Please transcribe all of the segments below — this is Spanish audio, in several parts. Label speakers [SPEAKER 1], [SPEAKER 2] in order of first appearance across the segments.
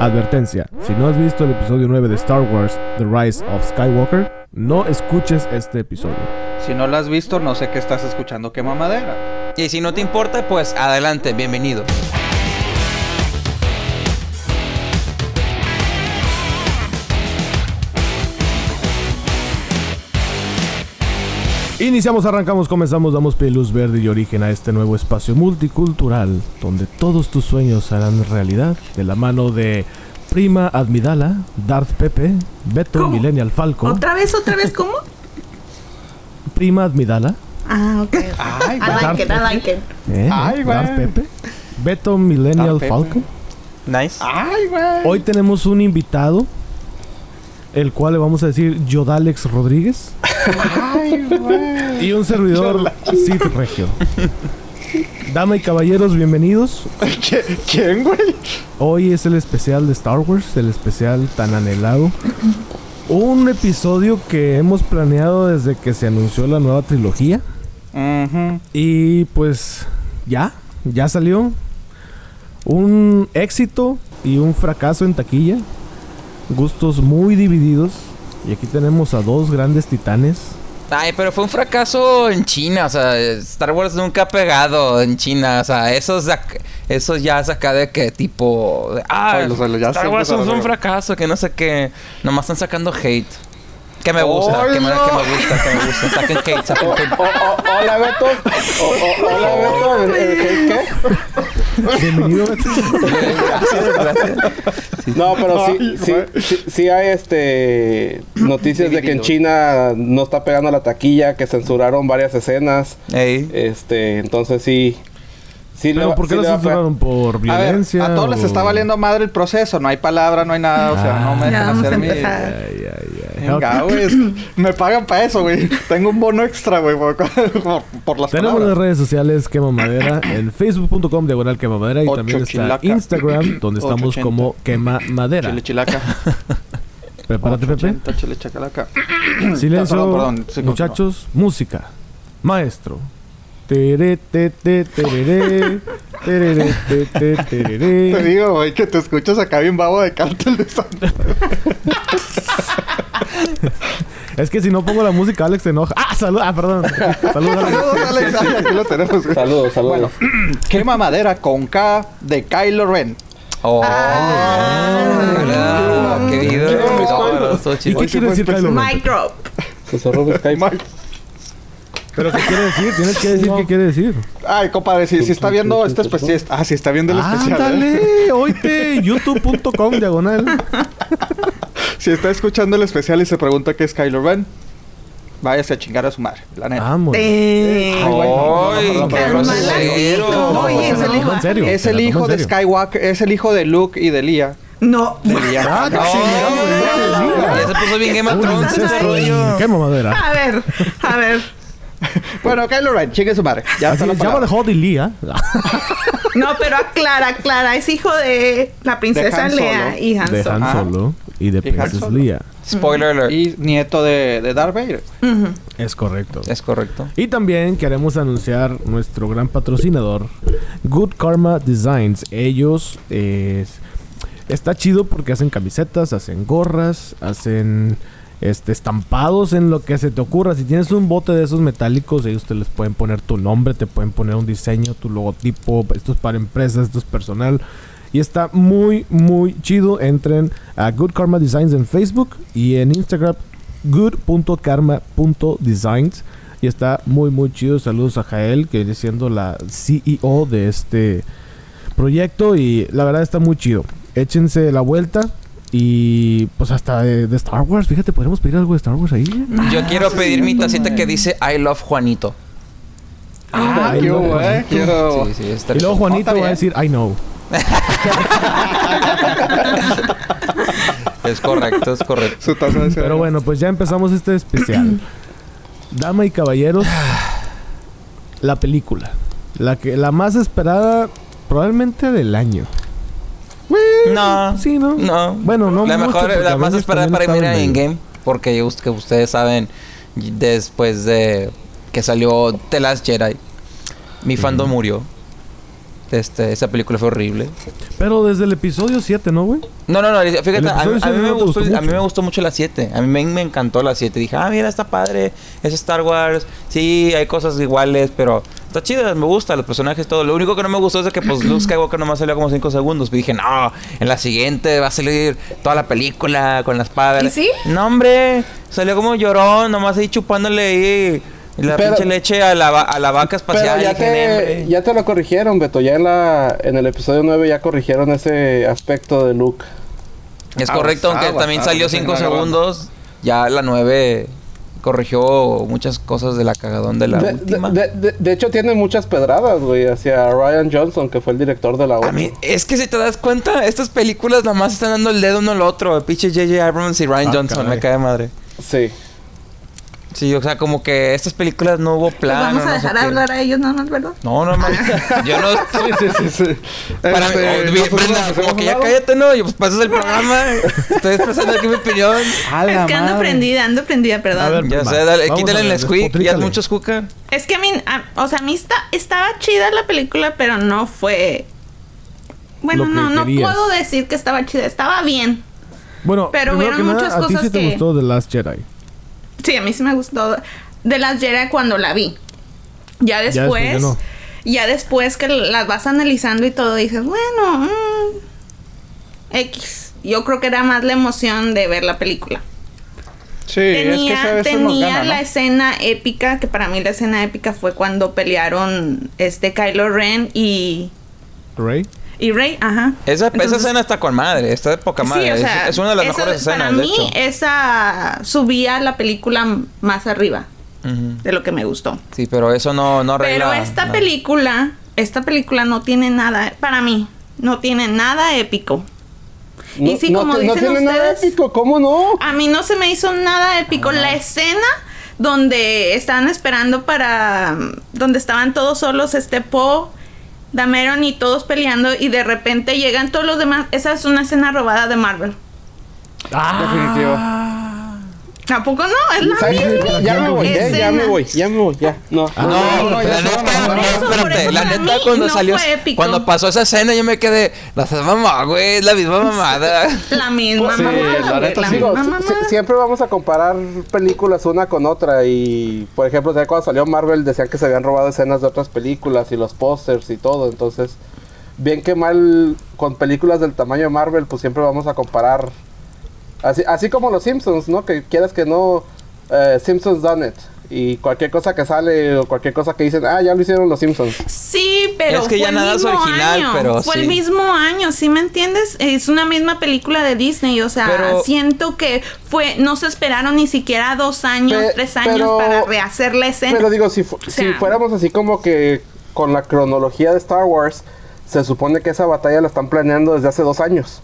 [SPEAKER 1] Advertencia, si no has visto el episodio 9 de Star Wars, The Rise of Skywalker, no escuches este episodio.
[SPEAKER 2] Si no lo has visto, no sé qué estás escuchando, qué mamadera.
[SPEAKER 3] Y si no te importa, pues adelante, bienvenido.
[SPEAKER 1] Iniciamos, arrancamos, comenzamos, damos pie, luz verde y origen a este nuevo espacio multicultural donde todos tus sueños harán realidad de la mano de Prima Admidala, Darth Pepe, Beto
[SPEAKER 4] ¿Cómo?
[SPEAKER 1] Millennial Falco,
[SPEAKER 4] ¿Otra vez, otra vez cómo?
[SPEAKER 1] Prima Admidala,
[SPEAKER 4] Ah, ok.
[SPEAKER 2] Ay,
[SPEAKER 4] I like it, I like it.
[SPEAKER 1] eh,
[SPEAKER 2] Ay.
[SPEAKER 1] Darth Pepe, Beto Millennial
[SPEAKER 2] Darth Pepe.
[SPEAKER 1] Falco.
[SPEAKER 3] Nice.
[SPEAKER 2] Ay, güey.
[SPEAKER 1] Hoy tenemos un invitado, el cual le vamos a decir Yodalex Rodríguez
[SPEAKER 2] Ay,
[SPEAKER 1] y un servidor Sid Regio. Damas y caballeros, bienvenidos.
[SPEAKER 2] ¿Qui- ¿Quién, güey?
[SPEAKER 1] Hoy es el especial de Star Wars, el especial tan anhelado. Un episodio que hemos planeado desde que se anunció la nueva trilogía. Y pues ya, ya salió. Un éxito y un fracaso en taquilla. Gustos muy divididos. Y aquí tenemos a dos grandes titanes.
[SPEAKER 3] Ay, pero fue un fracaso en China, o sea, Star Wars nunca ha pegado en China, o sea, esos, ac- esos ya es acá de que tipo, de, ah,
[SPEAKER 2] Ay, los- los- ya
[SPEAKER 3] Star Wars fue un fracaso, que no sé qué, nomás están sacando hate. Que me gusta, que me, que me gusta, que me gusta, saquen hate, saquen hate.
[SPEAKER 2] O- o- hola, Beto. Hola, Beto. ¿Qué?
[SPEAKER 1] Bienvenido.
[SPEAKER 3] Gracias.
[SPEAKER 5] No, pero sí,
[SPEAKER 2] Ay,
[SPEAKER 5] sí, sí, sí hay este noticias de que en. China no está pegando la taquilla, que censuraron varias escenas.
[SPEAKER 3] Ey.
[SPEAKER 5] Este, entonces sí. Sí
[SPEAKER 1] Pero
[SPEAKER 5] va-
[SPEAKER 1] ¿por qué
[SPEAKER 5] sí
[SPEAKER 1] lo censuraron? ¿Por
[SPEAKER 2] A ver,
[SPEAKER 1] violencia?
[SPEAKER 2] a todos les está valiendo madre el proceso. No hay palabra, no hay nada. O sea, no me dejan hacer mi...
[SPEAKER 4] empezar.
[SPEAKER 1] Ay, ay, ay.
[SPEAKER 2] Venga, güey. Me pagan para eso, güey. Tengo un bono extra, güey, por, por, por las
[SPEAKER 1] Tenemos las redes sociales Quema Madera en facebook.com diagonal Quema Madera y
[SPEAKER 2] Ocho
[SPEAKER 1] también está
[SPEAKER 2] chilaca.
[SPEAKER 1] Instagram donde estamos
[SPEAKER 2] 880.
[SPEAKER 1] como Quema Madera.
[SPEAKER 2] Chile chilaca.
[SPEAKER 1] Prepárate, Pepe.
[SPEAKER 2] 880, Chile chacalaca.
[SPEAKER 1] Silencio,
[SPEAKER 2] Perdón, perdón, sí,
[SPEAKER 1] muchachos. Música. Maestro. Tere, te, te, tereré. Tereré, te, te, tereré.
[SPEAKER 2] Te digo, güey, que te escuchas acá bien babo de cártel de Santa.
[SPEAKER 1] Es que si no pongo la música, Alex se enoja. Ah, salud. Ah, perdón. Salud, Alex.
[SPEAKER 2] Saludos, Alex. Ay, aquí lo tenemos, güey.
[SPEAKER 5] Saludos, saludos.
[SPEAKER 2] Bueno, qué mamadera con K de Kylo Ren.
[SPEAKER 3] Oh,
[SPEAKER 4] Ah.
[SPEAKER 3] mira, qué video. No, no, estuvo
[SPEAKER 1] ¿Y
[SPEAKER 3] chido.
[SPEAKER 1] qué quiere decir Kylo Ren?
[SPEAKER 4] Mic drop.
[SPEAKER 5] Se cerró Skype.
[SPEAKER 1] ¿Pero qué quiere decir? Tienes que decir qué quiere decir.
[SPEAKER 2] Ay, compadre, si, si está viendo este especial. Ah, si está viendo el especial. ¿eh?
[SPEAKER 1] Ándale, oíte, youtube.com diagonal.
[SPEAKER 2] Si está escuchando el especial y se pregunta qué es Kylo Ren, váyase a chingar a su madre. La neta.
[SPEAKER 1] Vamos.
[SPEAKER 4] Eh,
[SPEAKER 2] Ay, güey, no, no,
[SPEAKER 3] Ay,
[SPEAKER 2] no, no,
[SPEAKER 3] qué
[SPEAKER 2] no, no,
[SPEAKER 3] grosero.
[SPEAKER 2] no,
[SPEAKER 4] Oye,
[SPEAKER 2] no,
[SPEAKER 4] es el
[SPEAKER 2] no,
[SPEAKER 4] hijo.
[SPEAKER 2] de. Skywalker, es el hijo de Luke y de Leia.
[SPEAKER 4] No.
[SPEAKER 2] De Leia.
[SPEAKER 1] Ah,
[SPEAKER 3] ya se puso bien Game of Thrones
[SPEAKER 1] Madera.
[SPEAKER 4] A ver, a ver.
[SPEAKER 2] Bueno, Kylo Ren, chingue su madre. Ya
[SPEAKER 1] Así llama de. Hot y Lía.
[SPEAKER 4] No, pero aclara, aclara. Es hijo de la princesa
[SPEAKER 2] Han
[SPEAKER 4] Lea y Han
[SPEAKER 1] De
[SPEAKER 4] Solo.
[SPEAKER 1] Han
[SPEAKER 2] Ah.
[SPEAKER 1] Solo y de
[SPEAKER 2] Han Solo.
[SPEAKER 1] Leia.
[SPEAKER 3] Spoiler alert.
[SPEAKER 2] Y nieto de, de Darth Vader.
[SPEAKER 1] Es correcto.
[SPEAKER 3] Es correcto.
[SPEAKER 1] Y también queremos anunciar nuestro gran patrocinador, Good Karma Designs. Ellos eh, está chido porque hacen camisetas, hacen gorras, hacen este estampados en lo que se te ocurra. Si tienes un bote de esos metálicos, ellos te les pueden poner tu nombre, te pueden poner un diseño, tu logotipo. Esto es para empresas, esto es personal. Y está muy, muy chido. Entren a Good Karma Designs en Facebook y en Instagram good.karma.designs. Y está muy, muy chido. Saludos a Jael, que viene siendo la CEO de este proyecto. Y la verdad está muy chido. Échense la vuelta. Y pues hasta de, de Star Wars. Fíjate, podemos pedir algo de Star Wars ahí.
[SPEAKER 3] Yo quiero pedir mi tacita que dice I love Juanito.
[SPEAKER 2] Ah,
[SPEAKER 1] Ay,
[SPEAKER 2] qué
[SPEAKER 1] no,
[SPEAKER 2] hubo, eh. Quiero...
[SPEAKER 3] Sí, sí, está
[SPEAKER 1] Y luego. Juanito va a decir, I know.
[SPEAKER 3] Es correcto, es correcto.
[SPEAKER 2] Su taza de
[SPEAKER 1] Pero bueno, pues ya empezamos este especial. Dama y caballeros, la película. La, que, la más esperada probablemente del año.
[SPEAKER 3] No.
[SPEAKER 1] Sí, ¿no?
[SPEAKER 3] No.
[SPEAKER 1] Bueno, no
[SPEAKER 3] La mejor, la más esperada para mí era. Endgame. Porque us- que ustedes saben, después de que salió The Last Jedi, mi fandom murió. Este, esa película fue horrible.
[SPEAKER 1] Pero desde el episodio 7, ¿no, güey?
[SPEAKER 3] No, no, no, fíjate, a, mí- a
[SPEAKER 1] siete
[SPEAKER 3] mí me
[SPEAKER 1] no
[SPEAKER 3] gustó,
[SPEAKER 1] gustó
[SPEAKER 3] a mí me gustó mucho la 7. A mí me, me encantó la 7. Dije, ah, mira, está padre. Es Star Wars. Sí, hay cosas iguales, pero está chida, me gusta, los personajes, todo. Lo único que no me gustó es de que, pues, Luke Skywalker nomás salió como 5 segundos. Y dije, no, en la siguiente va a salir toda la película con la espada.
[SPEAKER 4] ¿Y sí?
[SPEAKER 3] No, hombre, salió como llorón, nomás ahí chupándole ahí la
[SPEAKER 5] Pero-
[SPEAKER 3] pinche leche a la, a la vaca
[SPEAKER 5] Pero
[SPEAKER 3] espacial.
[SPEAKER 5] ya
[SPEAKER 3] Dije, "No,
[SPEAKER 5] te,
[SPEAKER 3] hombre".
[SPEAKER 5] ya te lo corrigieron, Beto. Ya en la en el episodio 9 ya corrigieron ese aspecto de Luke.
[SPEAKER 3] Es
[SPEAKER 2] Ah,
[SPEAKER 3] correcto, aunque también salió
[SPEAKER 2] se
[SPEAKER 3] 5
[SPEAKER 2] está grabando.
[SPEAKER 3] segundos. Ya la 9 corrigió muchas cosas de la cagadón de la
[SPEAKER 5] De,
[SPEAKER 3] última.
[SPEAKER 5] de- de- de hecho, tiene muchas pedradas, güey, hacia Ryan Johnson, que fue el director de la 8.
[SPEAKER 3] A mí, es que si te das cuenta, estas películas nada más están dando el dedo uno al otro. El pinche J.J. Abrams y Ryan
[SPEAKER 1] Ah,
[SPEAKER 3] Johnson,
[SPEAKER 1] caray.
[SPEAKER 3] me cae madre.
[SPEAKER 5] Sí.
[SPEAKER 3] Sí, o sea, como que estas películas no hubo
[SPEAKER 4] Pues
[SPEAKER 3] plan.
[SPEAKER 4] vamos
[SPEAKER 3] no
[SPEAKER 4] a dejar
[SPEAKER 3] qué.
[SPEAKER 4] hablar a ellos, ¿no? ¿No es verdad?
[SPEAKER 3] No, no, no. Yo no.
[SPEAKER 2] Sí, sí, sí, sí.
[SPEAKER 3] Para
[SPEAKER 2] Este,
[SPEAKER 3] mí, oh, Brenda, como que ya cállate, ¿no? Y pues pasas el programa. Estoy expresando aquí mi opinión.
[SPEAKER 2] A la
[SPEAKER 4] Es que ando
[SPEAKER 2] madre.
[SPEAKER 4] prendida, ando prendida, perdón.
[SPEAKER 1] A ver,
[SPEAKER 3] Ya sé, dale,
[SPEAKER 1] vamos
[SPEAKER 3] quítale el squeak. Ya es
[SPEAKER 1] despotricale.
[SPEAKER 3] mucho squeak.
[SPEAKER 4] Es que a mí, a- o sea, a mí está, estaba chida la película, pero no fue... Bueno, no, no puedo decir que estaba chida, estaba bien.
[SPEAKER 1] Bueno,
[SPEAKER 4] Pero hubieron
[SPEAKER 1] que nada,
[SPEAKER 4] muchas
[SPEAKER 1] a ti
[SPEAKER 4] cosas
[SPEAKER 1] sí te
[SPEAKER 4] que-
[SPEAKER 1] gustó The Last Jedi.
[SPEAKER 4] Sí, a mí sí me gustó de las Jedi cuando la vi. Ya
[SPEAKER 1] después
[SPEAKER 4] después,
[SPEAKER 1] ya no.
[SPEAKER 4] ya después que las vas analizando y todo, dices, bueno, mm, X. Yo creo que era más la emoción de ver la película.
[SPEAKER 2] Sí, es que
[SPEAKER 4] tenía
[SPEAKER 2] esa veces nos
[SPEAKER 4] tenía
[SPEAKER 2] gana, ¿no?
[SPEAKER 4] la escena épica, que para mí la escena épica fue cuando pelearon este Kylo Ren y,
[SPEAKER 1] Rey.
[SPEAKER 4] Y Rey, ajá.
[SPEAKER 3] Esa, esa
[SPEAKER 4] Entonces-
[SPEAKER 3] escena está con madre, está de poca madre.
[SPEAKER 4] Sí, o
[SPEAKER 3] Es-
[SPEAKER 4] sea,
[SPEAKER 3] es, una de las
[SPEAKER 4] esa-
[SPEAKER 3] mejores escenas,
[SPEAKER 4] Para
[SPEAKER 3] de
[SPEAKER 4] mí,
[SPEAKER 3] hecho.
[SPEAKER 4] esa subía la película más arriba de lo que me gustó.
[SPEAKER 3] Sí, pero eso no, no arregla.
[SPEAKER 4] Pero esta
[SPEAKER 3] nada.
[SPEAKER 4] película, esta película no tiene nada, para mí, no tiene nada épico.
[SPEAKER 5] No,
[SPEAKER 4] Y sí,
[SPEAKER 5] no
[SPEAKER 4] como
[SPEAKER 5] te- no
[SPEAKER 4] dicen
[SPEAKER 5] tiene nada
[SPEAKER 4] ustedes-
[SPEAKER 5] épico, ¿cómo no?
[SPEAKER 4] A mí no se me hizo nada épico. La escena donde estaban esperando para. donde estaban todos solos, este Po, Dameron y todos peleando, y de repente llegan todos los demás. Esa es una escena robada de Marvel.
[SPEAKER 2] Definitivo.
[SPEAKER 4] ¿A poco no? Es la misma
[SPEAKER 5] Ya me voy, eh, ya me voy, ya me voy, ya. No.
[SPEAKER 3] No,
[SPEAKER 2] no,
[SPEAKER 3] la neta, no, espérate. La neta, cuando
[SPEAKER 4] no
[SPEAKER 3] salió, cuando pasó esa escena, yo me quedé, la mamá, güey, es la misma mamada.
[SPEAKER 4] La misma
[SPEAKER 2] Sí,
[SPEAKER 4] mamada,
[SPEAKER 2] la
[SPEAKER 4] güey,
[SPEAKER 2] neta
[SPEAKER 4] la
[SPEAKER 2] sí.
[SPEAKER 5] Digo,
[SPEAKER 4] misma
[SPEAKER 5] si-
[SPEAKER 4] mamada.
[SPEAKER 5] si- siempre vamos a comparar películas una con otra y por ejemplo cuando salió Marvel decían que se habían robado escenas de otras películas y los pósters y todo entonces bien que mal con películas del tamaño de Marvel pues siempre vamos a comparar así, así como los Simpsons no que quieras que no eh, Simpsons done it y cualquier cosa que sale o cualquier cosa que dicen ah ya lo hicieron los Simpsons
[SPEAKER 4] Sí, pero
[SPEAKER 3] Es que
[SPEAKER 4] fue
[SPEAKER 3] ya
[SPEAKER 4] el
[SPEAKER 3] nada es
[SPEAKER 4] mismo
[SPEAKER 3] original,
[SPEAKER 4] año.
[SPEAKER 3] pero
[SPEAKER 4] fue
[SPEAKER 3] sí.
[SPEAKER 4] el mismo año, ¿sí me entiendes? Es una misma película de Disney, o sea,
[SPEAKER 3] Pero-
[SPEAKER 4] siento que fue no se esperaron ni siquiera dos años,
[SPEAKER 5] Pe-
[SPEAKER 4] tres años
[SPEAKER 5] pero-
[SPEAKER 4] para rehacer la escena.
[SPEAKER 5] Pero digo, si, fu-
[SPEAKER 4] O
[SPEAKER 5] si fuéramos así como que con la cronología de Star Wars, se supone que esa batalla la están planeando desde hace dos años.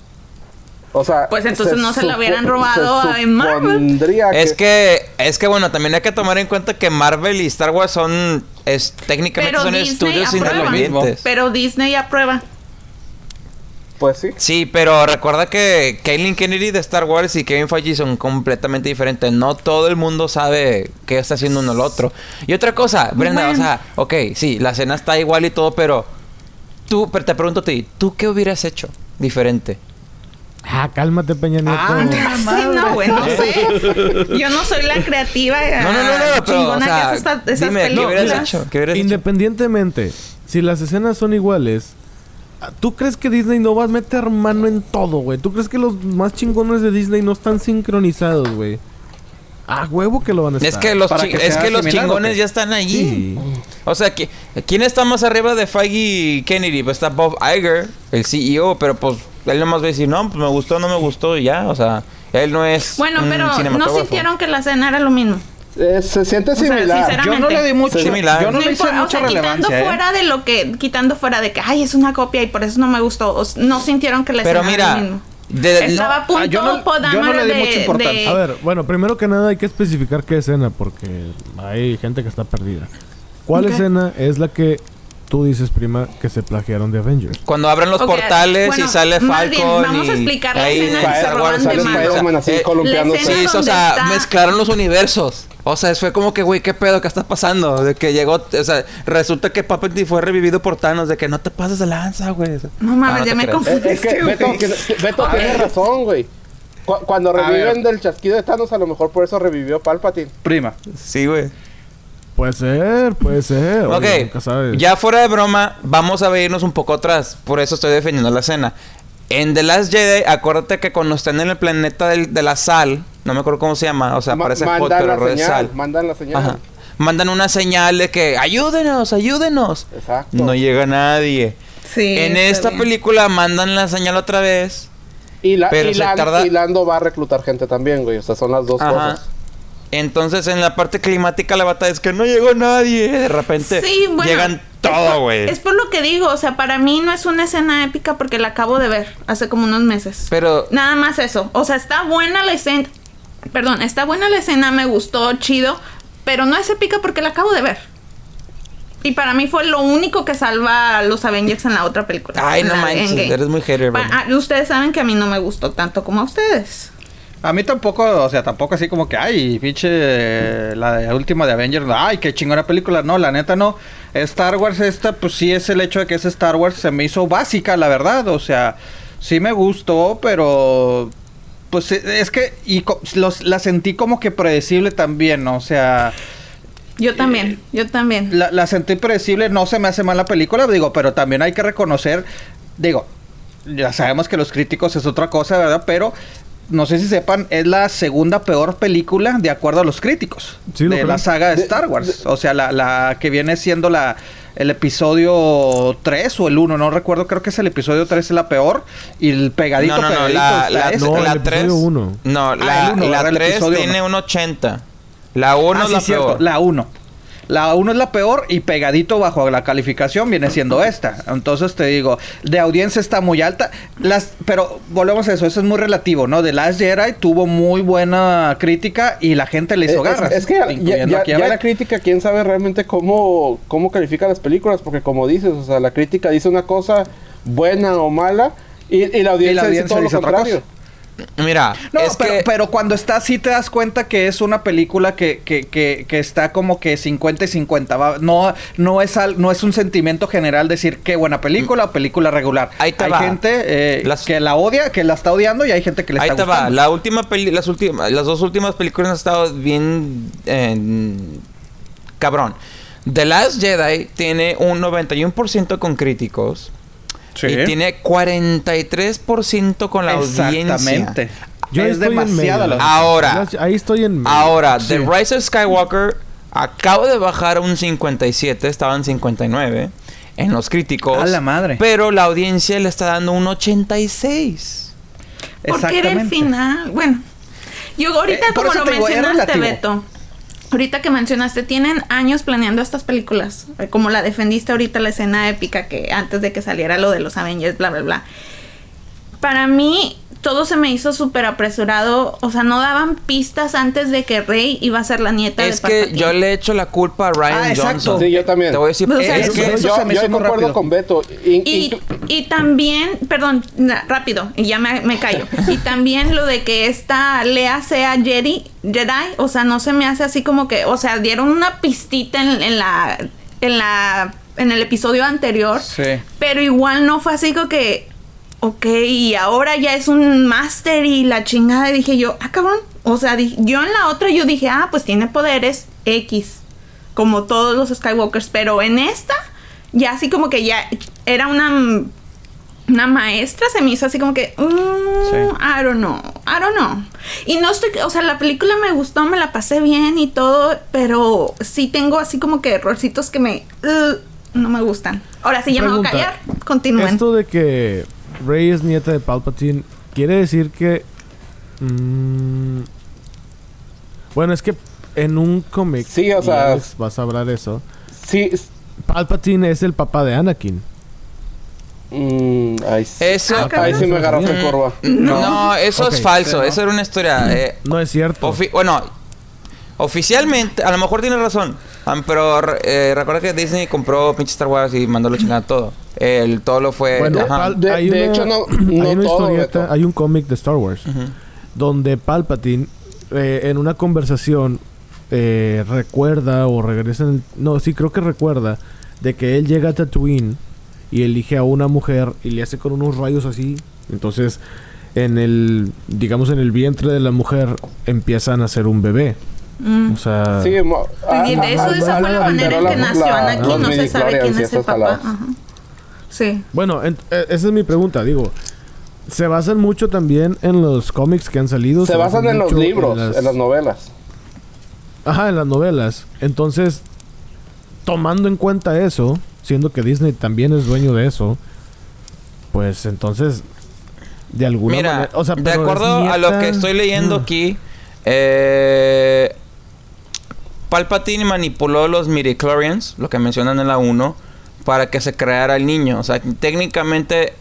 [SPEAKER 5] O sea,
[SPEAKER 4] Pues entonces no se la hubieran robado
[SPEAKER 5] se
[SPEAKER 4] a Marvel.
[SPEAKER 3] Es que, es que bueno, también hay que tomar en cuenta que Marvel y Star Wars son, es, técnicamente
[SPEAKER 4] Pero
[SPEAKER 3] son
[SPEAKER 4] Disney
[SPEAKER 3] estudios
[SPEAKER 4] aprueba.
[SPEAKER 3] independientes.
[SPEAKER 4] Pero Disney aprueba.
[SPEAKER 5] Pues sí.
[SPEAKER 3] Sí, pero recuerda que Kaylin Kennedy de Star Wars y Kevin Feige son completamente diferentes. No todo el mundo sabe qué está haciendo uno el otro. Y otra cosa, Brenda,
[SPEAKER 4] Bueno.
[SPEAKER 3] o sea, ok, sí, la escena está igual y todo, pero tú, pero te pregunto a ti, ¿tú qué hubieras hecho diferente?
[SPEAKER 1] Ah, cálmate, Peña Nieto.
[SPEAKER 2] Ah,
[SPEAKER 4] Sí, no, güey, no sé. Yo no soy la creativa.
[SPEAKER 3] No, no, no, no,
[SPEAKER 4] ah,
[SPEAKER 3] pero, o
[SPEAKER 4] chingona
[SPEAKER 3] sea,
[SPEAKER 4] que hace esas- esas
[SPEAKER 3] dime, ¿qué hubieras hecho? ¿Qué hubieras hecho?
[SPEAKER 1] Independientemente, si las escenas son iguales, ¿tú crees que Disney no va a meter mano en todo, güey? ¿Tú crees que los más chingones de Disney no están sincronizados, güey? Ah, huevo que lo van a estar.
[SPEAKER 3] Es que los,
[SPEAKER 2] Para
[SPEAKER 3] chi-
[SPEAKER 2] que
[SPEAKER 3] es que los
[SPEAKER 2] similar, ¿o
[SPEAKER 3] chingones ya están allí.
[SPEAKER 1] Sí.
[SPEAKER 3] O sea, ¿qui- ¿quién está más arriba de Feige y Kennedy? Pues está Bob Iger, el CEO, pero pues él nomás va a decir, no, pues me gustó, no me gustó y ya. O sea, él no es.
[SPEAKER 4] Bueno,
[SPEAKER 3] un
[SPEAKER 4] pero no sintieron que la escena era lo mismo.
[SPEAKER 5] Eh, se siente similar.
[SPEAKER 4] sinceramente-
[SPEAKER 2] Yo no le di mucho.
[SPEAKER 3] Similar.
[SPEAKER 2] Yo no le hice mucha
[SPEAKER 4] o sea, quitando
[SPEAKER 2] relevancia. ¿eh?
[SPEAKER 4] fuera de lo que, quitando fuera de que, ay, es una copia y por eso no me gustó. o no sintieron que la
[SPEAKER 3] Pero
[SPEAKER 4] escena era lo mismo.
[SPEAKER 3] de-
[SPEAKER 4] Estaba a punto
[SPEAKER 2] ah, yo no- yo no le di mucha
[SPEAKER 4] de-
[SPEAKER 2] importancia.
[SPEAKER 4] de-
[SPEAKER 1] A ver, bueno, primero que nada hay que especificar qué escena, porque hay gente que está perdida. ¿Cuál escena es la que tú dices, prima, que se plagiaron de Avengers.
[SPEAKER 3] Cuando abren los
[SPEAKER 4] Ok,
[SPEAKER 3] portales
[SPEAKER 4] bueno,
[SPEAKER 3] y sale
[SPEAKER 4] más bien,
[SPEAKER 3] Falcon
[SPEAKER 4] vamos
[SPEAKER 3] y
[SPEAKER 4] a explicar la
[SPEAKER 3] ahí
[SPEAKER 4] escena que se roban de
[SPEAKER 5] Spider-Man así
[SPEAKER 3] eh,
[SPEAKER 5] columpiándose.
[SPEAKER 4] la
[SPEAKER 3] Sí, o sea,
[SPEAKER 4] está-
[SPEAKER 3] mezclaron los universos. O sea, fue como que, güey, ¿qué pedo? ¿Qué está pasando? De que llegó, o sea, resulta que Palpatine fue revivido por Thanos, de que no te pases de lanza, güey.
[SPEAKER 4] No mames,
[SPEAKER 3] Ah,
[SPEAKER 4] ya
[SPEAKER 3] te
[SPEAKER 4] me
[SPEAKER 3] creas.
[SPEAKER 5] Es, que
[SPEAKER 4] güey.
[SPEAKER 5] Beto, que- Beto tiene razón, güey. Cu- cuando reviven del chasquido de Thanos, a lo mejor por eso revivió Palpatine.
[SPEAKER 2] Prima.
[SPEAKER 3] Sí, güey.
[SPEAKER 1] Puede ser, puede ser.
[SPEAKER 3] Ok,
[SPEAKER 1] Oye, nunca sabes.
[SPEAKER 3] ya fuera de broma, vamos a irnos un poco atrás. Por eso estoy defendiendo la escena. En The Last Jedi, acuérdate que cuando están en el planeta del- de la sal, no me acuerdo cómo se llama, o sea,
[SPEAKER 5] Ma-
[SPEAKER 3] parece hot,
[SPEAKER 5] mandan
[SPEAKER 3] pero
[SPEAKER 5] la señal,
[SPEAKER 3] sal.
[SPEAKER 5] mandan la señal.
[SPEAKER 3] Ajá. Mandan una señal de que ayúdenos, ayúdenos.
[SPEAKER 5] Exacto.
[SPEAKER 3] No llega nadie.
[SPEAKER 4] Sí,
[SPEAKER 3] en esta
[SPEAKER 4] bien.
[SPEAKER 3] película mandan la señal otra vez.
[SPEAKER 5] Y, la,
[SPEAKER 3] Pero
[SPEAKER 5] y,
[SPEAKER 3] se
[SPEAKER 5] Lan-
[SPEAKER 3] tarda-
[SPEAKER 5] y Lando va a reclutar gente también, güey. O sea, son las dos
[SPEAKER 3] Ajá.
[SPEAKER 5] cosas.
[SPEAKER 3] Entonces en la parte climática la batalla es que no llegó nadie. De repente
[SPEAKER 4] Sí, bueno,
[SPEAKER 3] llegan todo, güey.
[SPEAKER 4] Es por lo que digo, o sea, para mí no es una escena épica porque la acabo de ver hace como unos meses.
[SPEAKER 3] Pero
[SPEAKER 4] Nada más eso. O sea, está buena la escena. Perdón, está buena la escena, me gustó, chido. Pero no es épica porque la acabo de ver. Y para mí fue lo único que salva a los Avengers en la otra película.
[SPEAKER 3] Ay, no manches, eres muy hater, güey.
[SPEAKER 4] ah, ustedes saben que a mí no me gustó tanto como a ustedes.
[SPEAKER 2] A mí tampoco, o sea, tampoco así como que, ay, pinche, eh, la de- última de Avengers, ay, qué chingona película. No, la neta no. Star Wars esta, pues sí es el hecho de que es Star Wars, se me hizo básica, la verdad. O sea, sí me gustó, pero, pues eh, es que, y los, la sentí como que predecible también, ¿no? O sea...
[SPEAKER 4] Yo también, yo también.
[SPEAKER 2] La, la sentí predecible, no se me hace mal la película, digo, pero también hay que reconocer, digo, ya sabemos que los críticos es otra cosa, ¿verdad? Pero no sé si sepan, es la segunda peor película de acuerdo a los críticos
[SPEAKER 1] Sí, lo
[SPEAKER 2] de
[SPEAKER 1] creo.
[SPEAKER 2] la saga de
[SPEAKER 5] De-
[SPEAKER 2] Star Wars. O sea, la, la que viene siendo la el episodio 3 o el 1, no recuerdo, creo que es el episodio 3 es la peor y el pegadito
[SPEAKER 3] no, no, no,
[SPEAKER 2] pegadito
[SPEAKER 3] la,
[SPEAKER 2] está
[SPEAKER 3] la,
[SPEAKER 2] ese.
[SPEAKER 1] No, el
[SPEAKER 3] la
[SPEAKER 1] episodio
[SPEAKER 3] 3.
[SPEAKER 1] uno.
[SPEAKER 3] No,
[SPEAKER 2] Ah,
[SPEAKER 3] la,
[SPEAKER 2] el uno,
[SPEAKER 3] la
[SPEAKER 2] ¿verdad? El
[SPEAKER 3] 3
[SPEAKER 2] episodio
[SPEAKER 3] tiene
[SPEAKER 2] uno.
[SPEAKER 3] un 80. La 1
[SPEAKER 2] Ah,
[SPEAKER 3] es
[SPEAKER 2] sí,
[SPEAKER 3] la
[SPEAKER 2] cierto,
[SPEAKER 3] peor.
[SPEAKER 2] La 1. La 1 es la peor y pegadito bajo la calificación viene siendo esta. Entonces te digo, de audiencia está muy alta. Las, pero volvemos a eso, eso es muy relativo, ¿no? The Last Jedi tuvo muy buena crítica y la gente le hizo
[SPEAKER 5] Es-
[SPEAKER 2] garras.
[SPEAKER 5] Es, que ya,
[SPEAKER 2] incluyendo
[SPEAKER 5] ya-
[SPEAKER 2] aquí a
[SPEAKER 5] ya la crítica, quién sabe realmente cómo, cómo califica las películas, porque como dices, o sea, la crítica dice una cosa buena o mala y, y la audiencia, dice todo lo
[SPEAKER 2] dice otra
[SPEAKER 5] contrario.
[SPEAKER 3] Mira,
[SPEAKER 2] No,
[SPEAKER 3] es
[SPEAKER 2] pero,
[SPEAKER 3] que
[SPEAKER 2] pero cuando está así te das cuenta que es una película que, que, que, que está como que 50 y 50. va- No, no, es al- no es un sentimiento general decir qué buena película o película regular.
[SPEAKER 3] Ahí te
[SPEAKER 2] hay
[SPEAKER 3] va.
[SPEAKER 2] gente eh,
[SPEAKER 3] Las-
[SPEAKER 2] que la odia, que la está odiando y hay gente que le
[SPEAKER 3] ahí
[SPEAKER 2] está
[SPEAKER 3] te va.
[SPEAKER 2] gustando.
[SPEAKER 3] La última peli, las últimas, las dos últimas películas han estado bien eh, cabrón. The Last Jedi tiene un 91% con críticos
[SPEAKER 2] Sí.
[SPEAKER 3] y tiene 43% con la audiencia.
[SPEAKER 2] Exactamente.
[SPEAKER 1] Yo
[SPEAKER 2] es
[SPEAKER 1] estoy en
[SPEAKER 2] demasiada
[SPEAKER 1] medio.
[SPEAKER 2] la
[SPEAKER 3] Ahora.
[SPEAKER 1] Ahí estoy en medio.
[SPEAKER 3] Ahora,
[SPEAKER 2] Sí.
[SPEAKER 3] The Rise of Skywalker acaba de bajar a un 57, estaba en 59 en los críticos.
[SPEAKER 2] A la madre.
[SPEAKER 3] Pero la audiencia le está dando un 86.
[SPEAKER 4] Porque era el final. Bueno, yo ahorita
[SPEAKER 2] Eh,
[SPEAKER 4] como lo mencionaste. Beto. Ahorita que mencionaste, tienen años planeando estas películas. eh, Como la defendiste ahorita, la escena épica que antes de que saliera lo de los Avengers, bla, bla, bla. Para mí, todo se me hizo súper apresurado. O sea, no daban pistas antes de que Rey iba a ser la nieta
[SPEAKER 3] Es
[SPEAKER 4] de
[SPEAKER 3] que
[SPEAKER 4] Palpatine.
[SPEAKER 3] yo le echo la culpa a Ryan
[SPEAKER 2] Ah, exacto.
[SPEAKER 3] Johnson.
[SPEAKER 5] Sí, yo también.
[SPEAKER 3] Te voy a decir,
[SPEAKER 4] O sea,
[SPEAKER 3] es que
[SPEAKER 2] eso
[SPEAKER 5] yo
[SPEAKER 2] se me
[SPEAKER 5] yo concuerdo con Beto. In-
[SPEAKER 4] Y, también, perdón, rápido, y ya me, me callo. Y también lo de que esta Lea sea Jedi, Jedi, o sea, no se me hace así como que, o sea, dieron una pistita en, en la, en la, en el episodio anterior,
[SPEAKER 2] Sí.
[SPEAKER 4] pero igual no fue así como que, ok, y ahora ya es un máster y la chingada, y dije yo, ah, cabrón, o sea, yo en la otra yo dije, ah, pues tiene poderes X, como todos los Skywalkers, pero en esta, ya así como que ya era una una maestra se me hizo así como que mm,
[SPEAKER 2] Sí.
[SPEAKER 4] I don't know I don't know. Y no estoy o sea la película me gustó me la pasé bien y todo pero sí tengo así como que errorcitos que me uh, no me gustan. Ahora sí ya me voy a
[SPEAKER 1] Pregunta,
[SPEAKER 4] callar continúen.
[SPEAKER 1] Esto de que Rey es nieta de Palpatine, quiere decir que. mm, bueno, es que en un cómic.
[SPEAKER 5] Sí, o sea-
[SPEAKER 1] Alex, vas a hablar eso.
[SPEAKER 5] sí,
[SPEAKER 1] Palpatine es el papá de Anakin.
[SPEAKER 5] mm, ay, sí.
[SPEAKER 3] Eso.
[SPEAKER 4] Ah,
[SPEAKER 5] Ahí sí me agarraste
[SPEAKER 3] Mm,
[SPEAKER 5] curva.
[SPEAKER 3] No, eso es falso.
[SPEAKER 2] no.
[SPEAKER 3] Eso era una historia. eh,
[SPEAKER 1] No es cierto.
[SPEAKER 3] ofi- bueno, Oficialmente, a lo mejor tiene razón. pero eh, recuerda que Disney compró pinche Star Wars y mandó la chingada todo. El todo lo fue.
[SPEAKER 1] Bueno,
[SPEAKER 3] ajá.
[SPEAKER 5] De-
[SPEAKER 1] hay
[SPEAKER 5] de
[SPEAKER 1] una,
[SPEAKER 5] hecho, no-
[SPEAKER 1] hay una
[SPEAKER 5] todo,
[SPEAKER 1] historieta,
[SPEAKER 5] Beto.
[SPEAKER 1] hay un cómic de Star Wars donde Palpatine eh, en una conversación eh, recuerda o regresa en el- no sí creo que recuerda de que él llega a Tatooine y elige a una mujer y le hace con unos rayos así entonces en el digamos en el vientre de la mujer empiezan a ser un bebé
[SPEAKER 4] Mm.
[SPEAKER 1] o sea
[SPEAKER 5] Sí,
[SPEAKER 4] Y de eso,
[SPEAKER 5] ah,
[SPEAKER 4] esa fue la
[SPEAKER 5] ah,
[SPEAKER 4] manera en que
[SPEAKER 5] la-
[SPEAKER 4] nació Anakin. No se sabe quién es el papá. Ajá. Sí.
[SPEAKER 1] Bueno, eh, esa es mi pregunta. Digo, se basan mucho también en los cómics que han salido.
[SPEAKER 5] Se basan en los libros, en las... novelas.
[SPEAKER 1] Ajá, en las novelas. Entonces, tomando en cuenta eso, siendo que Disney también es dueño de eso, pues entonces, de alguna
[SPEAKER 3] Mira,
[SPEAKER 1] manera. O sea,
[SPEAKER 3] de acuerdo a lo que estoy leyendo
[SPEAKER 1] Mm.
[SPEAKER 3] aquí, eh, Palpatine manipuló los midichlorians, lo que mencionan en la 1, para que se creara el niño. O sea, técnicamente,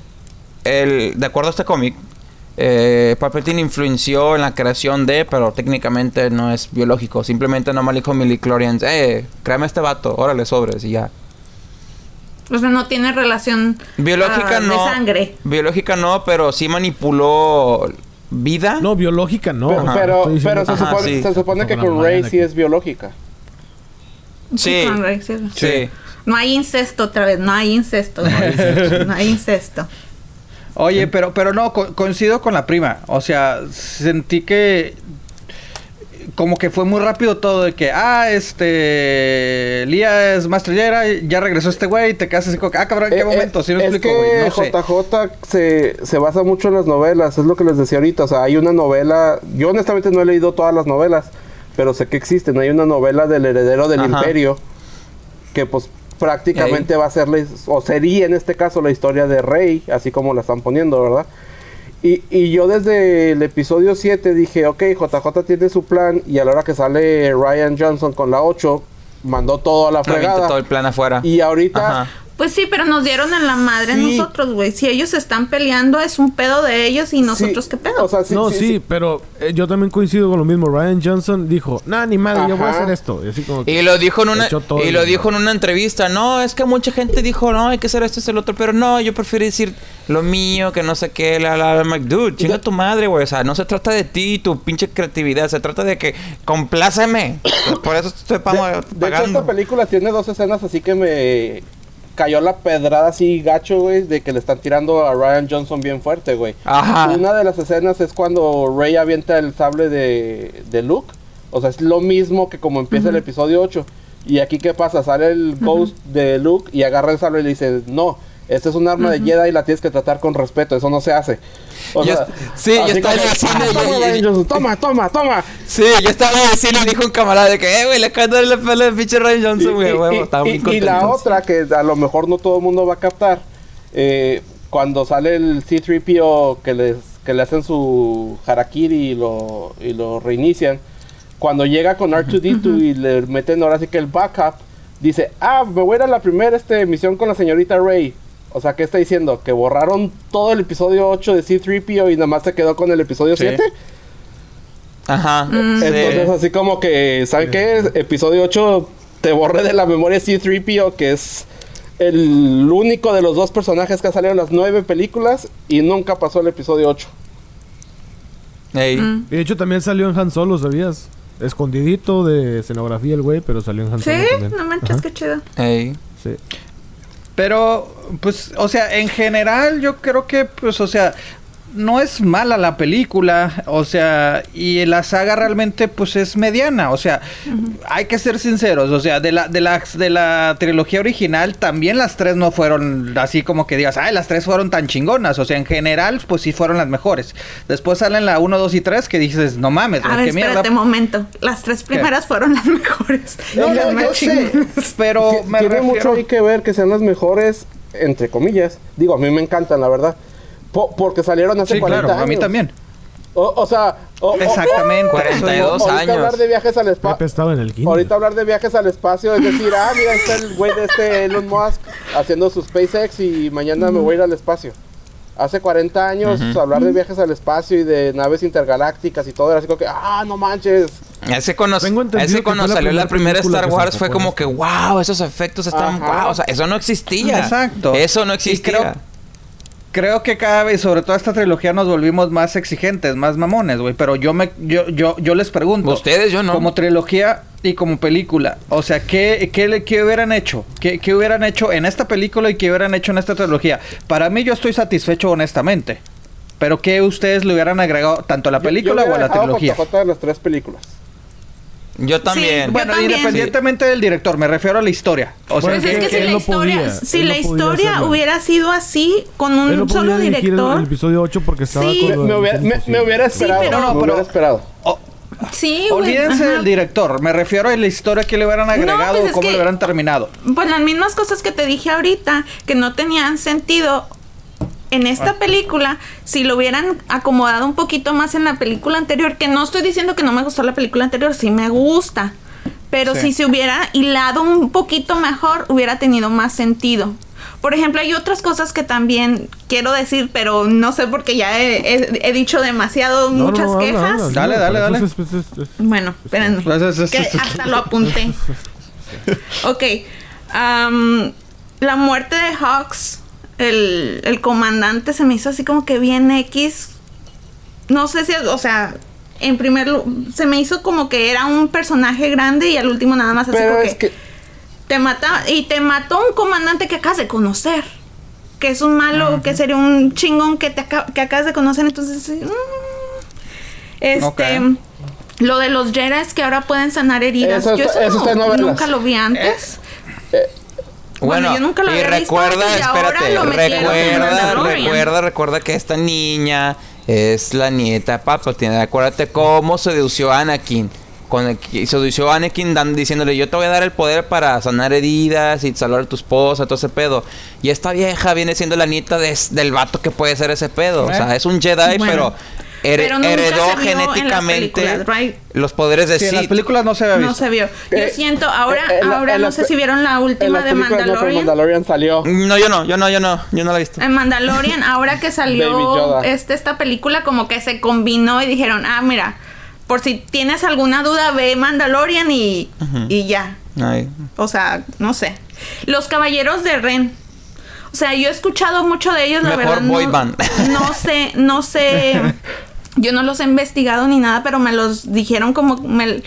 [SPEAKER 3] el, de acuerdo a este cómic, eh, Palpatine influenció en la creación de, pero técnicamente no es biológico. Simplemente nomás le dijo midichlorians, eh, créame este vato, órale, sobres, y ya.
[SPEAKER 4] O sea, no tiene relación
[SPEAKER 3] Biológica
[SPEAKER 4] ah,
[SPEAKER 3] no.
[SPEAKER 4] de sangre.
[SPEAKER 3] Biológica no, pero sí manipuló vida.
[SPEAKER 1] No, biológica no.
[SPEAKER 5] Pero,
[SPEAKER 1] Ajá,
[SPEAKER 5] pero,
[SPEAKER 1] estoy diciendo-
[SPEAKER 5] pero se,
[SPEAKER 3] Ajá,
[SPEAKER 5] supone,
[SPEAKER 3] sí.
[SPEAKER 5] se supone que
[SPEAKER 1] Con
[SPEAKER 5] Rey sí es biológica.
[SPEAKER 3] Sí.
[SPEAKER 4] con Rey, sí.
[SPEAKER 3] Sí.
[SPEAKER 4] No hay incesto otra vez, no hay incesto. No hay incesto.
[SPEAKER 2] Oye, pero, pero no, co- coincido con la prima. O sea, sentí que como que fue muy rápido todo de que, ah, este, Lía es mastrillera, ya regresó este güey y te quedas así como, que, ah, cabrón, ¿en qué
[SPEAKER 5] Eh,
[SPEAKER 2] momento?
[SPEAKER 5] eh,
[SPEAKER 2] Si no
[SPEAKER 5] es
[SPEAKER 2] explico,
[SPEAKER 5] que
[SPEAKER 2] güey, no sé.
[SPEAKER 5] JJ se, se basa mucho en las novelas, es lo que les decía ahorita. O sea, hay una novela, yo honestamente no he leído todas las novelas, pero sé que existen. Hay una novela del heredero del
[SPEAKER 3] Ajá.
[SPEAKER 5] imperio que pues prácticamente va a ser, la o sería en este caso la historia de Rey, así como la están poniendo, ¿verdad? Y, y yo desde el episodio 7 dije, ok, JJ tiene su plan y a la hora que sale Ryan Johnson con la 8, mandó todo a la fregada.
[SPEAKER 3] todo el plan afuera.
[SPEAKER 5] Y ahorita...
[SPEAKER 3] Ajá.
[SPEAKER 4] Pues sí, pero nos dieron en la madre
[SPEAKER 5] Sí.
[SPEAKER 4] nosotros, güey. Si ellos están peleando, es un pedo de ellos y nosotros
[SPEAKER 5] sí,
[SPEAKER 4] qué pedo.
[SPEAKER 5] O sea, sí,
[SPEAKER 1] no,
[SPEAKER 5] sí,
[SPEAKER 1] sí,
[SPEAKER 5] sí.
[SPEAKER 1] pero eh, yo también coincido con lo mismo. Ryan Johnson dijo, nah, ni madre, yo voy a hacer esto. Y, así como que
[SPEAKER 3] Y lo dijo en una y lo dijo en una entrevista, no, es que mucha gente dijo, no, hay que hacer esto es el otro, pero no, yo prefiero decir lo mío, que no sé qué, la la, la. Dude, chinga tu madre, güey, o sea, no se trata de ti y tu pinche creatividad, se trata de que compláceme. Por eso te estoy
[SPEAKER 5] De,
[SPEAKER 3] pagando.
[SPEAKER 5] de hecho,
[SPEAKER 3] pagando.
[SPEAKER 5] esta película tiene dos escenas así que me cayó la pedrada así gacho, güey, de que le están tirando a Ryan Johnson bien fuerte, güey.
[SPEAKER 3] Ajá.
[SPEAKER 5] Una de las escenas es cuando Rey avienta el sable de, de Luke. O sea, es lo mismo que como empieza el episodio 8. Y aquí, ¿qué pasa? Sale el Ghost de Luke y agarra el sable y le dice, no, este es un arma de Jedi y la tienes que tratar con respeto, eso no se hace. O sea,
[SPEAKER 3] sí, ya
[SPEAKER 5] así
[SPEAKER 3] está en el cine,
[SPEAKER 5] "Ah, toma, Ryan Johnson, toma, toma, toma.
[SPEAKER 3] Sí, yo estaba en el cine y dijo un camarada de que, eh, güey, le acabo de la pela de pinche Ryan
[SPEAKER 5] Y,
[SPEAKER 3] Johnson, güey,
[SPEAKER 5] y-
[SPEAKER 3] huevo,
[SPEAKER 5] y-
[SPEAKER 3] estaba bien
[SPEAKER 5] y- y
[SPEAKER 3] contento.
[SPEAKER 5] la otra que a lo mejor no todo el mundo va a captar, eh, cuando sale el C-3PO que, les, que le hacen su harakiri y lo, y lo reinician, cuando llega con R2D2 y le meten ahora sí que el backup, dice, ah, me voy a ir a la primera este, misión con la señorita Rey. O sea, ¿qué está diciendo? ¿Que borraron todo el episodio 8 de C-3PO y nada más se quedó con el episodio
[SPEAKER 2] Sí.
[SPEAKER 5] 7?
[SPEAKER 3] Ajá. sí.
[SPEAKER 5] Entonces, así como que, ¿saben qué? Episodio 8 te borré de la memoria C-3PO, que es el único de los dos personajes que ha salido en las nueve películas y nunca pasó el episodio 8.
[SPEAKER 3] Ey.
[SPEAKER 4] Mm.
[SPEAKER 1] Y de hecho también salió en Han Solo, ¿sabías? Escondidito de escenografía el güey, pero salió en Han
[SPEAKER 4] Sí,
[SPEAKER 1] Solo también.
[SPEAKER 4] no manches,
[SPEAKER 1] Ajá,
[SPEAKER 4] qué chido.
[SPEAKER 3] Ey.
[SPEAKER 1] sí.
[SPEAKER 2] Pero, pues, o sea, en general yo creo que, pues, o sea, no es mala la película, o sea, y la saga realmente, pues, es mediana, o sea, hay que ser sinceros, o sea, de la, de la, de la trilogía original también las tres no fueron así como que digas, ay, las tres fueron tan chingonas, o sea, en general, pues sí fueron las mejores. Después salen la 1, 2 y 3 que dices, no mames,
[SPEAKER 4] A ver,
[SPEAKER 2] qué mierda.
[SPEAKER 4] espérate un momento. Las tres primeras fueron las mejores.
[SPEAKER 2] No,
[SPEAKER 4] Las
[SPEAKER 2] no,
[SPEAKER 4] más
[SPEAKER 2] yo sé,
[SPEAKER 4] chingonas.
[SPEAKER 2] pero me
[SPEAKER 5] Tiene
[SPEAKER 2] refiero...
[SPEAKER 5] mucho ahí que ver que sean las mejores, entre comillas. Digo, a mí me encantan, la verdad. Po- porque salieron hace
[SPEAKER 2] Sí,
[SPEAKER 5] 40
[SPEAKER 2] claro, a mí
[SPEAKER 5] años.
[SPEAKER 2] también.
[SPEAKER 5] O, o sea, o- o-
[SPEAKER 2] Exactamente.
[SPEAKER 3] 42
[SPEAKER 5] ahorita
[SPEAKER 3] años.
[SPEAKER 5] hablar de viajes al espacio.
[SPEAKER 1] Pepe estaba en el kinder.
[SPEAKER 5] Ahorita hablar de viajes al espacio es decir, ah, mira, ahí está el güey de este Elon Musk haciendo su SpaceX y mañana me voy a ir al espacio. Hace 40 años hablar de viajes al espacio y de naves intergalácticas y todo era así como que, ah, no manches.
[SPEAKER 3] Ese cuando,
[SPEAKER 1] Tengo entendido
[SPEAKER 3] ese cuando salió la
[SPEAKER 1] primera
[SPEAKER 3] Star Wars fue como que, wow, esos efectos están,
[SPEAKER 5] Ajá.
[SPEAKER 3] wow. O sea, eso no existía.
[SPEAKER 2] Exacto.
[SPEAKER 3] Eso no
[SPEAKER 2] Y
[SPEAKER 3] existía.
[SPEAKER 2] Creo- que cada vez, sobre todo esta trilogía, nos volvimos más exigentes, más mamones, güey. Pero yo me, yo, yo, yo les pregunto.
[SPEAKER 3] Ustedes, yo no.
[SPEAKER 2] Como trilogía y como película. O sea, ¿qué, qué, le- qué hubieran hecho? ¿Qué, ¿Qué hubieran hecho en esta película y qué hubieran hecho en esta trilogía? Para mí, yo estoy satisfecho honestamente. Pero ¿qué ustedes le hubieran agregado tanto a la película
[SPEAKER 5] yo
[SPEAKER 2] o a la trilogía?
[SPEAKER 5] JJ de las tres películas.
[SPEAKER 3] Yo también.
[SPEAKER 2] Bueno,
[SPEAKER 4] también.
[SPEAKER 2] independientemente del director, me refiero a la historia. O sea,
[SPEAKER 1] Pues
[SPEAKER 4] es que
[SPEAKER 1] que
[SPEAKER 4] si la historia,
[SPEAKER 1] podía,
[SPEAKER 4] si la historia
[SPEAKER 1] hacerlo.
[SPEAKER 4] hubiera sido así, con
[SPEAKER 1] Él
[SPEAKER 4] un
[SPEAKER 1] no
[SPEAKER 4] solo
[SPEAKER 1] dirigir el-
[SPEAKER 4] director,
[SPEAKER 1] El, episodio 8 porque estaba
[SPEAKER 4] Sí.
[SPEAKER 1] con
[SPEAKER 5] Me hubiera, me, me hubiera esperado.
[SPEAKER 4] pero-
[SPEAKER 2] No,
[SPEAKER 5] me
[SPEAKER 2] pero-
[SPEAKER 5] hubiera esperado.
[SPEAKER 2] o-
[SPEAKER 4] sí, güey,
[SPEAKER 2] olvídense del director. Me refiero a la historia que le hubieran agregado
[SPEAKER 4] pues
[SPEAKER 2] o
[SPEAKER 4] es
[SPEAKER 2] cómo
[SPEAKER 4] que-
[SPEAKER 2] le hubieran terminado.
[SPEAKER 4] Pues las mismas cosas que te dije ahorita, que no tenían sentido en esta
[SPEAKER 2] Ah.
[SPEAKER 4] película, si lo hubieran acomodado un poquito más en la película anterior, que no estoy diciendo que no me gustó la película anterior, sí me gusta, pero
[SPEAKER 2] Sí.
[SPEAKER 4] si se hubiera hilado un poquito mejor, hubiera tenido más sentido. Por ejemplo, hay otras cosas que también quiero decir, pero no sé porque ya he, he- he dicho demasiado,
[SPEAKER 1] No,
[SPEAKER 4] muchas
[SPEAKER 1] no,
[SPEAKER 4] quejas.
[SPEAKER 2] Dale, dale,
[SPEAKER 1] para
[SPEAKER 2] dale.
[SPEAKER 1] eso es- es- es- es-
[SPEAKER 4] Bueno, espérenme.
[SPEAKER 2] Pues es- es-
[SPEAKER 4] que hasta lo apunté. Ok. la muerte de Hawks, el, el comandante, se me hizo así como que bien X. No sé si, o sea, en primer lugar, se me hizo como que era un personaje grande y al último nada más así
[SPEAKER 5] Pero
[SPEAKER 4] como
[SPEAKER 5] es
[SPEAKER 4] que,
[SPEAKER 5] que
[SPEAKER 4] te mata y te mató un comandante que acabas de conocer. Que es un malo, que sería un chingón que te que acabas de conocer, entonces mm, este lo de los Jedi que ahora pueden sanar heridas.
[SPEAKER 5] Eso
[SPEAKER 4] yo eso no- nunca lo vi antes.
[SPEAKER 3] Bueno,
[SPEAKER 4] yo nunca lo
[SPEAKER 3] y
[SPEAKER 4] había visto
[SPEAKER 3] recuerda,
[SPEAKER 4] antes y ahora
[SPEAKER 3] espérate,
[SPEAKER 4] lo
[SPEAKER 3] recuerda, recuerda, recuerda que esta niña es la nieta de Palpatine. Acuérdate cómo sedució a Anakin. Con el, sedució a Anakin dan- diciéndole, yo te voy a dar el poder para sanar heridas y salvar a tu esposa, todo ese pedo. Y esta vieja viene siendo la nieta de- del vato que puede ser ese pedo. O sea, es un Jedi,
[SPEAKER 4] Bueno,
[SPEAKER 3] pero, her-
[SPEAKER 4] pero nunca
[SPEAKER 3] heredó
[SPEAKER 4] se vio en las
[SPEAKER 3] genéticamente
[SPEAKER 4] right?
[SPEAKER 3] los poderes de
[SPEAKER 2] Sí, en las películas no se había
[SPEAKER 4] No se vio. Yo
[SPEAKER 5] Eh,
[SPEAKER 4] siento, ahora,
[SPEAKER 5] eh, la-
[SPEAKER 4] ahora no sé si vieron la última de
[SPEAKER 5] películas no,
[SPEAKER 4] Mandalorian.
[SPEAKER 5] Mandalorian salió.
[SPEAKER 3] No, yo no, yo no, yo no, yo no la he visto.
[SPEAKER 4] En Mandalorian, ahora que salió este, esta película, como que se combinó y dijeron, ah, mira, por si tienes alguna duda, ve Mandalorian y, y ya.
[SPEAKER 3] Ay.
[SPEAKER 4] O sea, no sé. Los Caballeros de Ren. O sea, yo he escuchado mucho de ellos, la
[SPEAKER 3] Mejor
[SPEAKER 4] verdad.
[SPEAKER 3] boy
[SPEAKER 4] no,
[SPEAKER 3] band.
[SPEAKER 4] no sé, no sé. Yo no los he investigado ni nada, pero me los dijeron como. Me,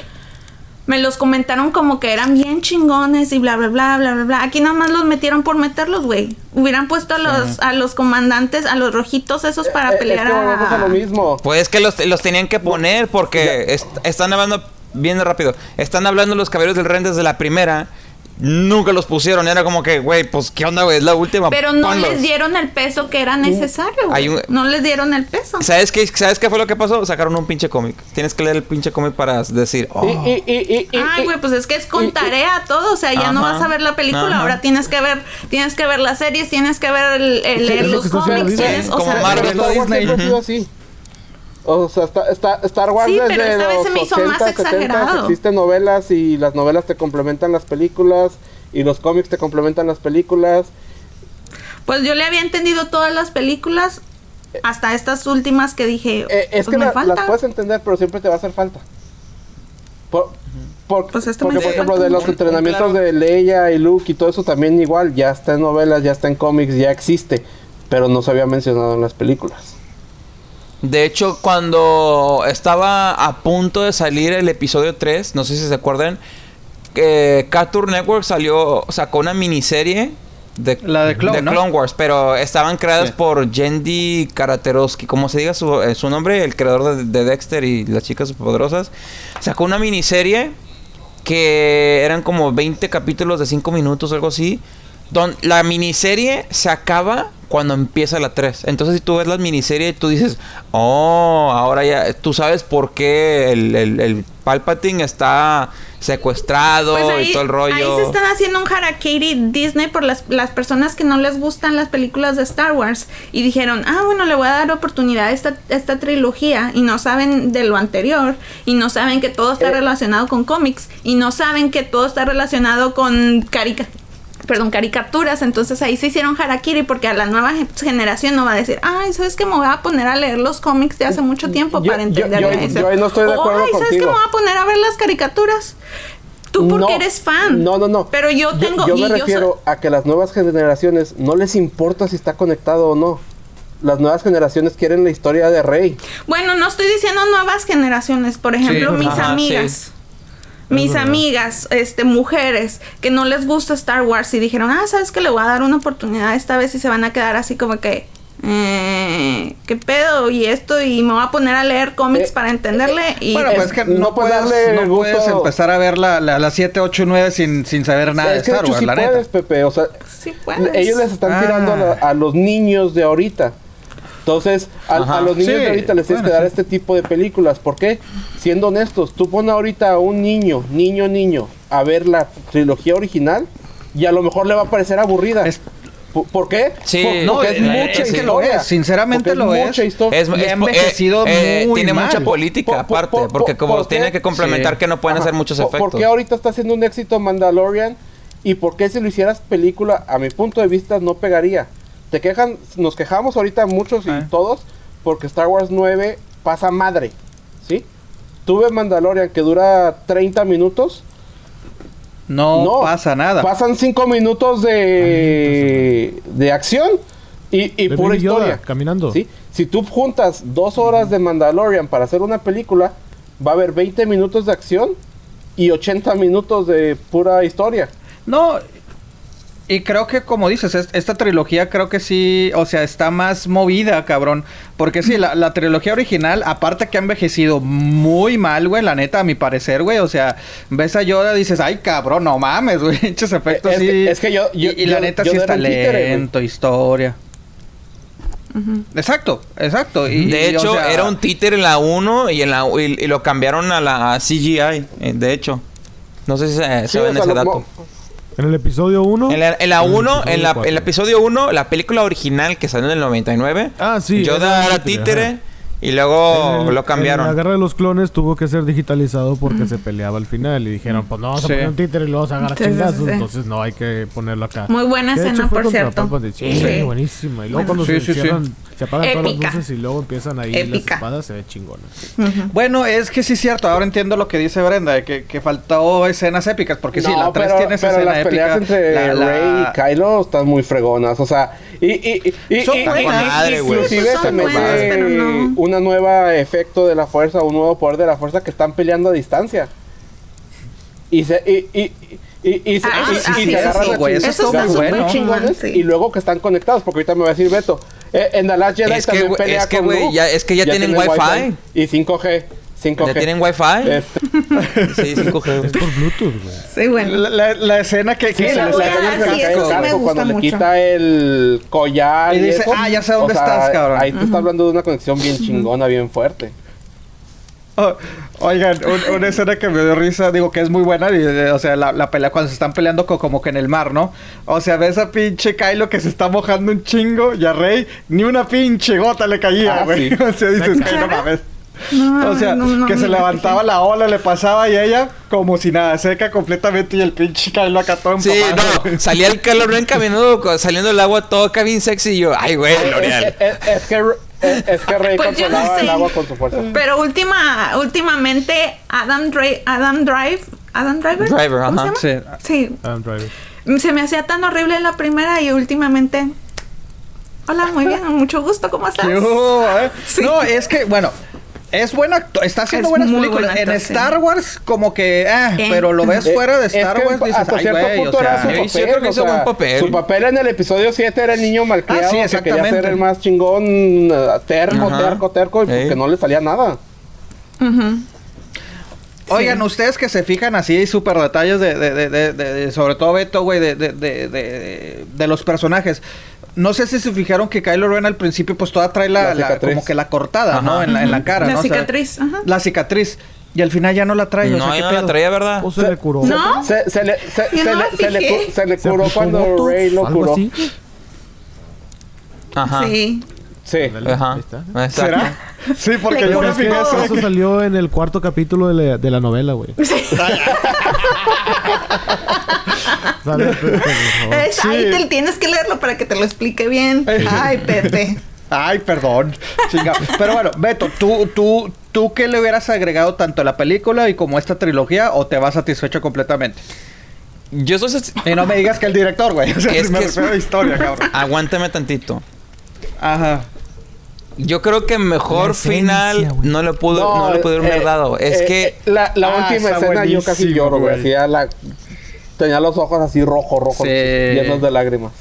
[SPEAKER 4] me los comentaron como que eran bien chingones y bla, bla, bla, bla, bla, bla. Aquí nada más los metieron por meterlos, güey. Hubieran puesto a los, a los comandantes, a los rojitos esos para
[SPEAKER 5] Eh, es
[SPEAKER 4] pelear
[SPEAKER 5] que volvemos a lo
[SPEAKER 4] a...
[SPEAKER 5] mismo.
[SPEAKER 3] Pues que los, los tenían que poner porque est- están hablando bien rápido. Están hablando los caballeros del Ren desde la primera. Nunca los pusieron. Era como que, güey, pues qué onda, güey, es la última.
[SPEAKER 4] Pero no
[SPEAKER 3] ponlos.
[SPEAKER 4] les dieron el peso que era necesario.
[SPEAKER 3] Hay
[SPEAKER 4] güey.
[SPEAKER 3] un-
[SPEAKER 4] No les dieron el peso.
[SPEAKER 3] ¿Sabes qué, ¿Sabes qué fue lo que pasó? Sacaron un pinche cómic. Tienes que leer el pinche cómic para decir, oh.
[SPEAKER 5] Y, y, y, y, y-
[SPEAKER 4] Ay,
[SPEAKER 5] y-
[SPEAKER 4] güey, pues es que es con tarea todo, o sea, ya no
[SPEAKER 3] Ajá,
[SPEAKER 4] vas a ver la película,
[SPEAKER 3] ajá.
[SPEAKER 4] ahora tienes que ver, tienes que ver las series, tienes que ver el, el-
[SPEAKER 1] Sí,
[SPEAKER 4] leer
[SPEAKER 1] es lo
[SPEAKER 4] los
[SPEAKER 1] que está haciendo
[SPEAKER 4] cómics,
[SPEAKER 1] Disney.
[SPEAKER 4] tienes, o
[SPEAKER 3] Como
[SPEAKER 4] sea,
[SPEAKER 3] Marvel.
[SPEAKER 5] Star Wars
[SPEAKER 2] Disney.
[SPEAKER 5] siempre ha sido así. O sea, está, está- Star Wars
[SPEAKER 4] Sí, pero
[SPEAKER 5] desde
[SPEAKER 4] vez
[SPEAKER 5] los
[SPEAKER 4] se me hizo
[SPEAKER 5] 80,
[SPEAKER 4] más
[SPEAKER 5] 70
[SPEAKER 4] exagerado.
[SPEAKER 5] existen novelas y las novelas te complementan las películas y los cómics te complementan las películas.
[SPEAKER 4] pues yo le había entendido todas las películas hasta estas últimas que dije,
[SPEAKER 5] Eh, es
[SPEAKER 4] pues
[SPEAKER 5] que
[SPEAKER 4] me
[SPEAKER 5] la-
[SPEAKER 4] falta.
[SPEAKER 5] las puedes entender, pero siempre te va a hacer falta. Por, por-
[SPEAKER 4] Pues
[SPEAKER 5] porque, por ejemplo, de los entrenamientos
[SPEAKER 3] claro-
[SPEAKER 5] de Leia y Luke y todo eso también igual, ya está en novelas, ya está en cómics, ya existe, pero no se había mencionado en las películas.
[SPEAKER 3] De hecho, cuando estaba a punto de salir el episodio 3, no sé si se acuerdan, que Cartoon Network salió, sacó una miniserie de,
[SPEAKER 2] La de Clone, ¿no?
[SPEAKER 3] Clone Wars, pero estaban creadas
[SPEAKER 2] Sí.
[SPEAKER 3] por Yendi Karaterovsky, como se diga su, eh, su nombre, el creador de, de Dexter y las chicas superpoderosas. Sacó una miniserie que eran como 20 capítulos de 5 minutos, algo así. Don, la miniserie se acaba cuando empieza la 3. Entonces, si tú ves la miniserie, tú dices, oh, ahora ya, tú sabes por qué el, el, el Palpatine está secuestrado
[SPEAKER 4] Pues
[SPEAKER 3] y todo el rollo.
[SPEAKER 4] ahí se están haciendo un harakiri Disney por las, las personas que no les gustan las películas de Star Wars. Y dijeron, ah, bueno, le voy a dar oportunidad a esta, esta trilogía. Y no saben de lo anterior. Y no saben que todo está
[SPEAKER 5] Eh.
[SPEAKER 4] relacionado con cómics. Y no saben que todo está relacionado con carica perdón, caricaturas, entonces ahí se hicieron harakiri porque a la nueva gen- generación no va a decir, ay, ¿sabes que Me voy a poner a leer los cómics de hace mucho tiempo
[SPEAKER 5] Yo-
[SPEAKER 4] para
[SPEAKER 5] yo-
[SPEAKER 4] entender
[SPEAKER 5] yo-
[SPEAKER 4] eso.
[SPEAKER 5] yo ahí no estoy de acuerdo
[SPEAKER 4] ay, ¿sabes que
[SPEAKER 5] contigo.
[SPEAKER 4] Me voy a poner a ver las caricaturas. Tú porque
[SPEAKER 5] No,
[SPEAKER 4] eres fan.
[SPEAKER 5] No, no, no.
[SPEAKER 4] Pero yo tengo...
[SPEAKER 5] Yo, me refiero a que las nuevas generaciones no les importa si está conectado o no. Las nuevas generaciones quieren la historia de Rey.
[SPEAKER 4] Bueno, no estoy diciendo nuevas generaciones, por ejemplo, mis
[SPEAKER 3] Ajá,
[SPEAKER 4] amigas.
[SPEAKER 3] sí.
[SPEAKER 4] Mis
[SPEAKER 1] verdad.
[SPEAKER 4] amigas, este, mujeres que no les gusta Star Wars y dijeron, ah, sabes que le voy a dar una oportunidad esta vez y se van a quedar así como que, eh, ¿qué pedo? Y esto, y me voy a poner a leer cómics
[SPEAKER 5] Eh,
[SPEAKER 4] para entenderle. Y
[SPEAKER 2] Bueno, pues es que
[SPEAKER 5] no
[SPEAKER 2] no,
[SPEAKER 5] puedes darle
[SPEAKER 2] no puedes empezar a ver la, la, la 7, 8 y 9 sin, sin saber nada de
[SPEAKER 5] es que de
[SPEAKER 2] Star
[SPEAKER 5] hecho
[SPEAKER 2] Wars,
[SPEAKER 5] sí
[SPEAKER 2] la
[SPEAKER 5] puedes,
[SPEAKER 2] neta.
[SPEAKER 5] Pepe. O sea,
[SPEAKER 4] sí puedes.
[SPEAKER 5] ellos les están
[SPEAKER 2] Ah.
[SPEAKER 5] tirando a, la- a los niños de ahorita. Entonces, a, a los niños
[SPEAKER 2] Sí,
[SPEAKER 5] de ahorita les tienes
[SPEAKER 2] bueno,
[SPEAKER 5] que dar
[SPEAKER 2] sí.
[SPEAKER 5] este tipo de películas. ¿Por qué? Siendo honestos, tú pones ahorita a un niño, niño, niño, a ver la trilogía original y a lo mejor le va a parecer aburrida.
[SPEAKER 2] Es-
[SPEAKER 5] ¿Por, qué?
[SPEAKER 3] Sí,
[SPEAKER 5] Por-
[SPEAKER 2] no,
[SPEAKER 5] porque es
[SPEAKER 2] eh,
[SPEAKER 5] mucha
[SPEAKER 2] es que lo
[SPEAKER 5] historia.
[SPEAKER 2] es, sinceramente
[SPEAKER 5] Porque
[SPEAKER 2] lo es.
[SPEAKER 5] mucha historia.
[SPEAKER 3] Es, es
[SPEAKER 2] ha
[SPEAKER 3] po-
[SPEAKER 2] envejecido muy
[SPEAKER 3] tiene
[SPEAKER 2] mal.
[SPEAKER 3] mucha política
[SPEAKER 5] Por-
[SPEAKER 3] aparte,
[SPEAKER 5] por-
[SPEAKER 3] porque
[SPEAKER 5] por-
[SPEAKER 3] como
[SPEAKER 5] ¿por
[SPEAKER 3] tiene que complementar
[SPEAKER 2] Sí.
[SPEAKER 3] que no pueden
[SPEAKER 5] Ajá.
[SPEAKER 3] hacer muchos
[SPEAKER 5] ¿Por-
[SPEAKER 3] efectos.
[SPEAKER 5] ¿Por qué ahorita está haciendo un éxito Mandalorian? ¿Y por qué si lo hicieras película, a mi punto de vista, no pegaría? Te quejan, nos quejamos ahorita muchos y
[SPEAKER 2] Ah.
[SPEAKER 5] todos porque Star Wars 9 pasa madre, ¿sí? Tuve Mandalorian que dura 30 minutos.
[SPEAKER 2] No, pasa nada.
[SPEAKER 5] Pasan 5 minutos de, de acción y, y
[SPEAKER 1] De
[SPEAKER 5] pura
[SPEAKER 1] Yoda,
[SPEAKER 5] historia.
[SPEAKER 1] caminando.
[SPEAKER 5] ¿sí? Si tú juntas dos horas de Mandalorian para hacer una película, va a haber 20 minutos de acción y 80 minutos de pura historia.
[SPEAKER 2] No, y creo que como dices, es- esta trilogía creo que sí, o sea, está más movida, cabrón. Porque sí, la, la trilogía original, aparte que ha envejecido muy mal, güey, la neta, a mi parecer, güey. O sea, ves a Yoda y dices, ay, cabrón, no mames, güey. Hechos efectos
[SPEAKER 5] Es
[SPEAKER 2] sí.
[SPEAKER 5] que- es que yo- yo-
[SPEAKER 2] y, y la neta
[SPEAKER 5] yo
[SPEAKER 2] sí está
[SPEAKER 5] títere,
[SPEAKER 2] lento, historia. Exacto, exacto. Y,
[SPEAKER 3] De
[SPEAKER 2] y, o
[SPEAKER 3] hecho,
[SPEAKER 2] sea,
[SPEAKER 3] era un títer en la 1 y en la y, y lo cambiaron a la a CGI, eh, de hecho. No sé si se,
[SPEAKER 5] Sí,
[SPEAKER 3] se ven ese
[SPEAKER 5] lo-
[SPEAKER 3] dato.
[SPEAKER 1] En el episodio 1.
[SPEAKER 3] En la, en la 1, en, la,
[SPEAKER 1] cuatro.
[SPEAKER 3] el episodio 1, la película original que salió en el 99,
[SPEAKER 1] Ah, sí.
[SPEAKER 3] Yoda era títere
[SPEAKER 1] ajá.
[SPEAKER 3] Y luego
[SPEAKER 1] el-
[SPEAKER 3] lo cambiaron.
[SPEAKER 1] La guerra de los clones tuvo que ser digitalizado porque se peleaba al final. Y dijeron, pues no vamos a
[SPEAKER 2] Sí.
[SPEAKER 1] poner un títere y lo vamos a agarrar
[SPEAKER 4] Sí, sí,
[SPEAKER 1] chingazos.
[SPEAKER 4] sí.
[SPEAKER 1] Entonces no hay que ponerlo acá.
[SPEAKER 4] Muy buena escena, por cierto.
[SPEAKER 1] Sí,
[SPEAKER 4] Sí.
[SPEAKER 1] buenísima. Y luego
[SPEAKER 4] Bueno.
[SPEAKER 1] cuando
[SPEAKER 2] Sí,
[SPEAKER 1] se
[SPEAKER 2] sí, sí.
[SPEAKER 1] cierran, se apagan todas
[SPEAKER 4] Épica.
[SPEAKER 1] las luces y luego empiezan ahí
[SPEAKER 4] Épica.
[SPEAKER 1] las espadas, se ve chingona.
[SPEAKER 2] Bueno, es que sí es cierto. Ahora entiendo lo que dice Brenda, de que, que faltó escenas épicas. Porque sí,
[SPEAKER 5] No,
[SPEAKER 2] la 3
[SPEAKER 5] pero,
[SPEAKER 2] tiene esa
[SPEAKER 5] pero
[SPEAKER 2] escena
[SPEAKER 5] las
[SPEAKER 2] épica.
[SPEAKER 5] peleas entre
[SPEAKER 2] la- la-
[SPEAKER 5] Rey y Kylo están muy fregonas. O sea, y, y, y, y,
[SPEAKER 2] Son
[SPEAKER 5] y-
[SPEAKER 2] buenas.
[SPEAKER 5] y-
[SPEAKER 3] Madre, güey.
[SPEAKER 5] inclusive
[SPEAKER 4] Son
[SPEAKER 5] se mete
[SPEAKER 4] buenas, pero no.
[SPEAKER 5] Una nueva efecto de la fuerza, un nuevo poder de la fuerza que están peleando a distancia. Y se, y, y, y, y se,
[SPEAKER 4] Ah,
[SPEAKER 5] y- y
[SPEAKER 4] sí,
[SPEAKER 5] se agarran
[SPEAKER 2] eso,
[SPEAKER 5] a
[SPEAKER 2] güey, eso está muy bueno.
[SPEAKER 5] chingones,
[SPEAKER 4] Sí.
[SPEAKER 5] Y luego que están conectados, porque ahorita me va a decir Beto. eh, en The Last Jedi
[SPEAKER 3] Es que,
[SPEAKER 5] también
[SPEAKER 3] güey,
[SPEAKER 5] pelea
[SPEAKER 3] es que,
[SPEAKER 5] con Luke.
[SPEAKER 3] ya- es que ya tienen Wi-Fi.
[SPEAKER 5] Y 5G. 5G.
[SPEAKER 3] ¿Ya tienen wifi?
[SPEAKER 5] Este,
[SPEAKER 3] Sí, 5G.
[SPEAKER 1] Es por Bluetooth, güey.
[SPEAKER 4] Sí, bueno.
[SPEAKER 2] La, la- la escena que, que
[SPEAKER 5] Sí,
[SPEAKER 2] se
[SPEAKER 5] la,
[SPEAKER 2] le
[SPEAKER 5] la
[SPEAKER 2] cae
[SPEAKER 5] escena
[SPEAKER 2] el
[SPEAKER 5] cuando le quita el collar.
[SPEAKER 2] Y dice,
[SPEAKER 5] eso.
[SPEAKER 2] "Ah, ya sé dónde
[SPEAKER 5] O sea,
[SPEAKER 2] estás, cabrón".
[SPEAKER 5] Ahí te está hablando de una conexión bien chingona, bien fuerte.
[SPEAKER 2] Oh, oigan, un- una escena que me dio risa, digo que es muy buena, y, eh, o sea, la, la pelea cuando se están peleando co- como que en el mar, ¿no? O sea, ves a pinche Kylo que se está mojando un chingo y a Rey ni una pinche gota le caía,
[SPEAKER 5] Ah,
[SPEAKER 2] güey.
[SPEAKER 5] sí.
[SPEAKER 2] O sea, dices, "Ay, no mames.
[SPEAKER 4] No,
[SPEAKER 2] O sea,
[SPEAKER 4] no, no,
[SPEAKER 2] que
[SPEAKER 4] no,
[SPEAKER 2] se
[SPEAKER 4] no,
[SPEAKER 2] levantaba la ola, le pasaba y ella como si nada, seca completamente y el pinche Kylo acá todo
[SPEAKER 3] Sí,
[SPEAKER 2] empapado.
[SPEAKER 3] no, salía el caminando, co- saliendo del agua todo acá bien sexy y yo, ay, güey, L'Oreal.
[SPEAKER 5] es- es que, es, es que Rey
[SPEAKER 4] Pues
[SPEAKER 5] controlaba el agua con su fuerza.
[SPEAKER 4] Pero última, últimamente Adam Drive, Adam Drive, Adam Driver,
[SPEAKER 3] Driver,
[SPEAKER 4] ¿cómo
[SPEAKER 3] ajá.
[SPEAKER 4] se llama?
[SPEAKER 2] Sí.
[SPEAKER 4] Sí,
[SPEAKER 1] Adam Driver.
[SPEAKER 4] se me hacía tan horrible la primera y últimamente. Hola, muy bien, mucho gusto, ¿cómo estás?
[SPEAKER 2] ¿Qué hubo, eh?
[SPEAKER 4] Sí.
[SPEAKER 2] No, es que, bueno, es buen actor, está haciendo
[SPEAKER 4] Es
[SPEAKER 2] buenas películas.
[SPEAKER 4] buen actor,
[SPEAKER 2] en. Star Wars, como que, ah,
[SPEAKER 4] Eh.
[SPEAKER 2] pero lo ves
[SPEAKER 5] Eh,
[SPEAKER 2] fuera de
[SPEAKER 5] es
[SPEAKER 2] Star
[SPEAKER 5] que
[SPEAKER 2] Wars, dices,
[SPEAKER 5] hasta
[SPEAKER 2] ay,
[SPEAKER 5] cierto
[SPEAKER 2] o
[SPEAKER 5] punto era su
[SPEAKER 3] Yo
[SPEAKER 5] papel.
[SPEAKER 3] creo que hizo
[SPEAKER 5] sea,
[SPEAKER 3] buen papel.
[SPEAKER 5] Su papel en el episodio 7 era el niño malcriado
[SPEAKER 2] Ah, sí,
[SPEAKER 5] que quería ser el más chingón, eh, terco,
[SPEAKER 3] Ajá.
[SPEAKER 5] terco, terco, y porque
[SPEAKER 3] Ey.
[SPEAKER 5] no le salía nada.
[SPEAKER 2] Oigan, ustedes que se fijan así, súper detalles de, de, de, de- de- de- sobre todo Beto, güey, de, de, de, de, de los personajes. No sé si se fijaron que Kylo Ren al principio, pues toda trae la,
[SPEAKER 5] La
[SPEAKER 2] la-
[SPEAKER 5] cicatriz.
[SPEAKER 2] como que la cortada, ¿no? En la, en la cara,
[SPEAKER 4] La
[SPEAKER 2] ¿no? O sea,
[SPEAKER 4] cicatriz, ajá.
[SPEAKER 2] la cicatriz. Y al final ya no la trae, o sea,
[SPEAKER 3] No,
[SPEAKER 2] ¿qué
[SPEAKER 3] ya no la traía, ¿verdad?
[SPEAKER 1] O se le curó.
[SPEAKER 4] ¿No?
[SPEAKER 5] Se, se le, se,
[SPEAKER 4] Yo
[SPEAKER 5] se
[SPEAKER 4] no
[SPEAKER 5] le, se le, cu- le curó cuando Rey lo curó.
[SPEAKER 1] así.
[SPEAKER 3] Ajá.
[SPEAKER 4] Sí.
[SPEAKER 5] Sí.
[SPEAKER 1] Ándale,
[SPEAKER 3] Ajá.
[SPEAKER 2] ¿Será? Sí, porque yo me
[SPEAKER 1] Es que
[SPEAKER 2] fijé eso.
[SPEAKER 1] eso salió en el cuarto capítulo de la, de la novela, güey. Sale Pepe, por favor.
[SPEAKER 4] Es- Ahí te tienes que leerlo para que te lo explique bien. Ay, Pepe.
[SPEAKER 2] Ay, perdón. Chinga. Pero bueno, Beto, ¿tú, tú, ¿tú qué le hubieras agregado tanto a la película y como esta trilogía o te vas satisfecho completamente?
[SPEAKER 3] Yo soy...
[SPEAKER 2] Y no me digas que el director, güey. O sea,
[SPEAKER 3] Es
[SPEAKER 2] me
[SPEAKER 3] que-
[SPEAKER 2] refiero a la historia, cabrón.
[SPEAKER 3] Aguántame tantito.
[SPEAKER 2] Ajá.
[SPEAKER 3] Yo creo que mejor
[SPEAKER 1] esencia,
[SPEAKER 3] final no le pudo, no, le pudieron haber
[SPEAKER 5] eh,
[SPEAKER 3] dado. Es
[SPEAKER 5] eh,
[SPEAKER 3] que
[SPEAKER 5] eh, la, la
[SPEAKER 2] Ah,
[SPEAKER 5] última escena yo casi lloro, güey. Así la... Tenía los ojos así rojo, rojo,
[SPEAKER 2] Sí.
[SPEAKER 5] llenos de lágrimas.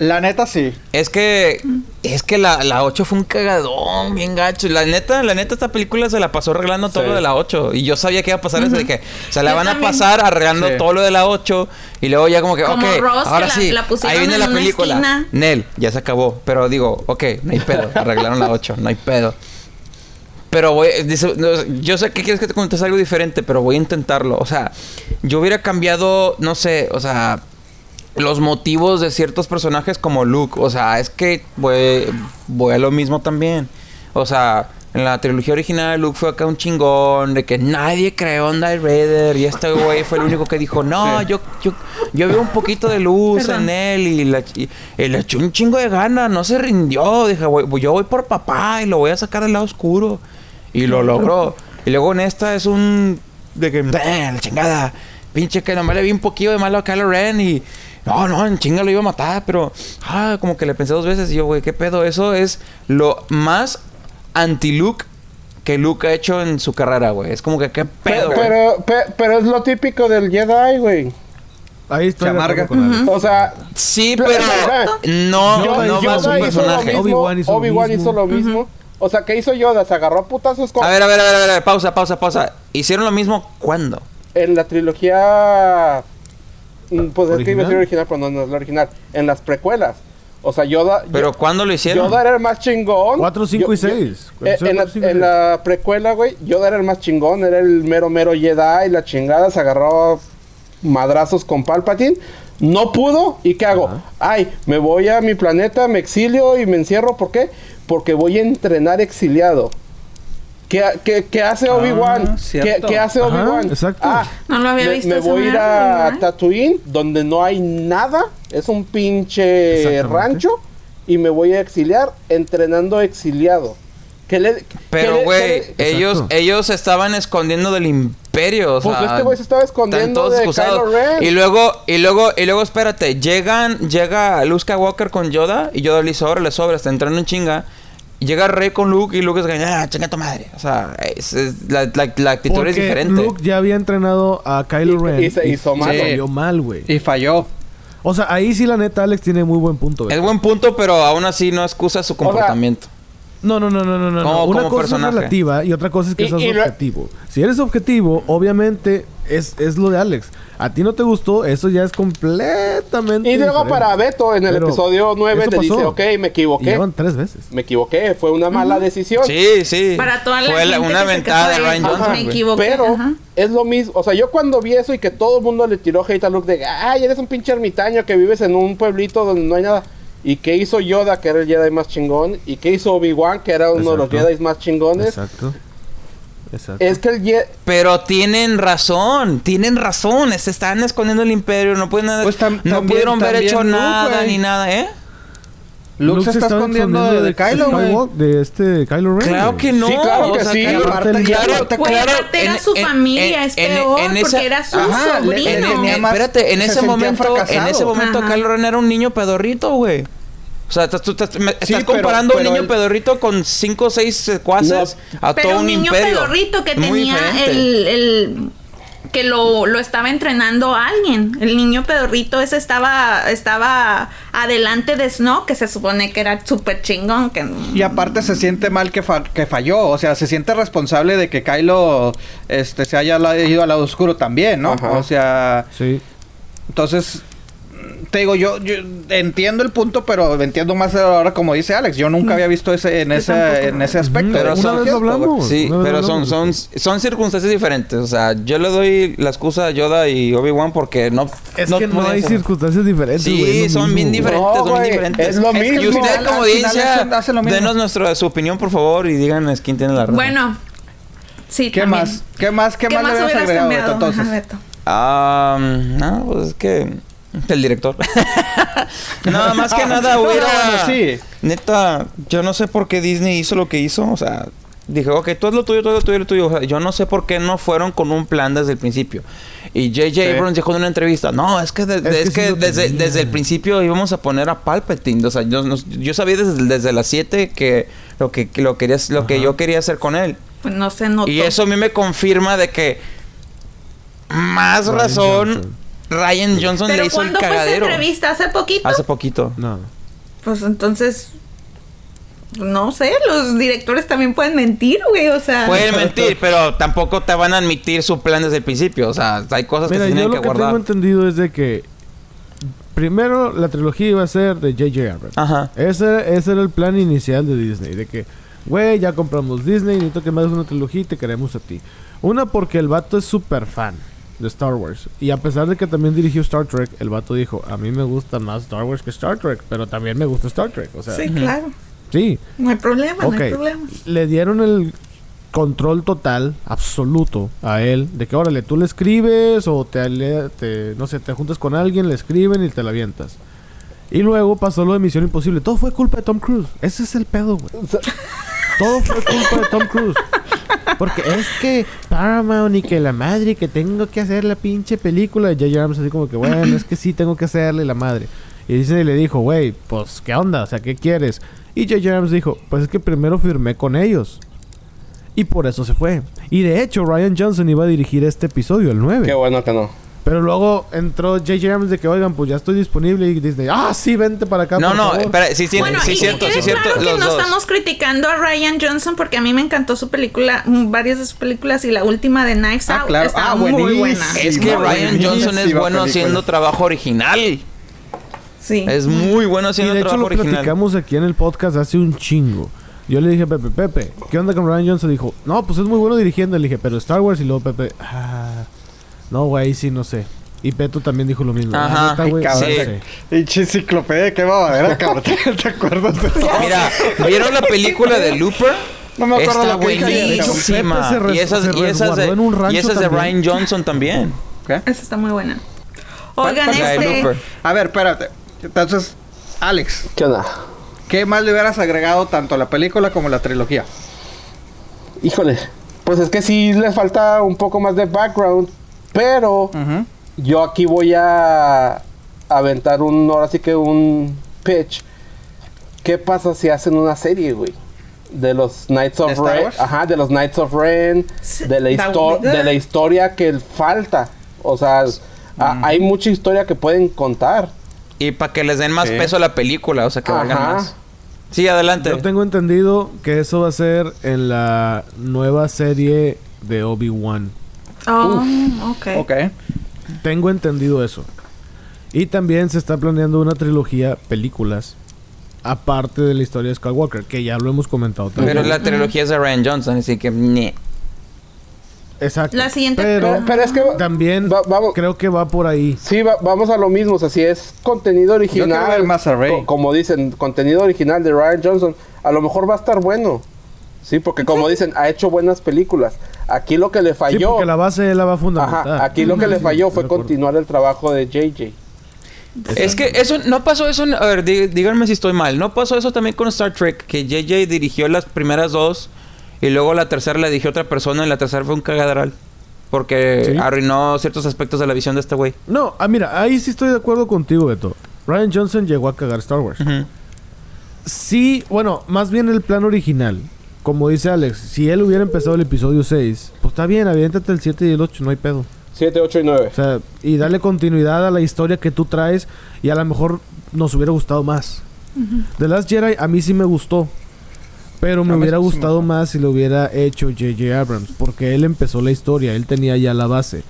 [SPEAKER 2] La neta sí.
[SPEAKER 3] Es que es que la, la 8 fue un cagadón, bien gacho. La neta, la neta, esta película se la pasó arreglando todo
[SPEAKER 5] Sí.
[SPEAKER 3] lo de la 8. Y yo sabía que iba a pasar eso de que se la
[SPEAKER 4] Yo
[SPEAKER 3] van a pasar arreglando
[SPEAKER 2] Sí.
[SPEAKER 3] todo lo de la 8. Y luego ya como que,
[SPEAKER 4] Como
[SPEAKER 3] ok,
[SPEAKER 4] Ross, que
[SPEAKER 3] ahora
[SPEAKER 4] la-
[SPEAKER 3] sí,
[SPEAKER 4] la
[SPEAKER 3] ahí viene
[SPEAKER 4] en
[SPEAKER 3] la película.
[SPEAKER 4] esquina.
[SPEAKER 3] Nel, ya se acabó. Pero digo, ok, no hay pedo. Arreglaron la 8, no hay pedo. Pero voy, dice- no, yo sé que quieres que te contes algo diferente, pero voy a intentarlo. O sea, yo hubiera cambiado, no sé, o sea, los motivos de ciertos personajes como Luke. O sea, es que voy, voy a lo mismo también. O sea, en la trilogía original Luke fue acá un chingón de que nadie creó en Darth Vader y este güey fue el único que dijo, no,
[SPEAKER 2] Sí.
[SPEAKER 3] yo, yo, yo veo un poquito de luz
[SPEAKER 4] Perdón.
[SPEAKER 3] en él y, la- y- y le echó un chingo de ganas, no se rindió. Dije, "Voy- yo voy por papá y lo voy a sacar del lado oscuro. Y lo logró. Y luego en esta es un... De que... "Eh, la chingada. Pinche que nomás le vi un poquillo de malo a Kylo Ren y... No, no, en chinga lo iba a matar, pero... Ah, como que le pensé dos veces y yo, güey, ¿qué pedo? Eso es lo más anti-Luke que Luke ha hecho en su carrera, güey. Es como que, ¿qué pedo,
[SPEAKER 5] Pero,
[SPEAKER 3] güey?
[SPEAKER 5] pero, pe- pero es lo típico del Jedi, güey.
[SPEAKER 1] Ahí estoy
[SPEAKER 2] Se amarga.
[SPEAKER 1] con Alex.
[SPEAKER 5] O sea,
[SPEAKER 3] Sí,
[SPEAKER 5] Pero-
[SPEAKER 3] pero... No,
[SPEAKER 1] Yoda-
[SPEAKER 3] no
[SPEAKER 1] Yoda
[SPEAKER 5] hizo lo
[SPEAKER 3] personaje.
[SPEAKER 5] mismo,
[SPEAKER 1] Obi-Wan hizo mismo.
[SPEAKER 5] hizo lo mismo. O sea, ¿qué hizo Yoda? Se agarró a putazos con...
[SPEAKER 3] A ver, a ver, a ver, a ver, pausa, pausa, pausa. ¿Hicieron lo mismo cuándo?
[SPEAKER 5] En la trilogía... mm, Pues es que iba a
[SPEAKER 1] ¿Original?
[SPEAKER 5] pero no, no es la original. En las precuelas. O sea, Yoda...
[SPEAKER 3] ¿Pero
[SPEAKER 5] Yo-
[SPEAKER 3] cuándo lo hicieron?
[SPEAKER 5] Yoda era el más chingón.
[SPEAKER 1] Cuatro, cinco y
[SPEAKER 5] Yo- yo-
[SPEAKER 1] seis.
[SPEAKER 5] eh, en, la, en la precuela, güey, Yoda era el más chingón. Era el mero, mero Jedi. La chingada se agarraba madrazos con Palpatine. No pudo. ¿Y qué hago? Ay, me voy a mi planeta, me exilio y me encierro. ¿Por qué? Porque voy a entrenar exiliado. ¿Qué, qué- qué hace Obi-Wan? ¿Qué,
[SPEAKER 2] cierto.
[SPEAKER 5] qué hace Obi-Wan?
[SPEAKER 1] exacto.
[SPEAKER 5] Ah,
[SPEAKER 4] No lo había
[SPEAKER 5] me,
[SPEAKER 4] visto
[SPEAKER 5] me voy a ir a. Tatooine, donde no hay nada. Es un pinche rancho. Y me voy a exiliar entrenando exiliado. ¿Qué le, qué
[SPEAKER 3] Pero, güey,
[SPEAKER 5] qué
[SPEAKER 3] ellos,
[SPEAKER 1] Exacto.
[SPEAKER 3] ellos se estaban escondiendo del imperio. O
[SPEAKER 5] Pues
[SPEAKER 3] sea,
[SPEAKER 5] este güey se estaba escondiendo de
[SPEAKER 3] excusados.
[SPEAKER 5] Kylo Ren.
[SPEAKER 3] Y luego, y luego, y luego, espérate, llegan, llega Luke Skywalker con Yoda y Yoda le dice, ahora le sobra, está entrando en chinga. Llega Rey con Luke y Luke es que, ah, chinga tu madre. O sea, es- es- la, la- la actitud
[SPEAKER 1] Porque
[SPEAKER 3] es diferente.
[SPEAKER 1] Luke ya había entrenado a Kylo
[SPEAKER 5] Y-
[SPEAKER 1] Ren.
[SPEAKER 5] y se hizo mal.
[SPEAKER 1] y salió mal, güey.
[SPEAKER 2] Y falló.
[SPEAKER 1] O sea, ahí sí la neta Alex tiene muy buen punto.
[SPEAKER 3] Es buen punto, pero aún así no excusa su comportamiento.
[SPEAKER 1] No, no, no, no, no, no. Una cosa
[SPEAKER 3] personaje.
[SPEAKER 1] es relativa y otra cosa es que
[SPEAKER 5] Y-
[SPEAKER 1] seas
[SPEAKER 5] y lo-
[SPEAKER 1] objetivo. Si eres objetivo, obviamente es, es lo de Alex. A ti no te gustó, eso ya es completamente
[SPEAKER 5] Y luego
[SPEAKER 1] diferente.
[SPEAKER 5] para Beto, en el
[SPEAKER 1] Pero
[SPEAKER 5] episodio 9
[SPEAKER 1] eso
[SPEAKER 5] te dice, ok, me equivoqué.
[SPEAKER 1] llevan tres veces.
[SPEAKER 5] Me equivoqué, fue una mala decisión.
[SPEAKER 3] Sí, sí.
[SPEAKER 4] Para toda la
[SPEAKER 3] Fue
[SPEAKER 4] gente
[SPEAKER 3] una
[SPEAKER 4] que
[SPEAKER 3] ventada de Ryan. Johnson.
[SPEAKER 4] Me equivoqué.
[SPEAKER 5] Pero
[SPEAKER 4] ajá.
[SPEAKER 5] es lo mismo, o sea, yo cuando vi eso y que todo el mundo le tiró hate a Luke de, ay, eres un pinche ermitaño que vives en un pueblito donde no hay nada. ¿Y qué hizo Yoda, que era el Jedi más chingón? ¿Y qué hizo Obi-Wan, que era uno de los. Jedi más chingones?
[SPEAKER 1] Exacto. Exacto.
[SPEAKER 5] Es que el Jedi...
[SPEAKER 3] Pero tienen razón, tienen razón. Se están escondiendo el imperio, no pueden
[SPEAKER 2] Pues tam-
[SPEAKER 3] no
[SPEAKER 2] también-
[SPEAKER 3] pudieron haber hecho
[SPEAKER 2] Luke,
[SPEAKER 3] nada ni nada, ¿eh?
[SPEAKER 2] Luke, se está escondiendo de, de Kylo, güey.
[SPEAKER 1] Skywalker- De este Kylo Ren.
[SPEAKER 3] Claro que no.
[SPEAKER 5] Sí, claro que sí.
[SPEAKER 3] claro,
[SPEAKER 1] Aparte el-
[SPEAKER 3] claro, claro,
[SPEAKER 4] era su
[SPEAKER 3] en-
[SPEAKER 4] familia,
[SPEAKER 3] en-
[SPEAKER 4] es
[SPEAKER 3] en-
[SPEAKER 4] peor,
[SPEAKER 3] en esa-
[SPEAKER 4] porque era su
[SPEAKER 2] Ajá,
[SPEAKER 4] sobrino.
[SPEAKER 2] le
[SPEAKER 3] Espérate, en
[SPEAKER 2] se
[SPEAKER 3] ese momento, en ese momento
[SPEAKER 4] Ajá.
[SPEAKER 3] Kylo Ren era un niño pedorrito, güey. O sea, estás, tú estás, me- estás
[SPEAKER 2] pero-
[SPEAKER 3] comparando a un
[SPEAKER 2] pero
[SPEAKER 3] niño pedorrito con cinco o seis secuaces a
[SPEAKER 4] Pero
[SPEAKER 3] todo
[SPEAKER 4] un
[SPEAKER 3] un
[SPEAKER 4] niño
[SPEAKER 3] imperio.
[SPEAKER 4] pedorrito que
[SPEAKER 3] Muy
[SPEAKER 4] tenía
[SPEAKER 3] diferente.
[SPEAKER 4] el, el- que lo, lo estaba entrenando a alguien. El niño pedorrito ese estaba estaba adelante de Snow, que se supone que era súper chingón. Que,
[SPEAKER 2] Y aparte se siente mal que, fa- que falló, o sea, se siente responsable de que Kylo este, se haya ido al lado oscuro también, ¿no?
[SPEAKER 5] Ajá.
[SPEAKER 2] O sea,
[SPEAKER 1] Sí.
[SPEAKER 2] entonces te digo, yo, yo entiendo el punto, pero entiendo más ahora como dice Alex. Yo nunca había visto ese en ese
[SPEAKER 4] tampoco.
[SPEAKER 2] en ese aspecto. Pero son-
[SPEAKER 1] vez lo hablamos.
[SPEAKER 3] Sí,
[SPEAKER 1] Una
[SPEAKER 3] pero son, son, son circunstancias diferentes. O sea, yo le doy la excusa a Yoda y Obi-Wan porque no.
[SPEAKER 1] Es que no hay
[SPEAKER 3] ser-
[SPEAKER 1] circunstancias diferentes.
[SPEAKER 3] Sí, son
[SPEAKER 1] mismo,
[SPEAKER 3] bien diferentes,
[SPEAKER 5] No,
[SPEAKER 3] son bien
[SPEAKER 5] güey,
[SPEAKER 3] diferentes.
[SPEAKER 5] es lo mismo.
[SPEAKER 3] Y usted como audiencia, denos nuestra, su opinión, por favor, y díganos quién tiene la razón.
[SPEAKER 4] Bueno, sí,
[SPEAKER 2] ¿Qué
[SPEAKER 4] también.
[SPEAKER 2] más? ¿Qué más? ¿Qué, más, le agregado Beto, entonces?
[SPEAKER 4] Ajá, Beto.
[SPEAKER 3] Ah, no, pues es que... El director. no, más que nada
[SPEAKER 2] No, no,
[SPEAKER 3] hubiera...
[SPEAKER 2] bueno, sí.
[SPEAKER 3] Neta, yo no sé por qué Disney hizo lo que hizo. O sea, dije, ok, todo es lo tuyo, todo es lo tuyo, lo tuyo. O sea, yo no sé por qué no fueron con un plan desde el principio. Y J.J. Abrams dijo en una entrevista, no, es que, de-
[SPEAKER 1] Es
[SPEAKER 3] es
[SPEAKER 1] que sí
[SPEAKER 3] desde, el principio íbamos a poner a Palpatine. O sea, yo, no- yo sabía desde, desde las 7 que lo que, lo, querías, lo que yo quería hacer con él.
[SPEAKER 4] Pues no se notó.
[SPEAKER 3] Y eso a mí me confirma de que más
[SPEAKER 1] Ryan
[SPEAKER 3] razón
[SPEAKER 1] Johnson.
[SPEAKER 3] Ryan Johnson
[SPEAKER 4] Pero
[SPEAKER 3] le hizo el
[SPEAKER 4] ¿cuándo fue esa entrevista? ¿Hace poquito?
[SPEAKER 3] Hace poquito.
[SPEAKER 1] No.
[SPEAKER 4] Pues entonces... No sé, los directores también pueden mentir, güey, o sea...
[SPEAKER 3] Pueden mentir, pero tampoco te van a admitir su plan desde el principio. O sea, hay cosas
[SPEAKER 1] Mira,
[SPEAKER 3] que se tienen
[SPEAKER 1] lo
[SPEAKER 3] que
[SPEAKER 1] que
[SPEAKER 3] guardar.
[SPEAKER 1] tengo entendido es de que primero la trilogía iba a ser de J.J. Abrams.
[SPEAKER 3] Ajá.
[SPEAKER 1] Ese, ese era el plan inicial de Disney, de que, güey, ya compramos Disney, necesito que me hagas una trilogía y te queremos a ti. Una porque el vato es súper fan de Star Wars. Y a pesar de que también dirigió Star Trek, el vato dijo, a mí me gusta más Star Wars que Star Trek, pero también me gusta Star Trek. O sea,
[SPEAKER 4] Sí,
[SPEAKER 1] sí.
[SPEAKER 4] claro. No hay problema, no hay problema.
[SPEAKER 1] Le dieron el control total, absoluto, a él, de que órale, tú le escribes o te, te no sé, te juntas con alguien, le escriben y te la avientas. Y luego pasó lo de Misión Imposible. Todo fue culpa de Tom Cruise. Ese es el pedo, güey. Todo fue culpa de Tom Cruise. Porque es que Paramount y que la madre que tengo que hacer la pinche película de J.J. Abrams así como que bueno, es que sí tengo que hacerle la madre. Y dice y le dijo, güey, pues ¿qué onda? O sea, ¿qué quieres? Y J.J. Abrams dijo, pues es que primero firmé con ellos. Y por eso se fue. Y de hecho, Ryan Johnson iba a dirigir este episodio, el 9.
[SPEAKER 5] Qué bueno que no.
[SPEAKER 1] Pero luego entró J.J. Abrams de que, oigan, pues ya estoy disponible. Y Disney, ah, sí, vente para acá.
[SPEAKER 3] No,
[SPEAKER 1] por
[SPEAKER 3] no,
[SPEAKER 1] favor".
[SPEAKER 3] espera, sí, sí,
[SPEAKER 4] bueno,
[SPEAKER 3] sí,
[SPEAKER 4] y
[SPEAKER 3] cierto,
[SPEAKER 4] que
[SPEAKER 3] sí, cierto,
[SPEAKER 4] claro que
[SPEAKER 3] los
[SPEAKER 4] no
[SPEAKER 3] dos.
[SPEAKER 4] estamos criticando a Ryan Johnson porque a mí me encantó su película, mm, varias de sus películas y la última de Knives
[SPEAKER 2] Ah,
[SPEAKER 4] Out
[SPEAKER 2] claro.
[SPEAKER 4] está
[SPEAKER 2] Ah,
[SPEAKER 4] muy buena.
[SPEAKER 3] Es que Ryan Johnson es bueno
[SPEAKER 2] película.
[SPEAKER 3] haciendo trabajo original.
[SPEAKER 4] Sí.
[SPEAKER 3] Es muy bueno
[SPEAKER 1] Y
[SPEAKER 3] haciendo
[SPEAKER 1] de hecho
[SPEAKER 3] trabajo
[SPEAKER 1] lo
[SPEAKER 3] original.
[SPEAKER 1] platicamos aquí en el podcast hace un chingo. Yo le dije a Pepe, Pepe, ¿qué onda con Ryan Johnson? Dijo, no, pues es muy bueno dirigiendo. Le dije, pero Star Wars. Y luego Pepe, ah, no, güey, sí, no sé. Y Peto también dijo lo mismo.
[SPEAKER 3] Ajá,
[SPEAKER 1] "Ah,
[SPEAKER 2] Ay,
[SPEAKER 1] güey,
[SPEAKER 2] cabrón.
[SPEAKER 1] no
[SPEAKER 3] sí.
[SPEAKER 1] sé".
[SPEAKER 2] Pinche enciclopedia, qué babadera, cabrón. ¿Te acuerdas de eso?
[SPEAKER 3] Mira, ¿vieron la película de Looper?
[SPEAKER 2] No me acuerdo
[SPEAKER 3] Está buenísima. Y esas, y esas de, y esas de. Ryan Johnson también.
[SPEAKER 2] ¿Qué?
[SPEAKER 4] Esa está muy buena.
[SPEAKER 2] ¿Cuál-
[SPEAKER 4] Oigan, este...
[SPEAKER 2] A ver, espérate. Entonces, Alex,
[SPEAKER 5] ¿Qué onda?
[SPEAKER 2] ¿qué más le hubieras agregado tanto a la película como a la trilogía?
[SPEAKER 5] Híjole. Pues es que sí le falta un poco más de background. Pero yo aquí voy a aventar un. Ahora sí que un pitch. ¿Qué pasa si hacen una serie, güey? De los Knights
[SPEAKER 2] ¿De
[SPEAKER 5] of Ren. Ajá, de los Knights of Ren. De la,
[SPEAKER 4] da-
[SPEAKER 5] histo- de la historia que falta. O sea, hay mucha historia que pueden contar.
[SPEAKER 3] Y para que les den más
[SPEAKER 2] Sí.
[SPEAKER 3] peso a la película, o sea, que valgan
[SPEAKER 5] Ajá.
[SPEAKER 3] más. Sí, adelante.
[SPEAKER 1] Yo tengo entendido que eso va a ser en la nueva serie de Obi-Wan.
[SPEAKER 4] Oh, ok.
[SPEAKER 2] Ok.
[SPEAKER 1] Tengo entendido eso. Y también se está planeando una trilogía películas. Aparte de la historia de Skywalker, que ya lo hemos comentado también.
[SPEAKER 3] Pero la trilogía es de Ryan Johnson, así que...
[SPEAKER 1] Exacto.
[SPEAKER 4] La siguiente-
[SPEAKER 1] Pero,
[SPEAKER 5] Pero, es que.
[SPEAKER 1] también
[SPEAKER 5] va- vamos,
[SPEAKER 1] creo que va por ahí.
[SPEAKER 5] Sí, va- vamos a lo mismo. O sea, si es contenido original.
[SPEAKER 2] ver más
[SPEAKER 5] co- como dicen, contenido original de Ryan Johnson, a lo mejor va a estar bueno. Sí, porque como dicen, ha hecho buenas películas. Aquí lo que le
[SPEAKER 1] Sí,
[SPEAKER 5] falló.
[SPEAKER 1] porque la base la va a fundamentar.
[SPEAKER 5] ajá, aquí lo que le falló fue continuar el trabajo de JJ.
[SPEAKER 3] Es que eso no pasó eso. A ver, dí- díganme si estoy mal. No pasó eso también con Star Trek, que JJ dirigió las primeras dos y luego la tercera la dirigió otra persona y la tercera fue un cagadral. Porque
[SPEAKER 1] Sí.
[SPEAKER 3] arruinó ciertos aspectos de la visión de este güey.
[SPEAKER 1] No, ah, mira, ahí sí estoy de acuerdo contigo, Beto. Ryan Johnson llegó a cagar Star Wars. Sí, bueno, más bien el plan original. Como dice Alex, si él hubiera empezado el episodio 6, pues está bien, aviéntate el 7 y el 8, no hay pedo.
[SPEAKER 5] 7, 8 y 9.
[SPEAKER 1] O sea, y darle continuidad a la historia que tú traes y a lo mejor nos hubiera gustado más. The Last Jedi a mí sí me gustó. Pero me hubiera
[SPEAKER 2] sí me
[SPEAKER 1] gustado más si lo hubiera hecho J.J. Abrams. Porque él empezó la historia, él tenía ya la base.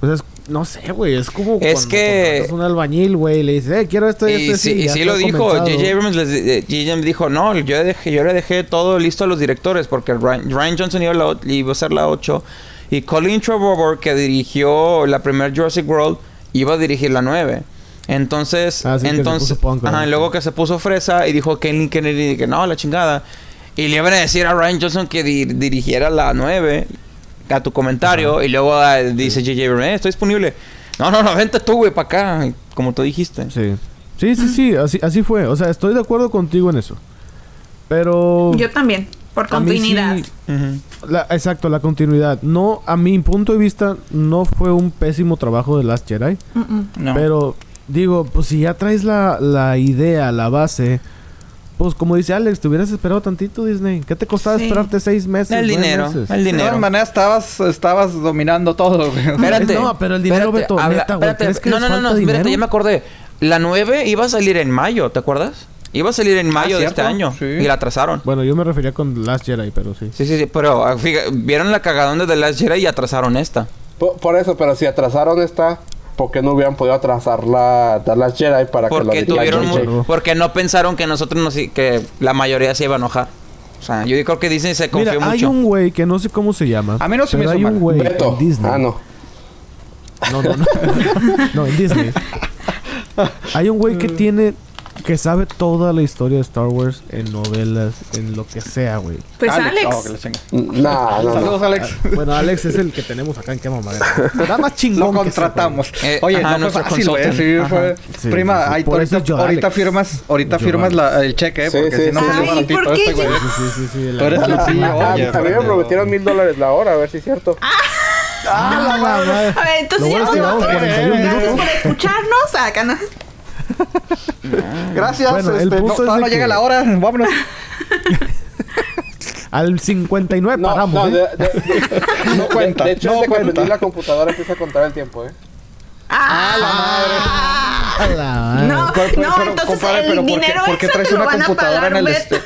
[SPEAKER 1] O sea, es- no sé, güey, es como
[SPEAKER 3] Es que-
[SPEAKER 1] contratas un albañil, güey, le dices, eh, quiero esto y
[SPEAKER 3] Y
[SPEAKER 1] esto
[SPEAKER 3] sí, y sí lo dijo. J.J. Abrams, les, eh, dijo, no, yo, dejé, yo le dejé todo listo a los directores porque Ryan, Ryan Johnson iba a, la o- iba a ser la 8 y Colin Trevorrow, que dirigió la primera Jurassic World, iba a dirigir la 9. Entonces,
[SPEAKER 1] Ah, sí,
[SPEAKER 3] entonces,
[SPEAKER 1] punk,
[SPEAKER 3] ajá, luego que se puso fresa y dijo Kathleen Kennedy que no, la chingada. Y le iban a decir a Ryan Johnson que di- dirigiera la 9 a tu comentario y luego ah, dice J.J. Abrams, eh, estoy disponible. No, no, no, vente tú, güey, para acá, como tú dijiste.
[SPEAKER 1] Sí. Sí, sí, sí, así, así fue. O sea, estoy de acuerdo contigo en eso. Pero...
[SPEAKER 4] Yo también, por continuidad.
[SPEAKER 1] sí- la- exacto, la continuidad. No, a mi punto de vista, no fue un pésimo trabajo de Last Jedi.
[SPEAKER 2] No.
[SPEAKER 1] Pero, digo, pues si ya traes la, la idea, la base... Pues como dice Alex, te hubieras esperado tantito, Disney. ¿Qué te costaba
[SPEAKER 4] Sí.
[SPEAKER 1] esperarte seis meses?
[SPEAKER 3] El dinero,
[SPEAKER 1] meses?
[SPEAKER 3] el
[SPEAKER 2] De
[SPEAKER 3] dinero.
[SPEAKER 2] todas maneras, estabas, estabas dominando todo, güey.
[SPEAKER 3] Espérate.
[SPEAKER 1] No, pero el dinero,
[SPEAKER 3] espérate,
[SPEAKER 1] Beto,
[SPEAKER 3] habla-
[SPEAKER 1] neta, güey,
[SPEAKER 3] espérate,
[SPEAKER 1] ¿crees que
[SPEAKER 3] no, no, no, no,
[SPEAKER 1] falta
[SPEAKER 3] espérate,
[SPEAKER 1] dinero?
[SPEAKER 3] ya me acordé. La 9 iba a salir en mayo, ¿te acuerdas? Iba a salir en mayo de este año.
[SPEAKER 2] Sí.
[SPEAKER 3] Y la atrasaron.
[SPEAKER 1] Bueno, yo me refería con Last Jedi, pero sí.
[SPEAKER 3] Sí, sí, sí. Pero ah, fíjate, vieron la cagadón de The Last Jedi y atrasaron esta.
[SPEAKER 5] Por, por eso, pero si atrasaron esta, ¿por qué no hubieran podido atrasar la The Last Jedi para que lo
[SPEAKER 3] Porque tuvieron
[SPEAKER 5] J.J.?
[SPEAKER 3] mu- porque no pensaron que nosotros nos, que la mayoría se iba a enojar. O sea, yo creo que Disney se confió
[SPEAKER 1] Mira, hay
[SPEAKER 3] mucho.
[SPEAKER 1] un güey que no sé cómo se llama.
[SPEAKER 2] A mí no se me hizo
[SPEAKER 1] hay un güey
[SPEAKER 5] Beto.
[SPEAKER 1] en Disney.
[SPEAKER 5] Ah, no.
[SPEAKER 1] No, no, no. no, en Disney. Hay un güey que tiene... Que sabe toda la historia de Star Wars en novelas, en lo que sea, güey.
[SPEAKER 4] Pues Alex.
[SPEAKER 2] Oh, que la chinga.
[SPEAKER 5] No,
[SPEAKER 2] Saludos,
[SPEAKER 5] no.
[SPEAKER 2] Alex.
[SPEAKER 1] Bueno, Alex es el que tenemos acá en Quema Madera. Nada más chingón
[SPEAKER 2] Lo
[SPEAKER 1] que
[SPEAKER 2] contratamos.
[SPEAKER 3] Eh,
[SPEAKER 2] Oye,
[SPEAKER 3] ajá,
[SPEAKER 2] no fue fácil, güey. Sí, fue.
[SPEAKER 1] Sí,
[SPEAKER 2] Prima,
[SPEAKER 1] sí, sí.
[SPEAKER 2] ahí- ahorita,
[SPEAKER 1] yo,
[SPEAKER 2] ahorita
[SPEAKER 1] Alex.
[SPEAKER 2] firmas, ahorita
[SPEAKER 1] Yo,
[SPEAKER 2] firmas
[SPEAKER 1] Alex.
[SPEAKER 2] la, el cheque, ¿eh? Porque
[SPEAKER 5] sí,
[SPEAKER 2] si no
[SPEAKER 4] Ay,
[SPEAKER 2] baratito
[SPEAKER 4] ¿por qué
[SPEAKER 2] este, güey.
[SPEAKER 4] yo?
[SPEAKER 1] Sí, sí, sí, sí.
[SPEAKER 2] Tú eres
[SPEAKER 5] Ah, ah, a mí me prometieron mil dólares la hora, a ver si es cierto.
[SPEAKER 1] Ah, la madre.
[SPEAKER 4] A ver, entonces
[SPEAKER 1] que
[SPEAKER 4] ya
[SPEAKER 1] llevamos
[SPEAKER 4] vamos.
[SPEAKER 1] 41
[SPEAKER 4] Gracias por escucharnos. Acá no.
[SPEAKER 2] Gracias.
[SPEAKER 1] Bueno, el
[SPEAKER 2] este, no,
[SPEAKER 1] punto es
[SPEAKER 2] todavía
[SPEAKER 1] de
[SPEAKER 2] no llega
[SPEAKER 1] que-
[SPEAKER 2] la hora. Vámonos.
[SPEAKER 1] Al 59
[SPEAKER 5] No,
[SPEAKER 1] paramos,
[SPEAKER 5] no,
[SPEAKER 1] ¿eh?
[SPEAKER 5] de, de- de-
[SPEAKER 2] No cuenta,
[SPEAKER 5] De hecho,
[SPEAKER 2] no cuenta.
[SPEAKER 5] prendí la computadora empieza a contar el tiempo, ¿eh?
[SPEAKER 4] Ah,
[SPEAKER 1] A la madre.
[SPEAKER 4] No,
[SPEAKER 2] Pero,
[SPEAKER 4] no,
[SPEAKER 2] pero,
[SPEAKER 4] entonces
[SPEAKER 2] compadre,
[SPEAKER 4] el
[SPEAKER 2] pero ¿por qué-
[SPEAKER 4] dinero
[SPEAKER 2] por qué
[SPEAKER 4] extra
[SPEAKER 2] traes
[SPEAKER 4] te lo
[SPEAKER 2] una
[SPEAKER 4] van a
[SPEAKER 2] computadora
[SPEAKER 4] pagar,
[SPEAKER 2] en el
[SPEAKER 4] Beto.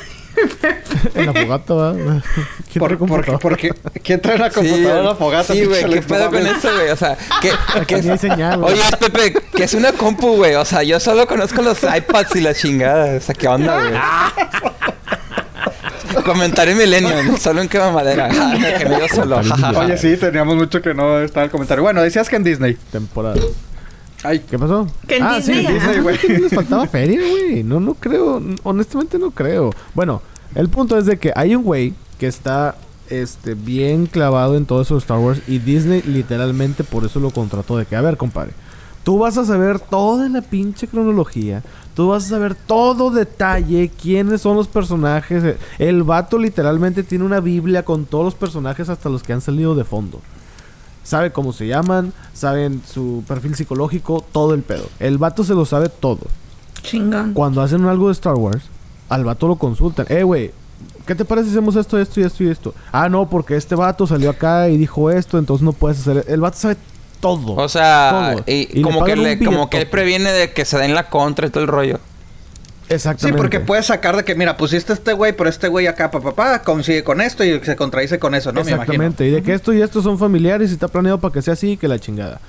[SPEAKER 1] En la fogata, va. ¿Quién trae
[SPEAKER 2] ¿Por, por,
[SPEAKER 1] computadora?
[SPEAKER 2] por qué? ¿Quién trae una computadora a la fogata?
[SPEAKER 3] Sí, güey, ¿qué pedo con eso, güey? O sea, que, que
[SPEAKER 1] hay señal.
[SPEAKER 3] Oye, es Pepe, que es una compu, güey. O sea, yo solo conozco los iPads y la chingada. O sea, ¿qué onda, güey? Comentario millennial, solo en quema madera. que me dio solo.
[SPEAKER 2] Oye, sí, teníamos mucho que no estaba el comentario. Bueno, decías que en Disney.
[SPEAKER 1] Temporadas.
[SPEAKER 2] Ay,
[SPEAKER 1] ¿Qué pasó?
[SPEAKER 4] Que en
[SPEAKER 1] ah,
[SPEAKER 4] Disney,
[SPEAKER 1] sí.
[SPEAKER 2] Disney, güey.
[SPEAKER 1] Les faltaba feria, güey. No, no creo. Honestamente no creo. Bueno, el punto es de que hay un güey que está este, bien clavado en todo eso de Star Wars y Disney literalmente por eso lo contrató de que, a ver, compadre, tú vas a saber toda la pinche cronología, tú vas a saber todo detalle, quiénes son los personajes. Eh, El vato literalmente tiene una Biblia con todos los personajes hasta los que han salido de fondo. Sabe cómo se llaman, saben su perfil psicológico, todo el pedo. El vato se lo sabe todo.
[SPEAKER 4] Chingón.
[SPEAKER 1] Cuando hacen algo de Star Wars, al vato lo consultan. Eh, güey, ¿qué te parece si hacemos esto, esto y esto y esto? Ah, no, porque este vato salió acá y dijo esto, entonces no puedes hacer... El vato sabe todo.
[SPEAKER 3] O sea,
[SPEAKER 1] Todo.
[SPEAKER 3] y, como, que le, como que él previene de que se den la contra y todo el rollo.
[SPEAKER 2] Sí,
[SPEAKER 1] Exactamente.
[SPEAKER 2] porque puedes sacar de que, mira, pusiste este güey, pero este güey acá, papá, pa, coincide con esto y se contradice con eso, ¿no? Me imagino.
[SPEAKER 1] Exactamente. Y de que esto y esto son familiares y está planeado para que sea así que la chingada.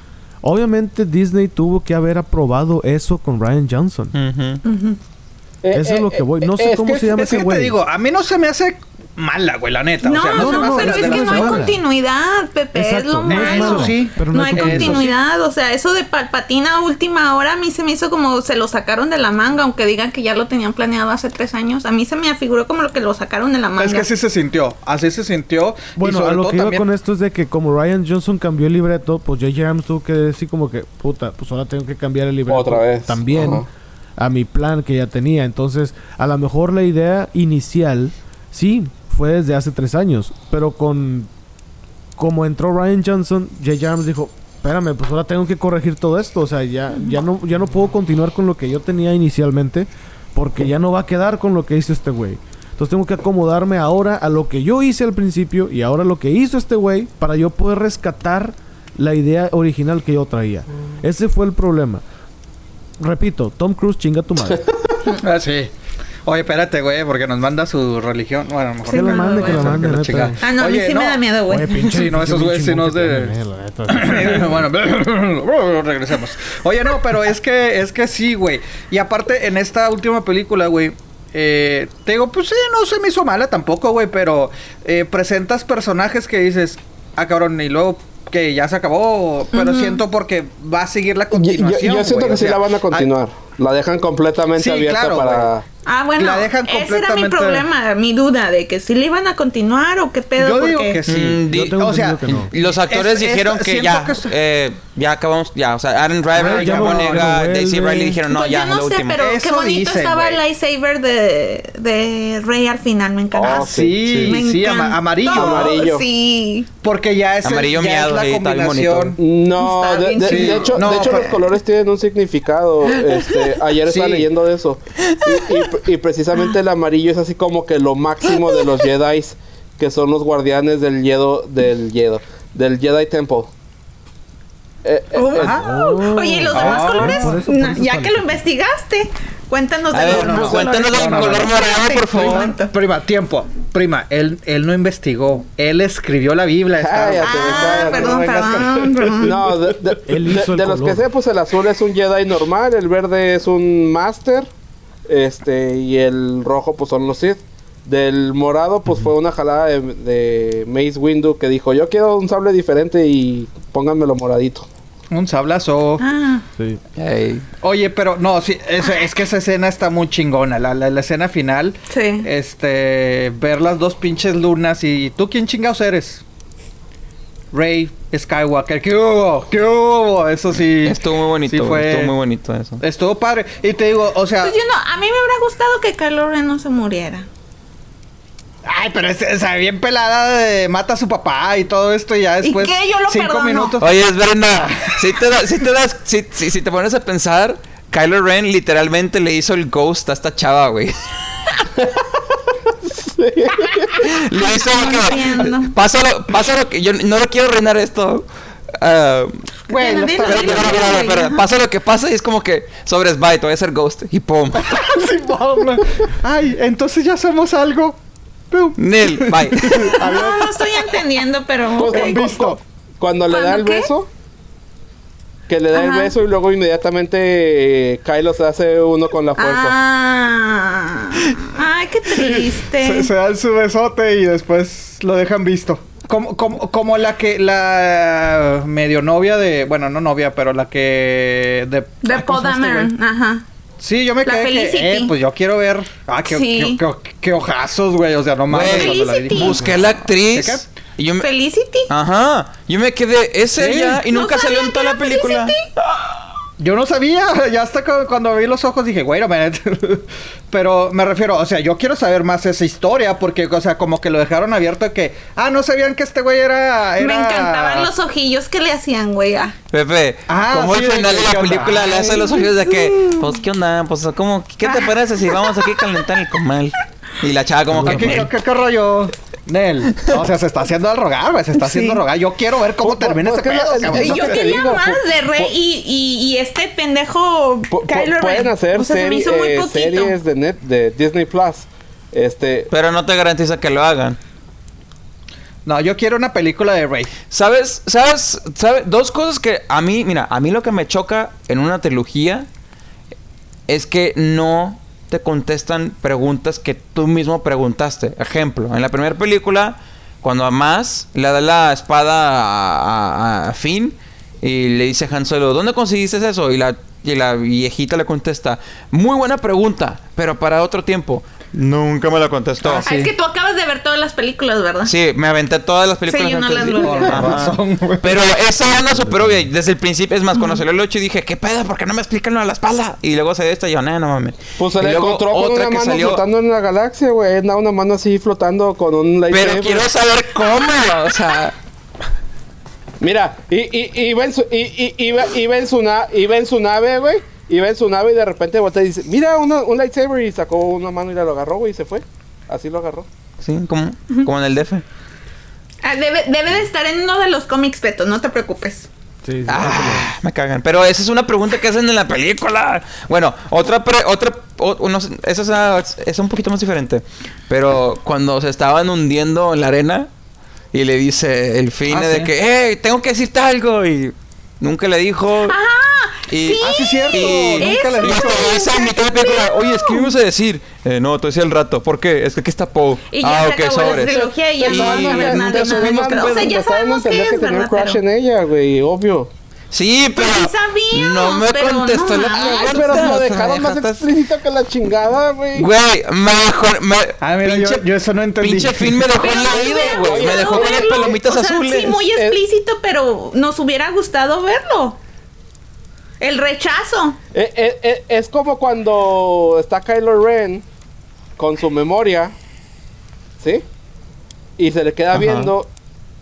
[SPEAKER 1] Obviamente Disney tuvo que haber aprobado eso con Ryan Johnson. Eso es lo que voy. No sé cómo se llama
[SPEAKER 2] Es que
[SPEAKER 1] ese
[SPEAKER 2] te
[SPEAKER 1] güey.
[SPEAKER 2] digo, a mí no se me hace mala, güey, la neta.
[SPEAKER 4] No,
[SPEAKER 2] o sea,
[SPEAKER 1] no, no, no,
[SPEAKER 4] pero es que no hay continuidad, Pepe, es lo malo.
[SPEAKER 1] malo,
[SPEAKER 2] sí,
[SPEAKER 1] pero
[SPEAKER 4] no hay
[SPEAKER 2] continuidad.
[SPEAKER 4] o sea, eso de Palpatina a última hora a mí se me hizo como se lo sacaron de la manga, aunque digan que ya lo tenían planeado hace tres años, a mí se me afiguró como lo que lo sacaron de la manga.
[SPEAKER 2] Es que así se sintió, así se sintió.
[SPEAKER 1] Bueno, a lo que iba
[SPEAKER 2] también-
[SPEAKER 1] con esto es de que como Ryan Johnson cambió el libreto, pues J.J. Abrams tuvo que decir como que, puta, pues ahora tengo que cambiar el libreto.
[SPEAKER 5] Otra vez.
[SPEAKER 1] También a mi plan que ya tenía. Entonces, a lo mejor la idea inicial, sí, fue desde hace tres años. Pero con... Como entró Ryan Johnson, J.J. Abrams dijo, espérame, pues ahora tengo que corregir todo esto. O sea, ya, ya, no, ya no puedo continuar con lo que yo tenía inicialmente. Porque ya no va a quedar con lo que hizo este güey. Entonces tengo que acomodarme ahora a lo que yo hice al principio y ahora lo que hizo este güey para yo poder rescatar la idea original que yo traía. Ese fue el problema. Repito, Tom Cruise chinga tu madre.
[SPEAKER 2] Ah, sí. Oye, espérate, güey, porque nos manda su religión. Bueno, mejor
[SPEAKER 1] Que
[SPEAKER 2] no,
[SPEAKER 1] la mande, que
[SPEAKER 2] güey,
[SPEAKER 1] mande,
[SPEAKER 2] la
[SPEAKER 1] neta.
[SPEAKER 2] chingada.
[SPEAKER 4] Ah, no, a mí sí me da miedo, güey.
[SPEAKER 1] Oye, pinche
[SPEAKER 2] Sí, no, esos güeyes sí
[SPEAKER 1] bien
[SPEAKER 2] no es
[SPEAKER 1] chingón
[SPEAKER 2] de-
[SPEAKER 1] que
[SPEAKER 2] bueno, regresemos. Oye, no, pero es que, es que sí, güey. Y aparte, en esta última película, güey, eh, te digo, pues sí, no se me hizo mala tampoco, güey, pero eh, presentas personajes que dices, ah, cabrón, y luego que ya se acabó, pero siento porque va a seguir la
[SPEAKER 5] Yo, yo-
[SPEAKER 2] continuación.
[SPEAKER 5] yo siento que sí
[SPEAKER 2] sea,
[SPEAKER 5] la van a continuar. La dejan completamente
[SPEAKER 2] Sí,
[SPEAKER 5] abierta
[SPEAKER 2] claro,
[SPEAKER 5] para...
[SPEAKER 4] Ah, bueno,
[SPEAKER 2] La dejan
[SPEAKER 4] ese era mi problema, mi duda de que si le iban a continuar o qué pedo.
[SPEAKER 2] Yo digo
[SPEAKER 4] porque-
[SPEAKER 2] que sí.
[SPEAKER 3] Mm, di-
[SPEAKER 1] Yo tengo
[SPEAKER 2] o sea,
[SPEAKER 1] entendido que no.
[SPEAKER 3] Los actores
[SPEAKER 2] Es-
[SPEAKER 3] dijeron
[SPEAKER 2] es-
[SPEAKER 3] que ya,
[SPEAKER 2] que es-
[SPEAKER 3] eh, ya acabamos, ya, o sea, Aaron Driver,
[SPEAKER 1] Ah, ya
[SPEAKER 3] John
[SPEAKER 1] no-
[SPEAKER 3] Daisy. Riley dijeron, no,
[SPEAKER 4] Pues
[SPEAKER 3] ya,
[SPEAKER 4] yo no
[SPEAKER 3] lo
[SPEAKER 4] sé,
[SPEAKER 3] último.
[SPEAKER 4] pero qué
[SPEAKER 2] Eso
[SPEAKER 4] bonito
[SPEAKER 2] dicen,
[SPEAKER 4] estaba el lightsaber de, de Rey al final, me encantó.
[SPEAKER 5] Oh,
[SPEAKER 2] sí,
[SPEAKER 4] Me
[SPEAKER 2] sí, ama-
[SPEAKER 4] encantó.
[SPEAKER 2] amarillo.
[SPEAKER 5] Amarillo.
[SPEAKER 4] Sí.
[SPEAKER 2] Porque ya es, el-
[SPEAKER 3] Amarillo
[SPEAKER 2] ya es
[SPEAKER 3] miado,
[SPEAKER 2] la combinación.
[SPEAKER 5] No, de, hecho, de hecho los colores tienen un significado. Este, ayer estaba
[SPEAKER 2] Sí.
[SPEAKER 5] leyendo de eso. Y, precisamente el amarillo es así como que lo máximo de los Jedi, que son los guardianes del Yedo, del Yedo, del Jedi Temple. Eh, eh,
[SPEAKER 4] Oh,
[SPEAKER 5] eh.
[SPEAKER 4] Oye, ¿y los
[SPEAKER 2] Ah,
[SPEAKER 4] demás colores?
[SPEAKER 1] por eso- por
[SPEAKER 4] Na-
[SPEAKER 1] eso
[SPEAKER 4] ya que lo investigaste, cuéntanos de los demás
[SPEAKER 3] cuéntanos
[SPEAKER 4] colores.
[SPEAKER 3] del color morado, por favor.
[SPEAKER 2] Prima, tiempo. Prima, él, él no investigó. Él escribió la Biblia.
[SPEAKER 5] Cállate.
[SPEAKER 4] Ah,
[SPEAKER 5] cállate,
[SPEAKER 4] perdón,
[SPEAKER 2] no
[SPEAKER 4] perdón, perdón.
[SPEAKER 5] No, de, de-
[SPEAKER 1] Él
[SPEAKER 5] de-
[SPEAKER 1] hizo el
[SPEAKER 5] de los que sé, pues el azul es un Jedi normal, el verde es un Master, este, y el rojo pues son los Sith. Del morado pues fue una jalada de, de Mace Windu que dijo, yo quiero un sable diferente y pónganmelo moradito.
[SPEAKER 2] Un sablazo.
[SPEAKER 4] Ah,
[SPEAKER 1] Sí.
[SPEAKER 2] Oye, pero no, sí, es, es que esa escena está muy chingona. La, la, la escena final.
[SPEAKER 4] sí.
[SPEAKER 2] Este, ver las dos pinches lunas y tú quién chingados eres. Rey Skywalker. ¿Qué hubo? ¿Qué hubo? Eso sí.
[SPEAKER 3] Estuvo muy bonito,
[SPEAKER 2] sí fue-
[SPEAKER 3] estuvo muy bonito eso.
[SPEAKER 2] Estuvo padre. Y te digo, o sea.
[SPEAKER 4] Pues yo no, a mí me hubiera gustado que Kylo Ren no se muriera.
[SPEAKER 2] Ay, pero es, es bien pelada de mata a su papá y todo esto y ya después.
[SPEAKER 4] qué? Yo lo
[SPEAKER 2] cinco
[SPEAKER 4] perdono.
[SPEAKER 2] minutos.
[SPEAKER 3] Oye, es Brenda, si te, da- si te das, si, si, si te pones a pensar, Kylo Ren literalmente le hizo el ghost a esta chava, güey. le hizo lo
[SPEAKER 4] Entiendo.
[SPEAKER 3] que... Pásalo, pásalo que... Yo no lo quiero reinar esto.
[SPEAKER 2] lo está-
[SPEAKER 3] pero, pero, pero, pero,
[SPEAKER 4] ajá.
[SPEAKER 3] pasa lo que pasa y es como que sobres bye, te voy a hacer ghost y pum.
[SPEAKER 2] Simón. Ay, entonces ya somos algo.
[SPEAKER 3] Nel, bye.
[SPEAKER 4] No, no estoy entendiendo, pero
[SPEAKER 5] Pues,
[SPEAKER 4] ok.
[SPEAKER 5] cu- cu- Cuando le da
[SPEAKER 4] ¿Cuándo
[SPEAKER 5] el
[SPEAKER 4] qué?
[SPEAKER 5] beso, que le da el beso y luego inmediatamente eh, Kylo se hace uno con la fuerza.
[SPEAKER 4] Ah, ay, qué triste.
[SPEAKER 2] Se, se dan su besote y después lo dejan visto. Como, como, como la que, la medio novia de, bueno, no novia, pero la que... De,
[SPEAKER 4] De
[SPEAKER 2] ay, ¿cómo se llama este
[SPEAKER 4] Podameron,
[SPEAKER 2] güey?
[SPEAKER 4] ajá.
[SPEAKER 2] Sí, yo me
[SPEAKER 4] La
[SPEAKER 2] quedé que, eh, pues yo quiero ver... Ah, qué,
[SPEAKER 4] Sí.
[SPEAKER 2] qué, qué- qué ojazos, güey, o sea, no mames.
[SPEAKER 3] Busqué la actriz.
[SPEAKER 2] ¿Qué,
[SPEAKER 3] Y yo me,
[SPEAKER 4] Felicity.
[SPEAKER 3] Ajá. Yo me quedé, es
[SPEAKER 2] Sí.
[SPEAKER 3] ella y
[SPEAKER 4] No
[SPEAKER 3] nunca salió en toda la película.
[SPEAKER 4] Felicity.
[SPEAKER 2] Yo no sabía, ya hasta cu- cuando vi los ojos dije, güey, Pero me refiero, o sea, yo quiero saber más esa historia porque, o sea, como que lo dejaron abierto de que, ah, no sabían que este güey era, era...
[SPEAKER 4] Me encantaban los ojillos que le hacían, güey. ah.
[SPEAKER 3] Pepe,
[SPEAKER 2] Ah,
[SPEAKER 3] como
[SPEAKER 2] sí,
[SPEAKER 3] al
[SPEAKER 2] de
[SPEAKER 3] final de la película le hace los ojos de que, pues, ¿qué onda? Pues, ¿cómo, ¿qué
[SPEAKER 4] Ah.
[SPEAKER 3] te parece si vamos aquí a calentar el comal? Y la chava como
[SPEAKER 2] ¿Qué,
[SPEAKER 3] que...
[SPEAKER 2] qué, qué- qué rollo? Nel. O sea, se está haciendo al rogar, güey. Se está haciendo
[SPEAKER 4] Sí.
[SPEAKER 2] rogar. Yo quiero ver cómo
[SPEAKER 5] Pues,
[SPEAKER 2] termina
[SPEAKER 5] pues,
[SPEAKER 2] ese
[SPEAKER 5] que la-
[SPEAKER 2] pedo,
[SPEAKER 5] es-
[SPEAKER 2] cabrón.
[SPEAKER 5] es
[SPEAKER 4] Y
[SPEAKER 5] lo
[SPEAKER 4] yo quería
[SPEAKER 5] digo,
[SPEAKER 4] más de Rey y, y, y este pendejo Kylo
[SPEAKER 5] pueden hacer
[SPEAKER 4] o sea, se me
[SPEAKER 5] seri-
[SPEAKER 4] hizo muy
[SPEAKER 5] eh, series de net de Disney Plus. Este,
[SPEAKER 3] Pero no te garantiza que lo hagan.
[SPEAKER 2] No, yo quiero una película de Rey.
[SPEAKER 3] ¿Sabes? ¿Sabes? ¿Sabes? Dos cosas que a mí, mira, a mí lo que me choca en una trilogía es que no te contestan preguntas que tú mismo preguntaste. Ejemplo, en la primera película, cuando a Maz le da la espada a Finn y le dice a Han Solo, ¿dónde conseguiste eso? Y la, y la viejita le contesta, muy buena pregunta, pero para otro tiempo. Nunca me la contestó.
[SPEAKER 2] Ah,
[SPEAKER 4] Ah, Es que tú acabas de ver todas las películas, ¿verdad?
[SPEAKER 3] Sí, me aventé todas las películas
[SPEAKER 4] Sí, yo no las vi.
[SPEAKER 3] Pero esa una super obvia. Desde el principio, es más, cuando salió el 8 dije, ¿qué pedo? ¿Por qué no me explican lo de la espalda? Y luego se esta y yo, no, no mames.
[SPEAKER 5] pues se le
[SPEAKER 3] luego
[SPEAKER 5] encontró con una mano flotando en la galaxia, güey. Una mano así flotando con un lightsaber.
[SPEAKER 3] Pero quiero saber cómo, o sea.
[SPEAKER 5] Mira, y, y, y iba en su, y, y, iba, iba en su, na- iba en su nave, güey. Iba en su nave y de repente voltea y dice, mira, una- un lightsaber. Y sacó una mano y la lo agarró, güey, y se fue. Así lo agarró.
[SPEAKER 3] Sí, como, como en el DF.
[SPEAKER 4] Ah, debe, debe de estar en uno de los cómics, Peto, no te preocupes.
[SPEAKER 1] Sí, sí,
[SPEAKER 3] Ah, me cagan. Pero esa es una pregunta que hacen en la película. Bueno, otra, pre- otra, o- uno- esa es, es un poquito más diferente. Pero cuando se estaban hundiendo en la arena y le dice el fin
[SPEAKER 2] Ah,
[SPEAKER 3] de
[SPEAKER 2] sí.
[SPEAKER 3] que, hey, tengo que decirte algo y nunca le dijo.
[SPEAKER 4] ¡Ah!
[SPEAKER 3] Y-
[SPEAKER 4] sí,
[SPEAKER 2] Ah, sí, cierto.
[SPEAKER 3] Y-
[SPEAKER 2] Nunca
[SPEAKER 3] hasta le dice en mitad de película, oye, es que me ibas a decir. Eh, no, te decía el rato. ¿Por qué? Es que aquí está Poe. Ah,
[SPEAKER 4] se
[SPEAKER 3] ok,
[SPEAKER 4] la
[SPEAKER 3] sobres.
[SPEAKER 4] trilogía y ya no
[SPEAKER 3] Y
[SPEAKER 4] vamos a ver nada o sea, ya sabemos que es,
[SPEAKER 5] que tenía un
[SPEAKER 4] ¿verdad?
[SPEAKER 5] crush en ella, güey, obvio.
[SPEAKER 3] Sí, pero.
[SPEAKER 4] Pues sabíamos,
[SPEAKER 3] no me
[SPEAKER 4] pero
[SPEAKER 3] contestó
[SPEAKER 4] no
[SPEAKER 3] la pregunta.
[SPEAKER 5] pero
[SPEAKER 3] o
[SPEAKER 5] lo dejaron más explícito que la chingada, güey.
[SPEAKER 3] Güey, me dejó. Me,
[SPEAKER 2] Ah, mira, yo-
[SPEAKER 3] pinche,
[SPEAKER 2] yo eso no entendí.
[SPEAKER 3] Pinche fin me dejó en la vida, güey. Me dejó con las palomitas
[SPEAKER 4] O sea,
[SPEAKER 3] azules.
[SPEAKER 4] Sí, muy
[SPEAKER 5] Eh,
[SPEAKER 4] explícito, pero nos hubiera gustado verlo. El rechazo.
[SPEAKER 5] Eh, eh, eh, es como cuando está Kylo Ren con su memoria, ¿sí? Y se le queda
[SPEAKER 3] Ajá.
[SPEAKER 5] viendo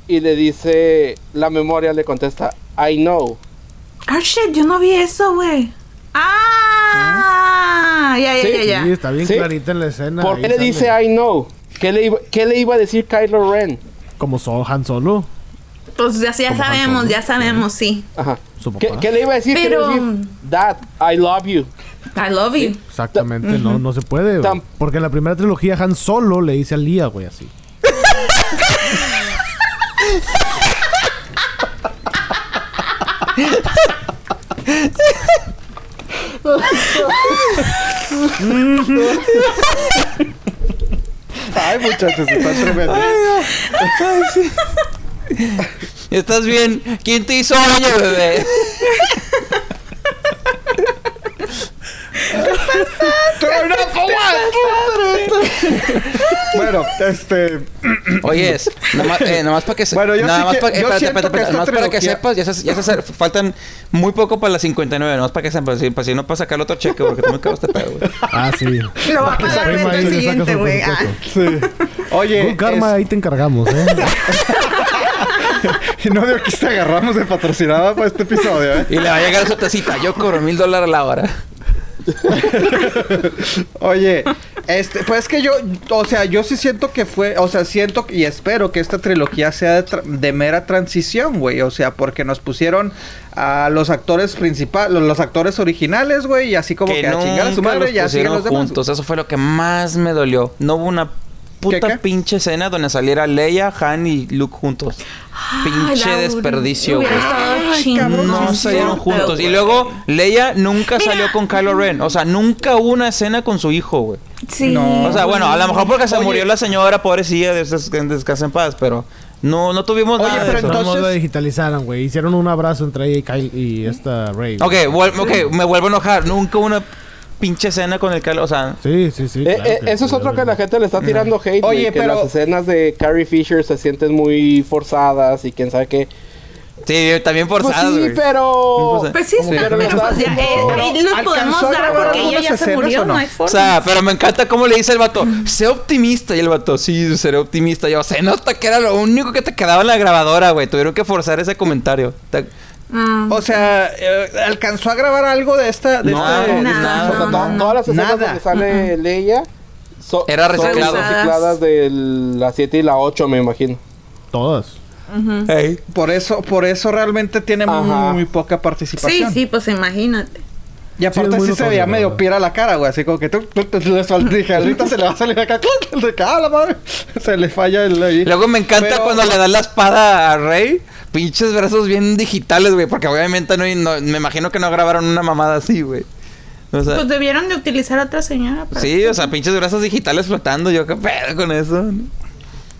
[SPEAKER 5] y le dice, la memoria le contesta, I know.
[SPEAKER 4] Ah, shit, yo no vi eso, güey. Ah, ya, ya, ya, ya.
[SPEAKER 1] Sí, está bien
[SPEAKER 5] ¿Sí?
[SPEAKER 1] clarita en la escena.
[SPEAKER 5] ¿Por qué le
[SPEAKER 1] sale.
[SPEAKER 5] dice I know? ¿Qué le, iba, ¿Qué le iba a decir Kylo Ren?
[SPEAKER 1] Como son Han Solo.
[SPEAKER 4] Pues ya, ya sabemos, ya sabemos, sí.
[SPEAKER 5] Ajá.
[SPEAKER 1] Su
[SPEAKER 5] ¿Qué,
[SPEAKER 1] papá.
[SPEAKER 5] qué le iba a decir? ¿Qué le iba a
[SPEAKER 4] Pero-
[SPEAKER 5] decir? Dad, I love you.
[SPEAKER 4] I love you.
[SPEAKER 1] Exactamente, no, no se puede, güey.
[SPEAKER 5] Tam-
[SPEAKER 1] Porque en la primera trilogía Han Solo le dice a Lía, güey, así.
[SPEAKER 2] Ay, muchachos, está tremendo.
[SPEAKER 3] ¿Estás bien? ¿Quién te hizo daño, bebé?
[SPEAKER 2] bueno, este.
[SPEAKER 3] Oye, es, nomás, eh, nomás para que se,
[SPEAKER 2] Bueno, yo
[SPEAKER 3] nada
[SPEAKER 2] sí
[SPEAKER 3] más
[SPEAKER 2] que-
[SPEAKER 3] pa- eh,
[SPEAKER 2] yo
[SPEAKER 3] espérate, espérate,
[SPEAKER 2] que
[SPEAKER 3] espérate,
[SPEAKER 2] esta
[SPEAKER 3] nomás para que sepas, ya se, ya se acer- faltan muy poco para las 59, nomás para que sepas, si, para si no para sacar el otro cheque, porque tú me acabas de pedo, güey.
[SPEAKER 1] Ah, sí.
[SPEAKER 4] Lo va a pagar el siguiente, güey. Ah.
[SPEAKER 1] presupuesto.
[SPEAKER 2] Oye.
[SPEAKER 1] Good Karma, ahí te encargamos, ¿eh?
[SPEAKER 2] es- no digo que te agarramos de patrocinada para este episodio, ¿eh?
[SPEAKER 3] Y le va a llegar su tacita, yo cobro mil dólares la hora.
[SPEAKER 2] Oye, este, pues es que yo, o sea, yo sí siento que fue, o sea, siento y espero que esta trilogía sea de, tra- de mera transición, güey, o sea, porque nos pusieron a los actores principales, los, los actores originales, güey, y así como que, a chingar a su madre y así los demás.
[SPEAKER 3] juntos. Eso fue lo que más me dolió. No hubo una puta
[SPEAKER 2] ¿Qué, qué?
[SPEAKER 3] pinche escena donde saliera Leia, Han y Luke juntos. Pinche desperdicio, güey.
[SPEAKER 2] Ay, cabrón,
[SPEAKER 3] No salieron juntos. Y luego Leia nunca
[SPEAKER 4] Mira.
[SPEAKER 3] salió con Kylo Ren. O sea, nunca hubo una escena con su hijo, güey.
[SPEAKER 4] Sí.
[SPEAKER 2] No.
[SPEAKER 3] O sea, bueno, a lo mejor porque se
[SPEAKER 2] Oye.
[SPEAKER 3] murió la señora, pobrecilla, de esas que descansa en paz, pero no, no tuvimos
[SPEAKER 2] Oye,
[SPEAKER 3] nada de
[SPEAKER 2] pero
[SPEAKER 3] eso.
[SPEAKER 2] entonces-
[SPEAKER 1] No lo digitalizaron, güey. Hicieron un abrazo entre ella y Kyle y esta Rey.
[SPEAKER 3] Ok, vuel- ok, me vuelvo a enojar. Nunca una pinche escena con el Kylo. O sea,
[SPEAKER 1] Sí, sí, sí.
[SPEAKER 5] Eh,
[SPEAKER 1] claro
[SPEAKER 5] eh,
[SPEAKER 1] que
[SPEAKER 5] eso es otro que la gente le está tirando hate,
[SPEAKER 2] Oye,
[SPEAKER 5] que
[SPEAKER 2] pero-
[SPEAKER 5] las escenas de Carrie Fisher se sienten muy forzadas y quién sabe qué.
[SPEAKER 3] sí, también
[SPEAKER 5] Pues
[SPEAKER 3] forzadas,
[SPEAKER 5] sí, pero...
[SPEAKER 3] Pues
[SPEAKER 4] sí, pero,
[SPEAKER 5] Pero
[SPEAKER 4] pero
[SPEAKER 5] lo
[SPEAKER 4] ya,
[SPEAKER 5] está
[SPEAKER 4] eh,
[SPEAKER 5] haciendo-
[SPEAKER 4] ahí los
[SPEAKER 2] ¿Alcanzó
[SPEAKER 4] podemos dar porque ella ya se murió,
[SPEAKER 2] o no?
[SPEAKER 4] no hay
[SPEAKER 3] O sea, pero me encanta cómo le dice el vato, sé optimista. Y el vato, sí, seré optimista. Yo, se nota que era lo único que te quedaba en la grabadora, güey. Tuvieron que forzar ese comentario. Te-
[SPEAKER 4] Ah.
[SPEAKER 2] O sea, eh, ¿alcanzó a grabar algo de esta? De
[SPEAKER 3] No,
[SPEAKER 2] este- de
[SPEAKER 3] nada.
[SPEAKER 2] esta-
[SPEAKER 5] todas las escenas
[SPEAKER 2] Nada.
[SPEAKER 5] donde sale Leia so-
[SPEAKER 3] Era
[SPEAKER 5] son recicladas de la 7 y la 8, me imagino.
[SPEAKER 1] Todas.
[SPEAKER 2] Por eso, por eso realmente tiene muy poca
[SPEAKER 4] Sí,
[SPEAKER 2] participación.
[SPEAKER 4] sí, pues imagínate.
[SPEAKER 2] Y aparte sí, se veía medio piera la cara, güey. Así como que tú, tú, tú- dije, ahorita se le va a salir acá. De acá, la madre. Se le falla el ahí.
[SPEAKER 3] Luego me encanta
[SPEAKER 2] Pero-
[SPEAKER 3] cuando le dan la espada a Rey. Pinches brazos bien digitales, güey. Porque obviamente no, no- me imagino que no grabaron una mamada así, güey. O sea,
[SPEAKER 4] Pues debieron de utilizar a otra señora. para-
[SPEAKER 3] sí, o sea, pinches brazos digitales flotando. Yo, ¿qué pedo con eso?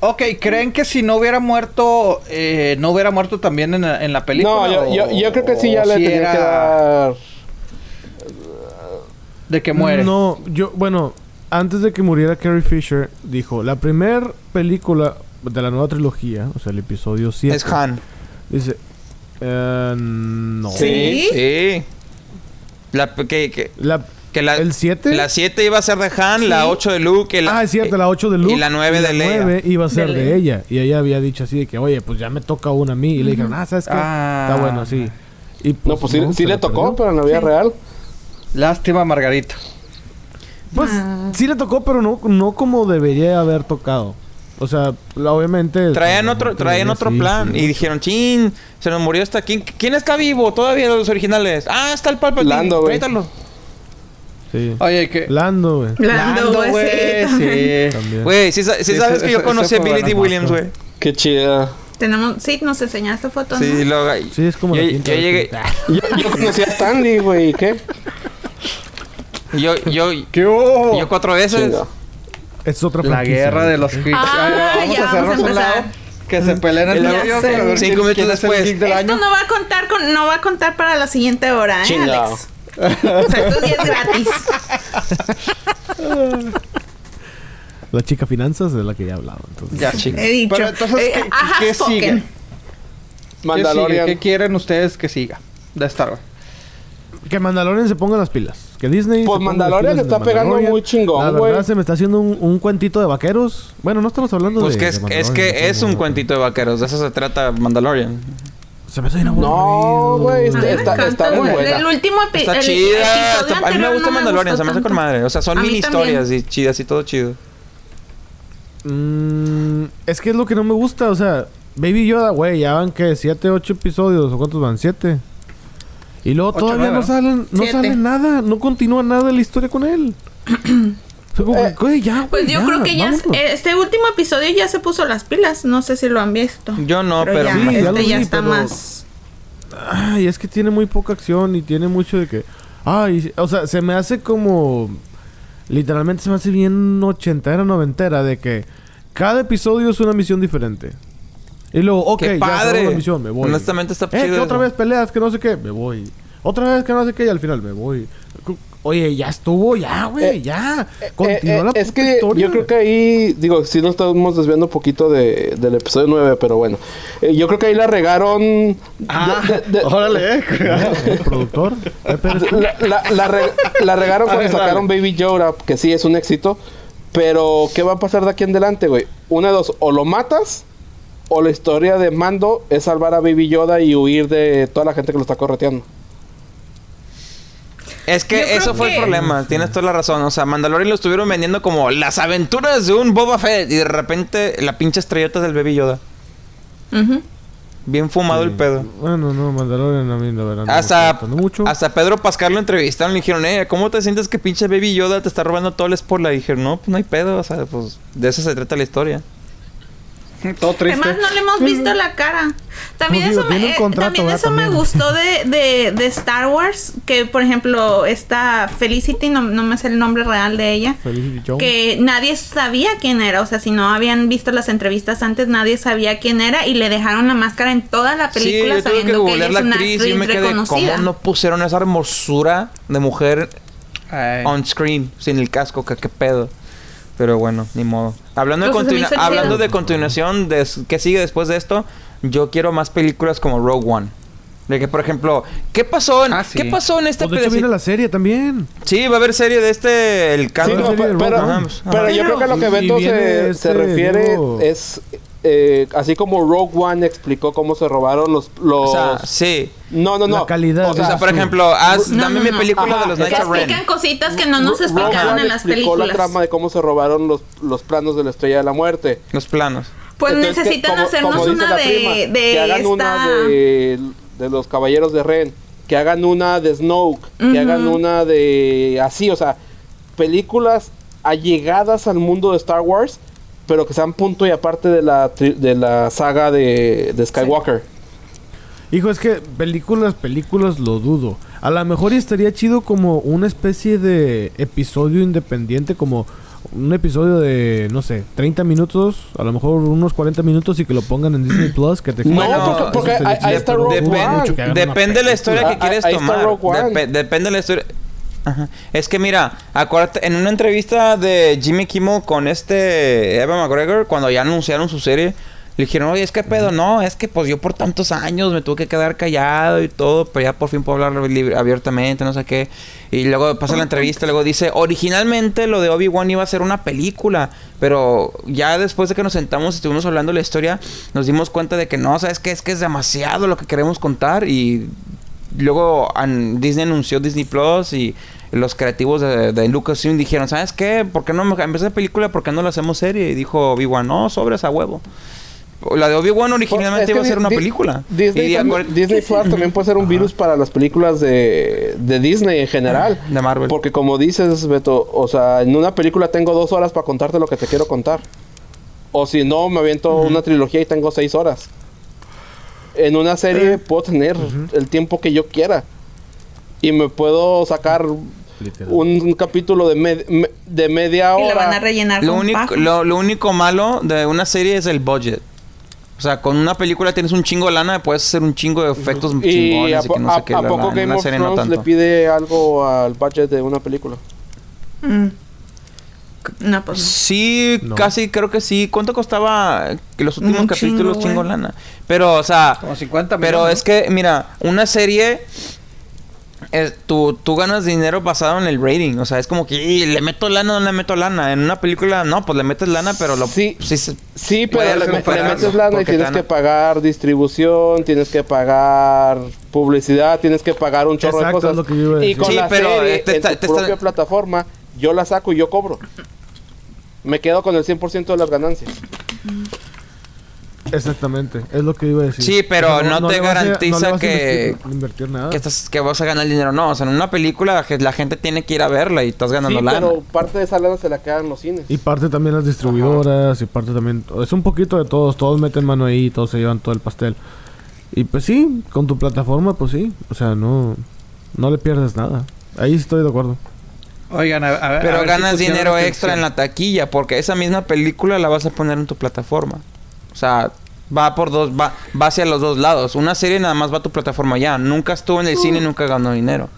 [SPEAKER 2] Ok, ¿creen que si no hubiera muerto, eh, no hubiera muerto también en, la- en la película?
[SPEAKER 5] No, yo, yo, yo creo que sí ya le
[SPEAKER 2] si
[SPEAKER 5] tenía
[SPEAKER 2] era
[SPEAKER 5] que dar...
[SPEAKER 2] De que muere.
[SPEAKER 1] No, yo, bueno, antes de que muriera Carrie Fisher, dijo, la primera película de la nueva trilogía, o sea, el episodio 7.
[SPEAKER 3] Es Han.
[SPEAKER 1] Dice, eh, no.
[SPEAKER 4] Sí.
[SPEAKER 3] Sí. La, que, que,
[SPEAKER 1] La,
[SPEAKER 3] que la,
[SPEAKER 1] ¿El 7?
[SPEAKER 3] La 7 iba a ser de Han, la 8 de Luke. la-
[SPEAKER 1] ah, es cierto, la 8 de Luke.
[SPEAKER 3] Y la 9 de Leia.
[SPEAKER 1] 9 iba a ser
[SPEAKER 4] De
[SPEAKER 1] de, ella. Y ella había dicho así de que, oye, pues ya me toca una a mí. Y le dijeron, ah, ¿sabes qué?
[SPEAKER 2] Ah.
[SPEAKER 1] Está bueno, sí. Y,
[SPEAKER 5] No, pues sí, sí
[SPEAKER 1] se
[SPEAKER 5] le
[SPEAKER 1] la
[SPEAKER 5] tocó,
[SPEAKER 1] perdió.
[SPEAKER 5] pero en la vida real.
[SPEAKER 2] Lástima, Margarita.
[SPEAKER 1] Pues sí le tocó, pero no, no como debería haber tocado. O sea, la- obviamente...
[SPEAKER 3] Traían otro, traían otro
[SPEAKER 1] sí,
[SPEAKER 3] plan.
[SPEAKER 1] sí.
[SPEAKER 3] Y dijeron, chin, se nos murió esta. ¿Quién, ¿Quién está vivo todavía de los originales? Ah, está el Palpatine.
[SPEAKER 5] Lando, güey.
[SPEAKER 1] Sí.
[SPEAKER 2] Oye, que...
[SPEAKER 1] Lando, güey.
[SPEAKER 4] Lando, güey, sí.
[SPEAKER 3] Güey, sí, sa- sí
[SPEAKER 2] Sí,
[SPEAKER 3] sabes
[SPEAKER 2] ese-
[SPEAKER 3] que yo conocí a Billy D. Williams, güey.
[SPEAKER 5] Qué chida.
[SPEAKER 4] Tenemos, sí, nos enseñaste fotos.
[SPEAKER 3] Sí,
[SPEAKER 4] ¿no?
[SPEAKER 3] lo...
[SPEAKER 1] Sí, es como
[SPEAKER 3] yo,
[SPEAKER 1] la quinta
[SPEAKER 3] yo llegué...
[SPEAKER 1] que-
[SPEAKER 5] Yo, yo conocí a Stanley, güey. ¿y ¿Qué?
[SPEAKER 3] Yo, yo,
[SPEAKER 2] ¿Qué
[SPEAKER 3] yo cuatro veces.
[SPEAKER 1] Es otra
[SPEAKER 2] La
[SPEAKER 1] franquicia,
[SPEAKER 2] guerra de los geeks.
[SPEAKER 4] Ah,
[SPEAKER 2] Ay, vamos
[SPEAKER 4] ya,
[SPEAKER 2] a hacernos
[SPEAKER 4] vamos a
[SPEAKER 2] un lado. Que se peleen
[SPEAKER 4] sé.
[SPEAKER 2] a ver
[SPEAKER 3] Cinco minutos
[SPEAKER 2] el
[SPEAKER 3] después.
[SPEAKER 2] del
[SPEAKER 4] Esto
[SPEAKER 2] año.
[SPEAKER 4] no va a contar con, no va a contar para la siguiente hora, ¿eh,
[SPEAKER 5] Chinga.
[SPEAKER 4] Alex? O sea, esto sí es gratis.
[SPEAKER 1] La chica finanzas es la que ya he hablado. Entonces.
[SPEAKER 2] Ya, chicos.
[SPEAKER 4] He dicho.
[SPEAKER 2] Pero entonces,
[SPEAKER 4] Eh,
[SPEAKER 2] ¿qué,
[SPEAKER 4] I have
[SPEAKER 2] qué sigue? ¿Qué sigue?
[SPEAKER 5] Mandalorian.
[SPEAKER 2] ¿Qué quieren ustedes que siga de Star Wars?
[SPEAKER 1] Que Mandalorian se ponga las pilas. Que Disney.
[SPEAKER 5] Pues
[SPEAKER 1] se
[SPEAKER 5] Mandalorian
[SPEAKER 1] las pilas
[SPEAKER 5] está pegando
[SPEAKER 1] Mandalorian.
[SPEAKER 5] muy chingón,
[SPEAKER 1] La
[SPEAKER 5] güey.
[SPEAKER 1] verdad se me está haciendo un, un cuentito de vaqueros. Bueno, no estamos hablando
[SPEAKER 3] Pues
[SPEAKER 1] de.
[SPEAKER 3] que
[SPEAKER 1] de
[SPEAKER 3] es, que es un cuentito de vaqueros. De eso se trata Mandalorian.
[SPEAKER 1] Se me
[SPEAKER 5] No, güey, Está- muy buena.
[SPEAKER 4] El último epi-
[SPEAKER 3] Está
[SPEAKER 4] el
[SPEAKER 3] chida.
[SPEAKER 4] episodio
[SPEAKER 3] está- a mí me gusta
[SPEAKER 4] no
[SPEAKER 3] Mandalorian. Se me hace con madre. O sea, son
[SPEAKER 4] también.
[SPEAKER 3] historias y chidas y todo chido.
[SPEAKER 1] Mm, es que es lo que no me gusta. O sea, Baby Yoda, güey, ya van que 7, 8 episodios. ¿O cuántos van? 7. Y luego
[SPEAKER 2] Ocho,
[SPEAKER 1] todavía
[SPEAKER 2] nueve,
[SPEAKER 1] no salen, no
[SPEAKER 4] Siete.
[SPEAKER 1] sale nada. No continúa nada la historia con él. Ya,
[SPEAKER 4] Pues yo
[SPEAKER 1] ya,
[SPEAKER 4] creo que ya
[SPEAKER 1] vámonos.
[SPEAKER 4] este último episodio ya se puso las pilas. No sé si lo han visto.
[SPEAKER 3] Yo no, pero...
[SPEAKER 4] ya,
[SPEAKER 1] Sí, ya
[SPEAKER 4] este ya
[SPEAKER 1] vi,
[SPEAKER 4] está
[SPEAKER 1] pero-
[SPEAKER 4] más.
[SPEAKER 1] Ay, es que tiene muy poca acción y tiene mucho de que. Ay, o sea, se me hace como. Literalmente se me hace bien ochentera, noventera, de que cada episodio es una misión diferente. Y luego, ok,
[SPEAKER 3] ¡Qué
[SPEAKER 1] ya
[SPEAKER 3] padre!
[SPEAKER 1] la misión, me voy.
[SPEAKER 3] Honestamente está
[SPEAKER 1] Eh,
[SPEAKER 3] chido
[SPEAKER 1] que otra vez peleas, que no sé qué, me voy. Otra vez que no sé qué y al final me voy. Oye, ya estuvo, ya, güey,
[SPEAKER 5] Eh,
[SPEAKER 1] ya.
[SPEAKER 5] Eh,
[SPEAKER 1] Continúa
[SPEAKER 5] eh,
[SPEAKER 1] la
[SPEAKER 5] es
[SPEAKER 1] puta
[SPEAKER 5] que
[SPEAKER 1] historia.
[SPEAKER 5] yo creo que ahí, digo, si nos estamos desviando un poquito de, del episodio 9, pero bueno. Eh, yo creo que ahí la regaron.
[SPEAKER 2] Ah,
[SPEAKER 5] de- de- de-
[SPEAKER 2] órale, eh.
[SPEAKER 1] El productor.
[SPEAKER 5] La, la- la re- la regaron cuando
[SPEAKER 2] ver,
[SPEAKER 5] sacaron Baby Yoda, que sí es un éxito. Pero, ¿qué va a pasar de aquí en adelante, güey? Una de dos, o lo matas, o la historia de Mando es salvar a Baby Yoda y huir de toda la gente que lo está correteando.
[SPEAKER 3] Es que eso fue el problema, tienes toda la razón. O sea, Mandalorian lo estuvieron vendiendo como las aventuras de un Boba Fett. Y de repente la pinche estrellota del Baby Yoda.
[SPEAKER 4] Ujú.
[SPEAKER 3] Bien fumado el pedo.
[SPEAKER 1] Bueno, no, Mandalorian a mí la verdad mucho.
[SPEAKER 3] hasta Pedro Pascal lo entrevistaron y le dijeron, eh, ¿cómo te sientes que pinche Baby Yoda te está robando todo el spoiler? Y dijeron, no, pues no hay pedo, o sea, pues de eso se trata la historia.
[SPEAKER 2] Todo triste.
[SPEAKER 4] Además, no le hemos visto la cara. También
[SPEAKER 1] Pues digo,
[SPEAKER 4] eso, me, eh,
[SPEAKER 1] contrato,
[SPEAKER 4] también eso me gustó de, de, de Star Wars. Que, por ejemplo, esta Felicity, no, no me sé el nombre real de ella.
[SPEAKER 1] Felicity Jones.
[SPEAKER 4] Que nadie sabía quién era. O sea, si no habían visto las entrevistas antes, nadie sabía quién era. Y le dejaron la máscara en toda la película
[SPEAKER 3] sí, yo tuve que
[SPEAKER 4] sabiendo que, ella
[SPEAKER 3] googlear
[SPEAKER 4] es
[SPEAKER 3] la
[SPEAKER 4] una
[SPEAKER 3] actriz
[SPEAKER 4] actriz
[SPEAKER 3] y yo me quedé,
[SPEAKER 4] reconocida.
[SPEAKER 3] ¿cómo no pusieron esa hermosura de mujer
[SPEAKER 2] Ay.
[SPEAKER 3] on screen sin el casco? ¿Qué, qué pedo? Pero bueno, ni modo. Hablando, de,
[SPEAKER 4] Entonces, chido.
[SPEAKER 3] hablando de continuación, de ¿qué sigue después de esto? Yo quiero más películas como Rogue One. De que, por ejemplo, ¿qué pasó en,
[SPEAKER 2] Ah, sí.
[SPEAKER 3] ¿qué pasó en este
[SPEAKER 1] Pues de hecho viene la serie también.
[SPEAKER 3] Sí, va a haber serie de este, el
[SPEAKER 5] Sí,
[SPEAKER 3] caso.
[SPEAKER 5] no, pe-
[SPEAKER 1] Rogue
[SPEAKER 5] pero, pero
[SPEAKER 3] Ajá.
[SPEAKER 5] yo creo que a lo que Beto se,
[SPEAKER 1] este
[SPEAKER 5] se refiere es eh, así como Rogue One explicó cómo se robaron los los
[SPEAKER 3] o sea, sí.
[SPEAKER 5] no no no
[SPEAKER 1] La calidad.
[SPEAKER 5] o
[SPEAKER 3] O
[SPEAKER 5] sea,
[SPEAKER 3] sea, por ejemplo, haz,
[SPEAKER 4] No,
[SPEAKER 3] dame
[SPEAKER 4] no,
[SPEAKER 3] mi
[SPEAKER 4] no.
[SPEAKER 3] película
[SPEAKER 5] Ajá,
[SPEAKER 3] de los
[SPEAKER 4] Que
[SPEAKER 3] Knights of Ren.
[SPEAKER 4] explican cositas que no nos
[SPEAKER 5] Rogue
[SPEAKER 4] explicaron
[SPEAKER 5] One
[SPEAKER 4] en las
[SPEAKER 5] explicó
[SPEAKER 4] películas.
[SPEAKER 5] la trama de cómo se robaron los, los planos de la Estrella de la Muerte.
[SPEAKER 3] Los planos.
[SPEAKER 4] Pues
[SPEAKER 5] Entonces, que
[SPEAKER 4] necesitan
[SPEAKER 5] como-
[SPEAKER 4] hacernos
[SPEAKER 5] como
[SPEAKER 4] una de,
[SPEAKER 5] prima,
[SPEAKER 4] de
[SPEAKER 5] que hagan
[SPEAKER 4] esta...
[SPEAKER 5] una de, de los Caballeros de Ren, que hagan una de Snoke, que hagan una de así, o sea, películas allegadas al mundo de Star Wars, pero que sean punto y aparte de la tri- de la saga de, de Skywalker.
[SPEAKER 1] Hijo, es que películas, películas lo dudo. A lo mejor y estaría chido como una especie de episodio independiente, como un episodio de, no sé, 30 minutos, a lo mejor unos 40 minutos y que lo pongan en Disney Plus, que te
[SPEAKER 5] No,
[SPEAKER 1] expliquen
[SPEAKER 3] porque-
[SPEAKER 5] ahí- está Rogue
[SPEAKER 1] dudo
[SPEAKER 5] One.
[SPEAKER 3] Depende de la historia que quieres tomar. Depe- depende de la historia. Ajá. Es que mira, acuérdate, en una entrevista de Jimmy Kimmel con este Evan McGregor, cuando ya anunciaron su serie, le dijeron, oye, es que pedo, no, es que pues yo por tantos años me tuve que quedar callado y todo, pero ya por fin puedo hablar libre- abiertamente, no sé qué. Y luego pasa la entrevista, luego dice, originalmente lo de Obi-Wan iba a ser una película, pero ya después de que nos sentamos y estuvimos hablando de la historia, nos dimos cuenta de que no, sabes que es que es demasiado lo que queremos contar y luego an- Disney anunció Disney Plus y los creativos de, de Lucasfilm dijeron, ¿sabes qué? ¿Por qué no me- en vez de película, por qué no la hacemos serie? Y dijo Obi-Wan, no, sobres a huevo. La de Obi-Wan originalmente
[SPEAKER 5] Es que
[SPEAKER 3] iba a ser una
[SPEAKER 5] Di-
[SPEAKER 3] película.
[SPEAKER 5] Disney,
[SPEAKER 3] Y
[SPEAKER 5] también- Disney Plus también puede ser un virus para las películas de, de Disney en general.
[SPEAKER 3] De Marvel.
[SPEAKER 5] Porque como dices, Beto, o sea, en una película tengo dos horas para contarte lo que te quiero contar. O si no, me aviento una trilogía y tengo seis horas. En una serie puedo tener el tiempo que yo quiera. Y me puedo sacar un, capítulo de, me- me- de media
[SPEAKER 4] Y
[SPEAKER 5] hora.
[SPEAKER 4] la van a rellenar
[SPEAKER 3] Lo
[SPEAKER 4] con
[SPEAKER 3] único, lo, lo único malo de una serie es el budget. O sea, con una película tienes un chingo de lana, puedes hacer un chingo de efectos
[SPEAKER 5] y
[SPEAKER 3] chingones
[SPEAKER 5] a,
[SPEAKER 3] y
[SPEAKER 5] po-
[SPEAKER 3] que no
[SPEAKER 5] a-
[SPEAKER 3] sé qué.
[SPEAKER 5] a
[SPEAKER 3] la-
[SPEAKER 5] poco
[SPEAKER 3] la-
[SPEAKER 5] Game of
[SPEAKER 3] no
[SPEAKER 5] le
[SPEAKER 3] tanto.
[SPEAKER 5] pide algo al budget de una película.
[SPEAKER 4] Mm. No, pues no.
[SPEAKER 3] Sí,
[SPEAKER 1] No.
[SPEAKER 3] casi creo que sí. ¿Cuánto costaba que los últimos
[SPEAKER 4] Un
[SPEAKER 3] capítulos
[SPEAKER 4] chingo,
[SPEAKER 3] lana? Pero, o sea,
[SPEAKER 2] Como 50
[SPEAKER 3] pero
[SPEAKER 2] millones,
[SPEAKER 3] es que, mira, una serie, es- tú, tú ganas dinero basado en el rating. O sea, es como que "Y, le meto lana o no le meto lana. En una película, no, pues le metes lana, pero lo.
[SPEAKER 5] Sí.
[SPEAKER 3] sí se-
[SPEAKER 5] Sí, pero le, metes lana y tienes que pagar distribución, tienes que pagar publicidad, tienes que pagar un chorro
[SPEAKER 1] Exacto,
[SPEAKER 5] de
[SPEAKER 1] lo
[SPEAKER 5] cosas.
[SPEAKER 1] que yo iba a
[SPEAKER 5] y con
[SPEAKER 3] Sí,
[SPEAKER 5] la
[SPEAKER 3] pero,
[SPEAKER 5] serie en tu
[SPEAKER 3] te está-
[SPEAKER 5] propia plataforma, yo la saco y yo cobro. Me quedo con el 100% de las ganancias.
[SPEAKER 1] Exactamente, es lo que iba a decir.
[SPEAKER 3] Sí, pero no te garantiza que-
[SPEAKER 1] Invertir, invertir nada.
[SPEAKER 3] que, estás, que vas a ganar dinero. No, o sea, en una película que la gente tiene que ir a verla y estás ganando
[SPEAKER 5] Sí,
[SPEAKER 3] lana.
[SPEAKER 5] pero parte de esa lana se la quedan los cines.
[SPEAKER 1] Y parte también las distribuidoras, y parte también... Es un poquito de todos, todos meten mano ahí, todos se llevan todo el pastel. Y pues sí, con tu plataforma, pues sí. O sea, no, no le pierdes nada. Ahí estoy de acuerdo.
[SPEAKER 2] Oigan, a, a ver. a
[SPEAKER 3] Pero
[SPEAKER 2] ver
[SPEAKER 3] ganas dinero extra en la taquilla porque esa misma película la vas a poner en tu plataforma. O sea, va por dos, va, va hacia los dos lados. Una serie nada más va a tu plataforma ya. Nunca estuvo en el cine y nunca ganó dinero.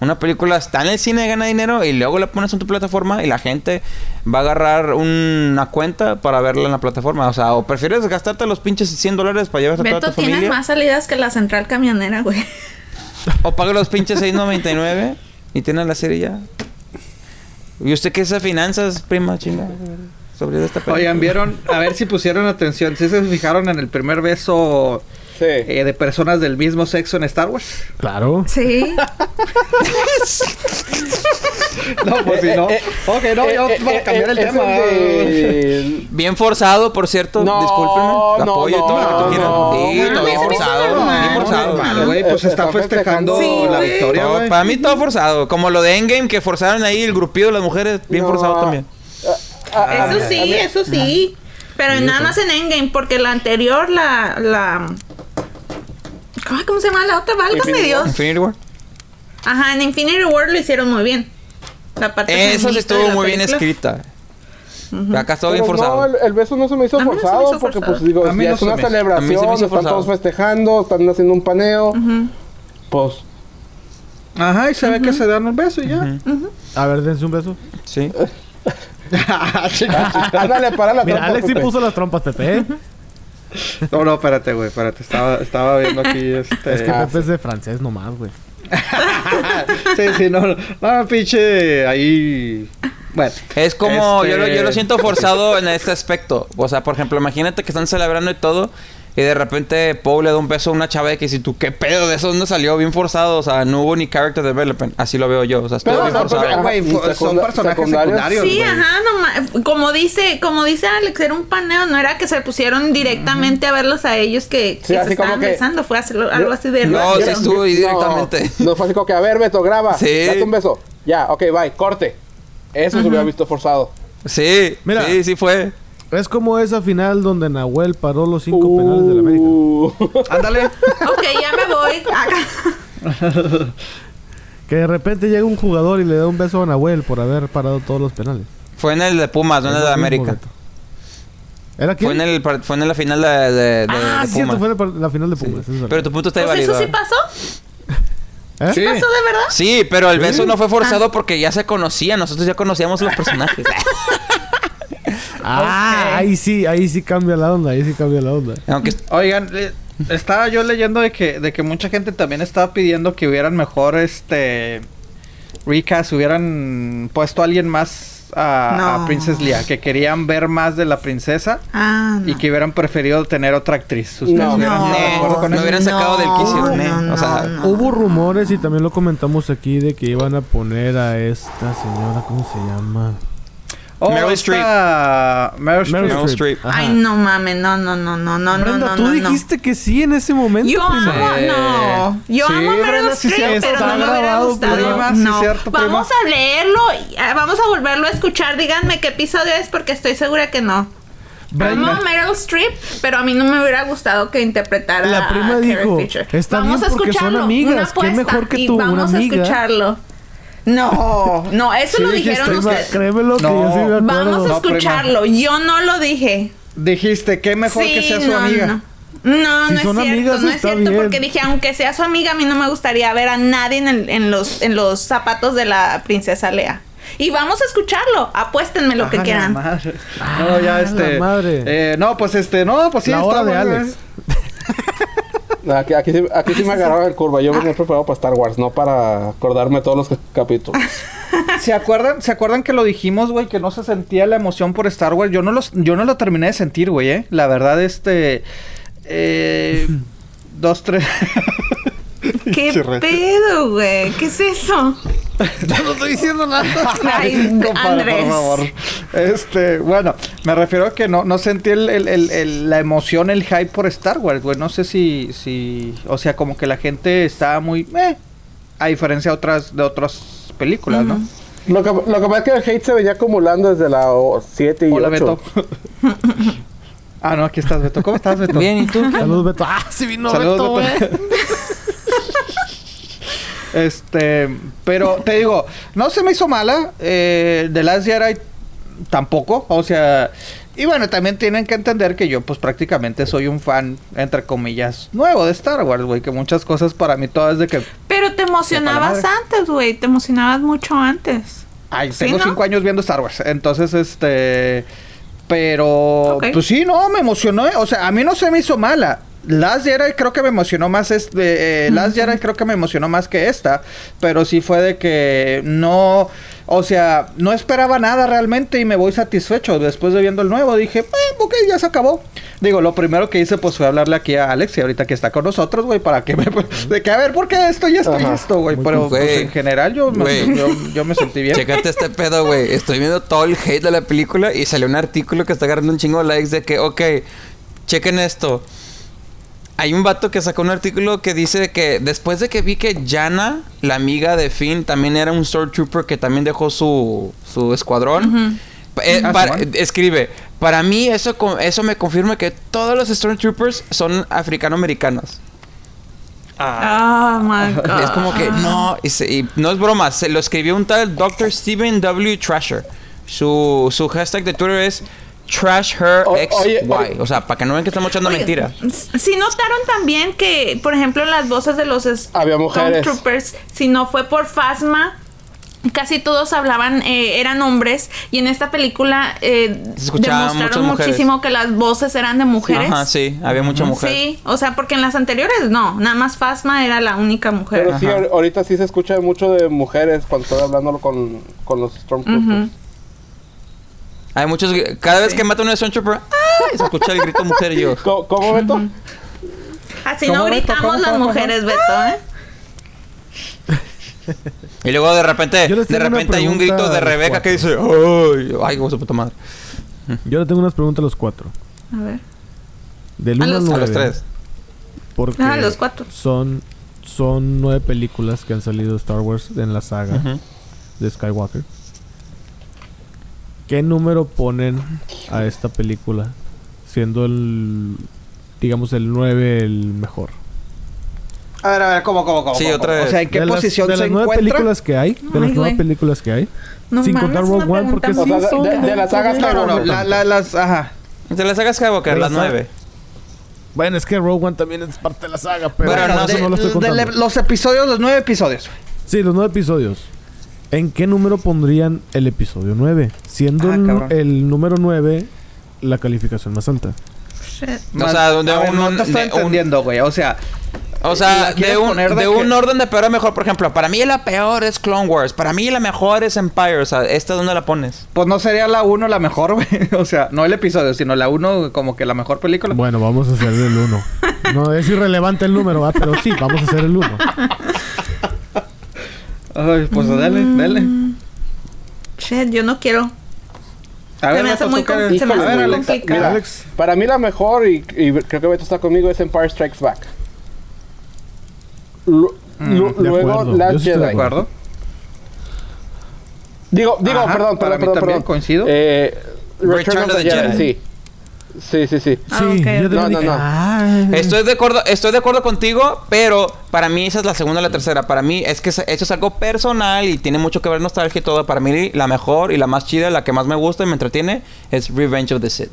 [SPEAKER 3] Una película está en el cine y gana dinero y luego la pones en tu plataforma y la gente va a agarrar una cuenta para verla en la plataforma. O sea, o prefieres gastarte los pinches 100 dólares para llevarte a toda
[SPEAKER 4] Beto
[SPEAKER 3] tu familia.
[SPEAKER 4] más salidas que la central camionera, güey.
[SPEAKER 3] O paga los pinches 6.99 y tiene la serie ya. ¿Y usted qué es de finanzas, prima chinga? Sobre esta película.
[SPEAKER 2] Oigan, vieron, a ver si pusieron atención. Si se fijaron en el primer beso
[SPEAKER 5] Sí.
[SPEAKER 2] eh, de personas del mismo sexo en Star Wars?
[SPEAKER 1] Claro.
[SPEAKER 4] Sí.
[SPEAKER 2] No, pues si no.
[SPEAKER 5] Eh,
[SPEAKER 2] ok, no, yo
[SPEAKER 5] Eh,
[SPEAKER 2] para
[SPEAKER 5] eh,
[SPEAKER 2] cambiar el
[SPEAKER 5] eh,
[SPEAKER 2] tema.
[SPEAKER 5] de-
[SPEAKER 3] Bien forzado, por cierto.
[SPEAKER 5] No,
[SPEAKER 3] Discúlpenme.
[SPEAKER 5] no,
[SPEAKER 3] Apoyo
[SPEAKER 5] no,
[SPEAKER 3] todo lo que tú
[SPEAKER 5] no,
[SPEAKER 3] quieras.
[SPEAKER 5] no.
[SPEAKER 3] Sí, todo bien forzado. Bien forzado.
[SPEAKER 2] Güey, pues
[SPEAKER 5] Eh,
[SPEAKER 2] está festejando la victoria,
[SPEAKER 3] para mí todo forzado. Como lo de Endgame que forzaron ahí el grupillo de las mujeres. Bien
[SPEAKER 5] No.
[SPEAKER 3] forzado también.
[SPEAKER 5] Ah,
[SPEAKER 4] Eso
[SPEAKER 5] a
[SPEAKER 4] sí, eso sí. Pero nada más en Endgame, porque la anterior, la. la... Ay, ¿Cómo se llama la otra? Válgame Dios.
[SPEAKER 3] Infinity War.
[SPEAKER 4] Ajá, en Infinity War lo hicieron muy bien. La parte
[SPEAKER 3] Eso sí estuvo muy bien escrita. Acá estuvo bien forzado.
[SPEAKER 5] No, el, el beso no se me hizo
[SPEAKER 4] no me
[SPEAKER 5] forzado
[SPEAKER 4] hizo
[SPEAKER 5] porque
[SPEAKER 4] forzado.
[SPEAKER 5] pues digo,
[SPEAKER 2] A mí
[SPEAKER 5] ya
[SPEAKER 2] no
[SPEAKER 5] es una
[SPEAKER 2] me
[SPEAKER 5] celebración, están
[SPEAKER 3] forzado.
[SPEAKER 5] todos festejando, están haciendo un paneo. Pues
[SPEAKER 2] Ajá, y se ve que se dan un beso y ya.
[SPEAKER 1] A ver, dense un beso.
[SPEAKER 3] Sí.
[SPEAKER 5] ándale para la
[SPEAKER 1] Mira,
[SPEAKER 5] trampa,
[SPEAKER 1] Alex sí
[SPEAKER 5] Pepe.
[SPEAKER 1] puso las trompas, Pepe. ¿eh?
[SPEAKER 2] No, no, espérate, güey, espérate. Estaba, estaba viendo aquí este.
[SPEAKER 1] Es que
[SPEAKER 5] Ah,
[SPEAKER 1] Pepe es de francés nomás, güey.
[SPEAKER 2] sí, sí, no, no, no, pinche, ahí. Bueno.
[SPEAKER 3] Es como,
[SPEAKER 2] Este-
[SPEAKER 3] yo, lo, yo lo siento forzado en este aspecto. O sea, por ejemplo, imagínate que están celebrando y todo. Y de repente Paul le da un beso a una chava que dices tú, ¿qué pedo? De eso dónde salió bien forzado. O sea, no hubo ni character development. Así lo veo yo. O sea, estuvo
[SPEAKER 5] Pero,
[SPEAKER 3] bien
[SPEAKER 5] o sea,
[SPEAKER 3] forzado.
[SPEAKER 5] pero-
[SPEAKER 2] son personajes
[SPEAKER 5] secundarios.
[SPEAKER 2] secundarios.
[SPEAKER 4] Sí, ajá, nomás, como dice, como dice Alex, era un paneo, no era que se pusieron directamente a verlos a ellos que,
[SPEAKER 5] Sí,
[SPEAKER 4] que
[SPEAKER 5] así
[SPEAKER 4] se estaban
[SPEAKER 5] que-
[SPEAKER 4] besando, fue hacerlo- algo así de
[SPEAKER 3] No, sí estuvo ahí directamente.
[SPEAKER 5] No, no fue así como que, a ver, Beto, graba.
[SPEAKER 3] Sí.
[SPEAKER 5] Date un beso. Ya, ok, bye, corte. Eso se hubiera visto forzado.
[SPEAKER 3] Sí,
[SPEAKER 1] Mira.
[SPEAKER 3] sí, sí fue.
[SPEAKER 1] Es como esa final donde Nahuel paró los cinco penales de la América.
[SPEAKER 5] Uh,
[SPEAKER 2] Ándale.
[SPEAKER 4] Ok, ya me voy.
[SPEAKER 1] Que de repente llega un jugador y le da un beso a Nahuel por haber parado todos los penales.
[SPEAKER 3] Fue en el de Pumas, no en el de América.
[SPEAKER 1] ¿Era quién?
[SPEAKER 3] Fue en, el, par- fue en la final de, de, de-
[SPEAKER 1] ah,
[SPEAKER 3] de
[SPEAKER 1] cierto,
[SPEAKER 3] Pumas.
[SPEAKER 1] fue en la final de
[SPEAKER 3] Sí.
[SPEAKER 1] Pumas.
[SPEAKER 3] Pero tu punto está
[SPEAKER 4] Pues
[SPEAKER 3] válido.
[SPEAKER 4] eso sí pasó.
[SPEAKER 1] ¿Eh?
[SPEAKER 2] Sí.
[SPEAKER 4] ¿Pasó de verdad?
[SPEAKER 3] Sí, pero el beso no fue
[SPEAKER 4] Ah.
[SPEAKER 3] forzado porque ya se conocía. Nosotros ya conocíamos a los personajes.
[SPEAKER 1] Ah, ahí sí, ahí sí cambia la onda, ahí sí cambia la onda.
[SPEAKER 3] Aunque
[SPEAKER 2] Oigan, eh, estaba yo leyendo de que, de que mucha gente también estaba pidiendo que hubieran mejor este recast, hubieran puesto a alguien más a, a
[SPEAKER 4] No.
[SPEAKER 2] Princess Leia, que querían ver más de la princesa
[SPEAKER 4] Ah, no.
[SPEAKER 2] y que hubieran preferido tener otra actriz. ¿Ustedes
[SPEAKER 5] No.
[SPEAKER 2] hubieran
[SPEAKER 3] No,
[SPEAKER 2] con eso?
[SPEAKER 3] hubieran sacado del quicio,
[SPEAKER 4] no,
[SPEAKER 3] ne.
[SPEAKER 4] no,
[SPEAKER 3] O sea,
[SPEAKER 4] no.
[SPEAKER 1] Hubo rumores y también lo comentamos aquí de que iban a poner a esta señora, ¿cómo se llama?
[SPEAKER 2] Oh,
[SPEAKER 3] Meryl
[SPEAKER 2] esta- Meryl Streep.
[SPEAKER 3] Meryl Streep.
[SPEAKER 4] Ay, no mames, no, no, no, no, no,
[SPEAKER 1] Brenda,
[SPEAKER 4] no,
[SPEAKER 1] tú
[SPEAKER 4] no, no.
[SPEAKER 1] dijiste que sí en ese momento.
[SPEAKER 4] Yo
[SPEAKER 1] prima.
[SPEAKER 4] amo, no. Yo
[SPEAKER 2] Sí,
[SPEAKER 4] amo a Meryl
[SPEAKER 2] Brenda, sí,
[SPEAKER 4] Streep, pero no
[SPEAKER 1] Está
[SPEAKER 4] me hubiera gustado.
[SPEAKER 2] prima, sí,
[SPEAKER 4] no.
[SPEAKER 2] cierto, prima.
[SPEAKER 4] vamos a leerlo, y, ah, vamos a volverlo a escuchar. Díganme qué episodio es porque estoy segura que no.
[SPEAKER 1] Brenda.
[SPEAKER 4] Amo Meryl Streep, pero a mí no me hubiera gustado que interpretara
[SPEAKER 1] La prima
[SPEAKER 4] a Carrie
[SPEAKER 1] dijo,
[SPEAKER 4] Fisher.
[SPEAKER 1] "Está
[SPEAKER 4] vamos
[SPEAKER 1] bien
[SPEAKER 4] a
[SPEAKER 1] porque son
[SPEAKER 4] escucharlo,
[SPEAKER 1] amigas,
[SPEAKER 4] una
[SPEAKER 1] qué mejor que
[SPEAKER 4] y
[SPEAKER 1] tú, una
[SPEAKER 4] vamos
[SPEAKER 1] amiga".
[SPEAKER 4] a escucharlo. No, no, eso
[SPEAKER 1] Sí
[SPEAKER 4] lo
[SPEAKER 1] dijiste,
[SPEAKER 4] dijeron ustedes.
[SPEAKER 1] Créemelo que
[SPEAKER 2] No.
[SPEAKER 1] yo sí me acuerdo.
[SPEAKER 4] Vamos a
[SPEAKER 2] No,
[SPEAKER 4] escucharlo. Yo no lo dije.
[SPEAKER 2] Dijiste que mejor
[SPEAKER 4] sí,
[SPEAKER 2] que sea su
[SPEAKER 4] no,
[SPEAKER 2] amiga.
[SPEAKER 4] No, no,
[SPEAKER 1] Si
[SPEAKER 4] no es cierto,
[SPEAKER 1] amigas,
[SPEAKER 4] no es cierto,
[SPEAKER 1] bien.
[SPEAKER 4] porque dije, aunque sea su amiga, a mí no me gustaría ver a nadie en, el- en los, en los zapatos de la princesa Lea. Y vamos a escucharlo, apuéstenme lo que
[SPEAKER 2] Ah, la
[SPEAKER 4] quieran.
[SPEAKER 2] madre. No, ya
[SPEAKER 1] Ah,
[SPEAKER 2] este.
[SPEAKER 1] la madre.
[SPEAKER 2] eh, no, pues este, no, pues sí.
[SPEAKER 1] La hora
[SPEAKER 2] está
[SPEAKER 1] de Alex.
[SPEAKER 5] Aquí, aquí, sí- aquí sí me agarraba el curva. Yo venía preparado para Star Wars, no para acordarme todos los ca- capítulos.
[SPEAKER 2] ¿Se acuerdan, ¿Se acuerdan que lo dijimos, güey? Que no se sentía la emoción por Star Wars. Yo no, los, yo no lo terminé de sentir, güey, ¿eh? La verdad, este... Eh, dos, tres...
[SPEAKER 4] ¿Qué pedo, güey? ¿Qué es eso?
[SPEAKER 1] no estoy diciendo nada.
[SPEAKER 4] Ay,
[SPEAKER 2] Compadre,
[SPEAKER 4] Andrés.
[SPEAKER 2] por favor. Este, bueno, me refiero a que no, no sentí el, el- el- el- la emoción, el hype por Star Wars, güey. No sé si, si, o sea, como que la gente estaba muy, eh, a diferencia de otras, de otras películas, ¿no?
[SPEAKER 5] Lo que, lo que pasa es que el hate se venía acumulando desde la 7 y
[SPEAKER 2] Hola,
[SPEAKER 5] 8.
[SPEAKER 2] Beto. ah, no, aquí estás, Beto. ¿Cómo estás, Beto?
[SPEAKER 3] Bien, ¿y tú?
[SPEAKER 1] Saludos, Beto. Ah, sí vino
[SPEAKER 2] Saludos,
[SPEAKER 1] Beto,
[SPEAKER 2] Beto. Este, pero te digo, no se me hizo mala. Eh, The Last Jedi tampoco. O sea, y bueno, también tienen que entender que yo, pues prácticamente soy un fan, entre comillas, nuevo de Star Wars, güey. Que muchas cosas para mí, todas de que.
[SPEAKER 4] Pero te emocionabas antes, güey. Te emocionabas mucho antes.
[SPEAKER 2] Ay,
[SPEAKER 4] ¿Sí,
[SPEAKER 2] tengo
[SPEAKER 4] no?
[SPEAKER 2] cinco años viendo Star Wars. Entonces, este. Pero. Pues sí, no, me emocionó. O sea, a mí no se me hizo mala. Last Jedi creo que me emocionó más este, eh, Last Jedi creo que me emocionó más que esta, pero sí fue de que no, o sea, no esperaba nada realmente y me voy satisfecho después de viendo el nuevo, dije, eh, ok, ya se acabó. Digo, lo primero que hice pues fue hablarle aquí a Alex y ahorita que está con nosotros, güey, para que me de que a ver, ¿por qué esto y esto y esto, güey? Pero pues, en general yo me, yo, yo me sentí bien.
[SPEAKER 3] Chécate este pedo, güey. Estoy viendo todo el hate de la película y salió un artículo que está agarrando un chingo de likes de que, ok, chequen esto. Hay un vato que sacó un artículo que dice que después de que vi que Jana, la amiga de Finn, también era un Stormtrooper que también dejó su, su escuadrón. eh,
[SPEAKER 2] Ah,
[SPEAKER 3] para- escribe, para mí eso, eso me confirma que todos los Stormtroopers son africanoamericanos.
[SPEAKER 4] Oh my god.
[SPEAKER 3] Es como que no, y, se- y no es broma, se lo escribió un tal Dr. Steven W. Trasher. Su, su hashtag de Twitter es Trash Her
[SPEAKER 5] O-
[SPEAKER 3] X
[SPEAKER 5] oye.
[SPEAKER 3] O sea, para que no vean que estamos echando
[SPEAKER 4] Oye,
[SPEAKER 3] mentira.
[SPEAKER 4] Si notaron también que, por ejemplo, en las voces de los
[SPEAKER 5] Había mujeres.
[SPEAKER 4] Stormtroopers, si no fue por Phasma, casi todos hablaban, eh, eran hombres, y en esta película eh, demostraron
[SPEAKER 3] muchas mujeres.
[SPEAKER 4] muchísimo que las voces eran de mujeres.
[SPEAKER 3] Ajá, sí, había mucha mujer.
[SPEAKER 4] Sí, o sea, porque en las anteriores no, nada más Phasma era la única mujer.
[SPEAKER 5] Pero sí,
[SPEAKER 3] Ajá.
[SPEAKER 5] ahorita sí se escucha mucho de mujeres cuando estoy hablando con, con los Stormtroopers.
[SPEAKER 4] Ujú.
[SPEAKER 3] Hay muchos. Cada vez que mata a un Stormtrooper, ¡ah! se escucha el grito mujer y yo.
[SPEAKER 5] ¿Cómo, cómo Beto?
[SPEAKER 4] Así
[SPEAKER 2] ¿Cómo,
[SPEAKER 4] no gritamos
[SPEAKER 2] ¿Cómo,
[SPEAKER 4] las
[SPEAKER 2] cómo,
[SPEAKER 4] mujeres, Beto, ¿eh?
[SPEAKER 3] Y luego de repente, de repente hay un grito de Rebeca que dice, ¡ay! ¡Ay, cómo se puta madre!
[SPEAKER 1] Yo le tengo unas preguntas a los cuatro.
[SPEAKER 4] A ver.
[SPEAKER 1] Del
[SPEAKER 4] A
[SPEAKER 1] 1 al
[SPEAKER 4] los-
[SPEAKER 1] 9.
[SPEAKER 3] A los tres.
[SPEAKER 1] Porque
[SPEAKER 4] Ah, los cuatro.
[SPEAKER 1] Son, son nueve películas que han salido de Star Wars en la saga
[SPEAKER 3] Ujú.
[SPEAKER 1] de Skywalker. ¿Qué número ponen a esta película? Siendo el, digamos, el 9 el mejor.
[SPEAKER 2] A ver, a ver, ¿cómo, cómo, cómo?
[SPEAKER 3] Sí,
[SPEAKER 2] cómo,
[SPEAKER 3] otra
[SPEAKER 2] cómo?
[SPEAKER 3] vez.
[SPEAKER 2] O sea, ¿en qué
[SPEAKER 1] de las-
[SPEAKER 2] posición
[SPEAKER 1] de
[SPEAKER 2] se
[SPEAKER 1] las nueve
[SPEAKER 2] encuentra?
[SPEAKER 1] películas que hay, de las
[SPEAKER 4] Ay,
[SPEAKER 1] nueve
[SPEAKER 4] güey.
[SPEAKER 1] películas que hay,
[SPEAKER 4] No
[SPEAKER 1] sin contar Rogue One, porque
[SPEAKER 4] pregunta
[SPEAKER 1] sí
[SPEAKER 5] O sea,
[SPEAKER 1] son
[SPEAKER 5] de- de la saga
[SPEAKER 1] dentro
[SPEAKER 2] No, no, la, la- las, ajá.
[SPEAKER 3] De la saga Skywalker, las nueve.
[SPEAKER 1] Bueno, es que Rogue One también es parte de la saga, pero
[SPEAKER 3] Bueno,
[SPEAKER 1] no,
[SPEAKER 2] de-
[SPEAKER 1] no lo estoy
[SPEAKER 2] de
[SPEAKER 1] contando.
[SPEAKER 2] le- los episodios, los nueve episodios.
[SPEAKER 1] Sí, los nueve episodios. ¿En qué número pondrían el episodio 9? Siendo
[SPEAKER 2] Ah,
[SPEAKER 1] el, el número 9 la calificación más alta.
[SPEAKER 4] Shit.
[SPEAKER 3] O sea, donde
[SPEAKER 2] ver,
[SPEAKER 3] un-
[SPEAKER 2] no te estoy
[SPEAKER 3] de un-
[SPEAKER 2] entendiendo, güey. O sea,
[SPEAKER 3] O
[SPEAKER 2] ¿Y
[SPEAKER 3] sea, de un, de
[SPEAKER 2] de
[SPEAKER 3] un
[SPEAKER 2] que-
[SPEAKER 3] orden de peor a mejor. Por ejemplo, para mí la peor es Clone Wars. Para mí la mejor es Empire. O sea, ¿esta dónde la pones?
[SPEAKER 2] Pues no sería la 1 la mejor, güey. O sea, no el episodio, sino la 1 como que la mejor película.
[SPEAKER 1] Bueno, vamos a hacer el 1. No es irrelevante el número, ¿va? pero sí, vamos a hacer el 1.
[SPEAKER 2] Ay, pues dale, dale.
[SPEAKER 4] Shit, yo no quiero.
[SPEAKER 2] A
[SPEAKER 4] me hace
[SPEAKER 2] Beto,
[SPEAKER 4] muy
[SPEAKER 2] ¿tú qué-
[SPEAKER 4] compli- se me hace
[SPEAKER 2] ver,
[SPEAKER 4] muy
[SPEAKER 2] Alex.
[SPEAKER 4] complicado.
[SPEAKER 5] Mira,
[SPEAKER 1] Alex.
[SPEAKER 5] para mí la mejor, y, y creo que Beto está conmigo, es Empire Strikes Back.
[SPEAKER 1] De
[SPEAKER 5] luego Last
[SPEAKER 1] sí estoy de
[SPEAKER 5] Jedi.
[SPEAKER 2] ¿De acuerdo?
[SPEAKER 5] Digo, digo,
[SPEAKER 2] Ajá,
[SPEAKER 5] perdón,
[SPEAKER 2] para
[SPEAKER 5] perdón,
[SPEAKER 2] mí
[SPEAKER 5] perdón,
[SPEAKER 2] también
[SPEAKER 5] perdón.
[SPEAKER 2] coincido.
[SPEAKER 5] Eh, Return, of the, Jedi. Sí. Sí, sí, sí.
[SPEAKER 4] Ah,
[SPEAKER 1] Sí,
[SPEAKER 4] ok.
[SPEAKER 1] yo también
[SPEAKER 5] No, no, no.
[SPEAKER 1] "Ah".
[SPEAKER 3] Estoy de acuerdo, estoy de acuerdo contigo, pero para mí esa es la segunda y la tercera. Para mí es que eso es algo personal y tiene mucho que ver nostalgia y todo. Para mí la mejor y la más chida, la que más me gusta y me entretiene es Revenge of the Sith.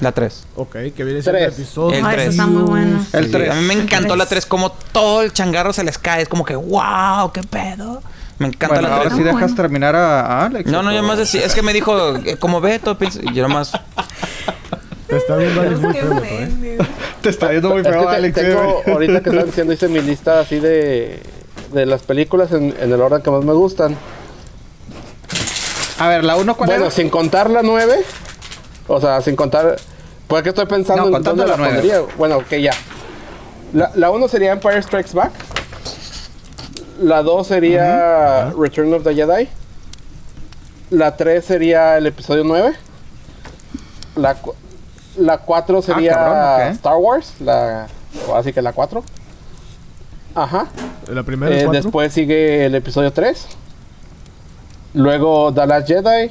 [SPEAKER 3] La 3.
[SPEAKER 1] Ok, que viene siendo el
[SPEAKER 5] Tres.
[SPEAKER 1] episodio.
[SPEAKER 3] El
[SPEAKER 4] Ay,
[SPEAKER 3] tres.
[SPEAKER 4] eso está muy bueno.
[SPEAKER 2] El tres.
[SPEAKER 3] A mí me encantó
[SPEAKER 4] tres.
[SPEAKER 3] la 3, como todo el changarro se les cae. Es como que, wow, qué pedo. Me encanta
[SPEAKER 2] Bueno,
[SPEAKER 3] la
[SPEAKER 2] ahora
[SPEAKER 3] 3.
[SPEAKER 2] sí
[SPEAKER 4] Está
[SPEAKER 2] dejas
[SPEAKER 4] bueno.
[SPEAKER 2] terminar a, a Alex.
[SPEAKER 3] No, no, yo más decía, es que me dijo, eh, como Beto, yo nomás,
[SPEAKER 1] Te está viendo Alex muy feo, ¿eh?
[SPEAKER 2] Te está viendo muy
[SPEAKER 5] Es que
[SPEAKER 2] feo,
[SPEAKER 5] te-
[SPEAKER 2] Alex.
[SPEAKER 5] tengo,
[SPEAKER 2] eh.
[SPEAKER 5] ahorita que están diciendo, hice mi lista así de, de las películas en, en el orden que más me gustan.
[SPEAKER 2] A ver, la 1 cuál
[SPEAKER 5] Bueno,
[SPEAKER 2] era?
[SPEAKER 5] sin contar la 9. O sea, sin contar. Pues que estoy pensando
[SPEAKER 2] No,
[SPEAKER 5] en
[SPEAKER 2] contando
[SPEAKER 5] dónde la,
[SPEAKER 2] la
[SPEAKER 5] pondría. Bueno, que ya. La, la 1 sería Empire Strikes Back. La 2 sería Return of the Jedi. La 3 sería el episodio 9. La, la 4 sería
[SPEAKER 2] Ah, cabrón, ok.
[SPEAKER 5] Star Wars. La, así que la 4. Ajá.
[SPEAKER 1] La primera,
[SPEAKER 5] Eh, después sigue el episodio 3. Luego The Last Jedi.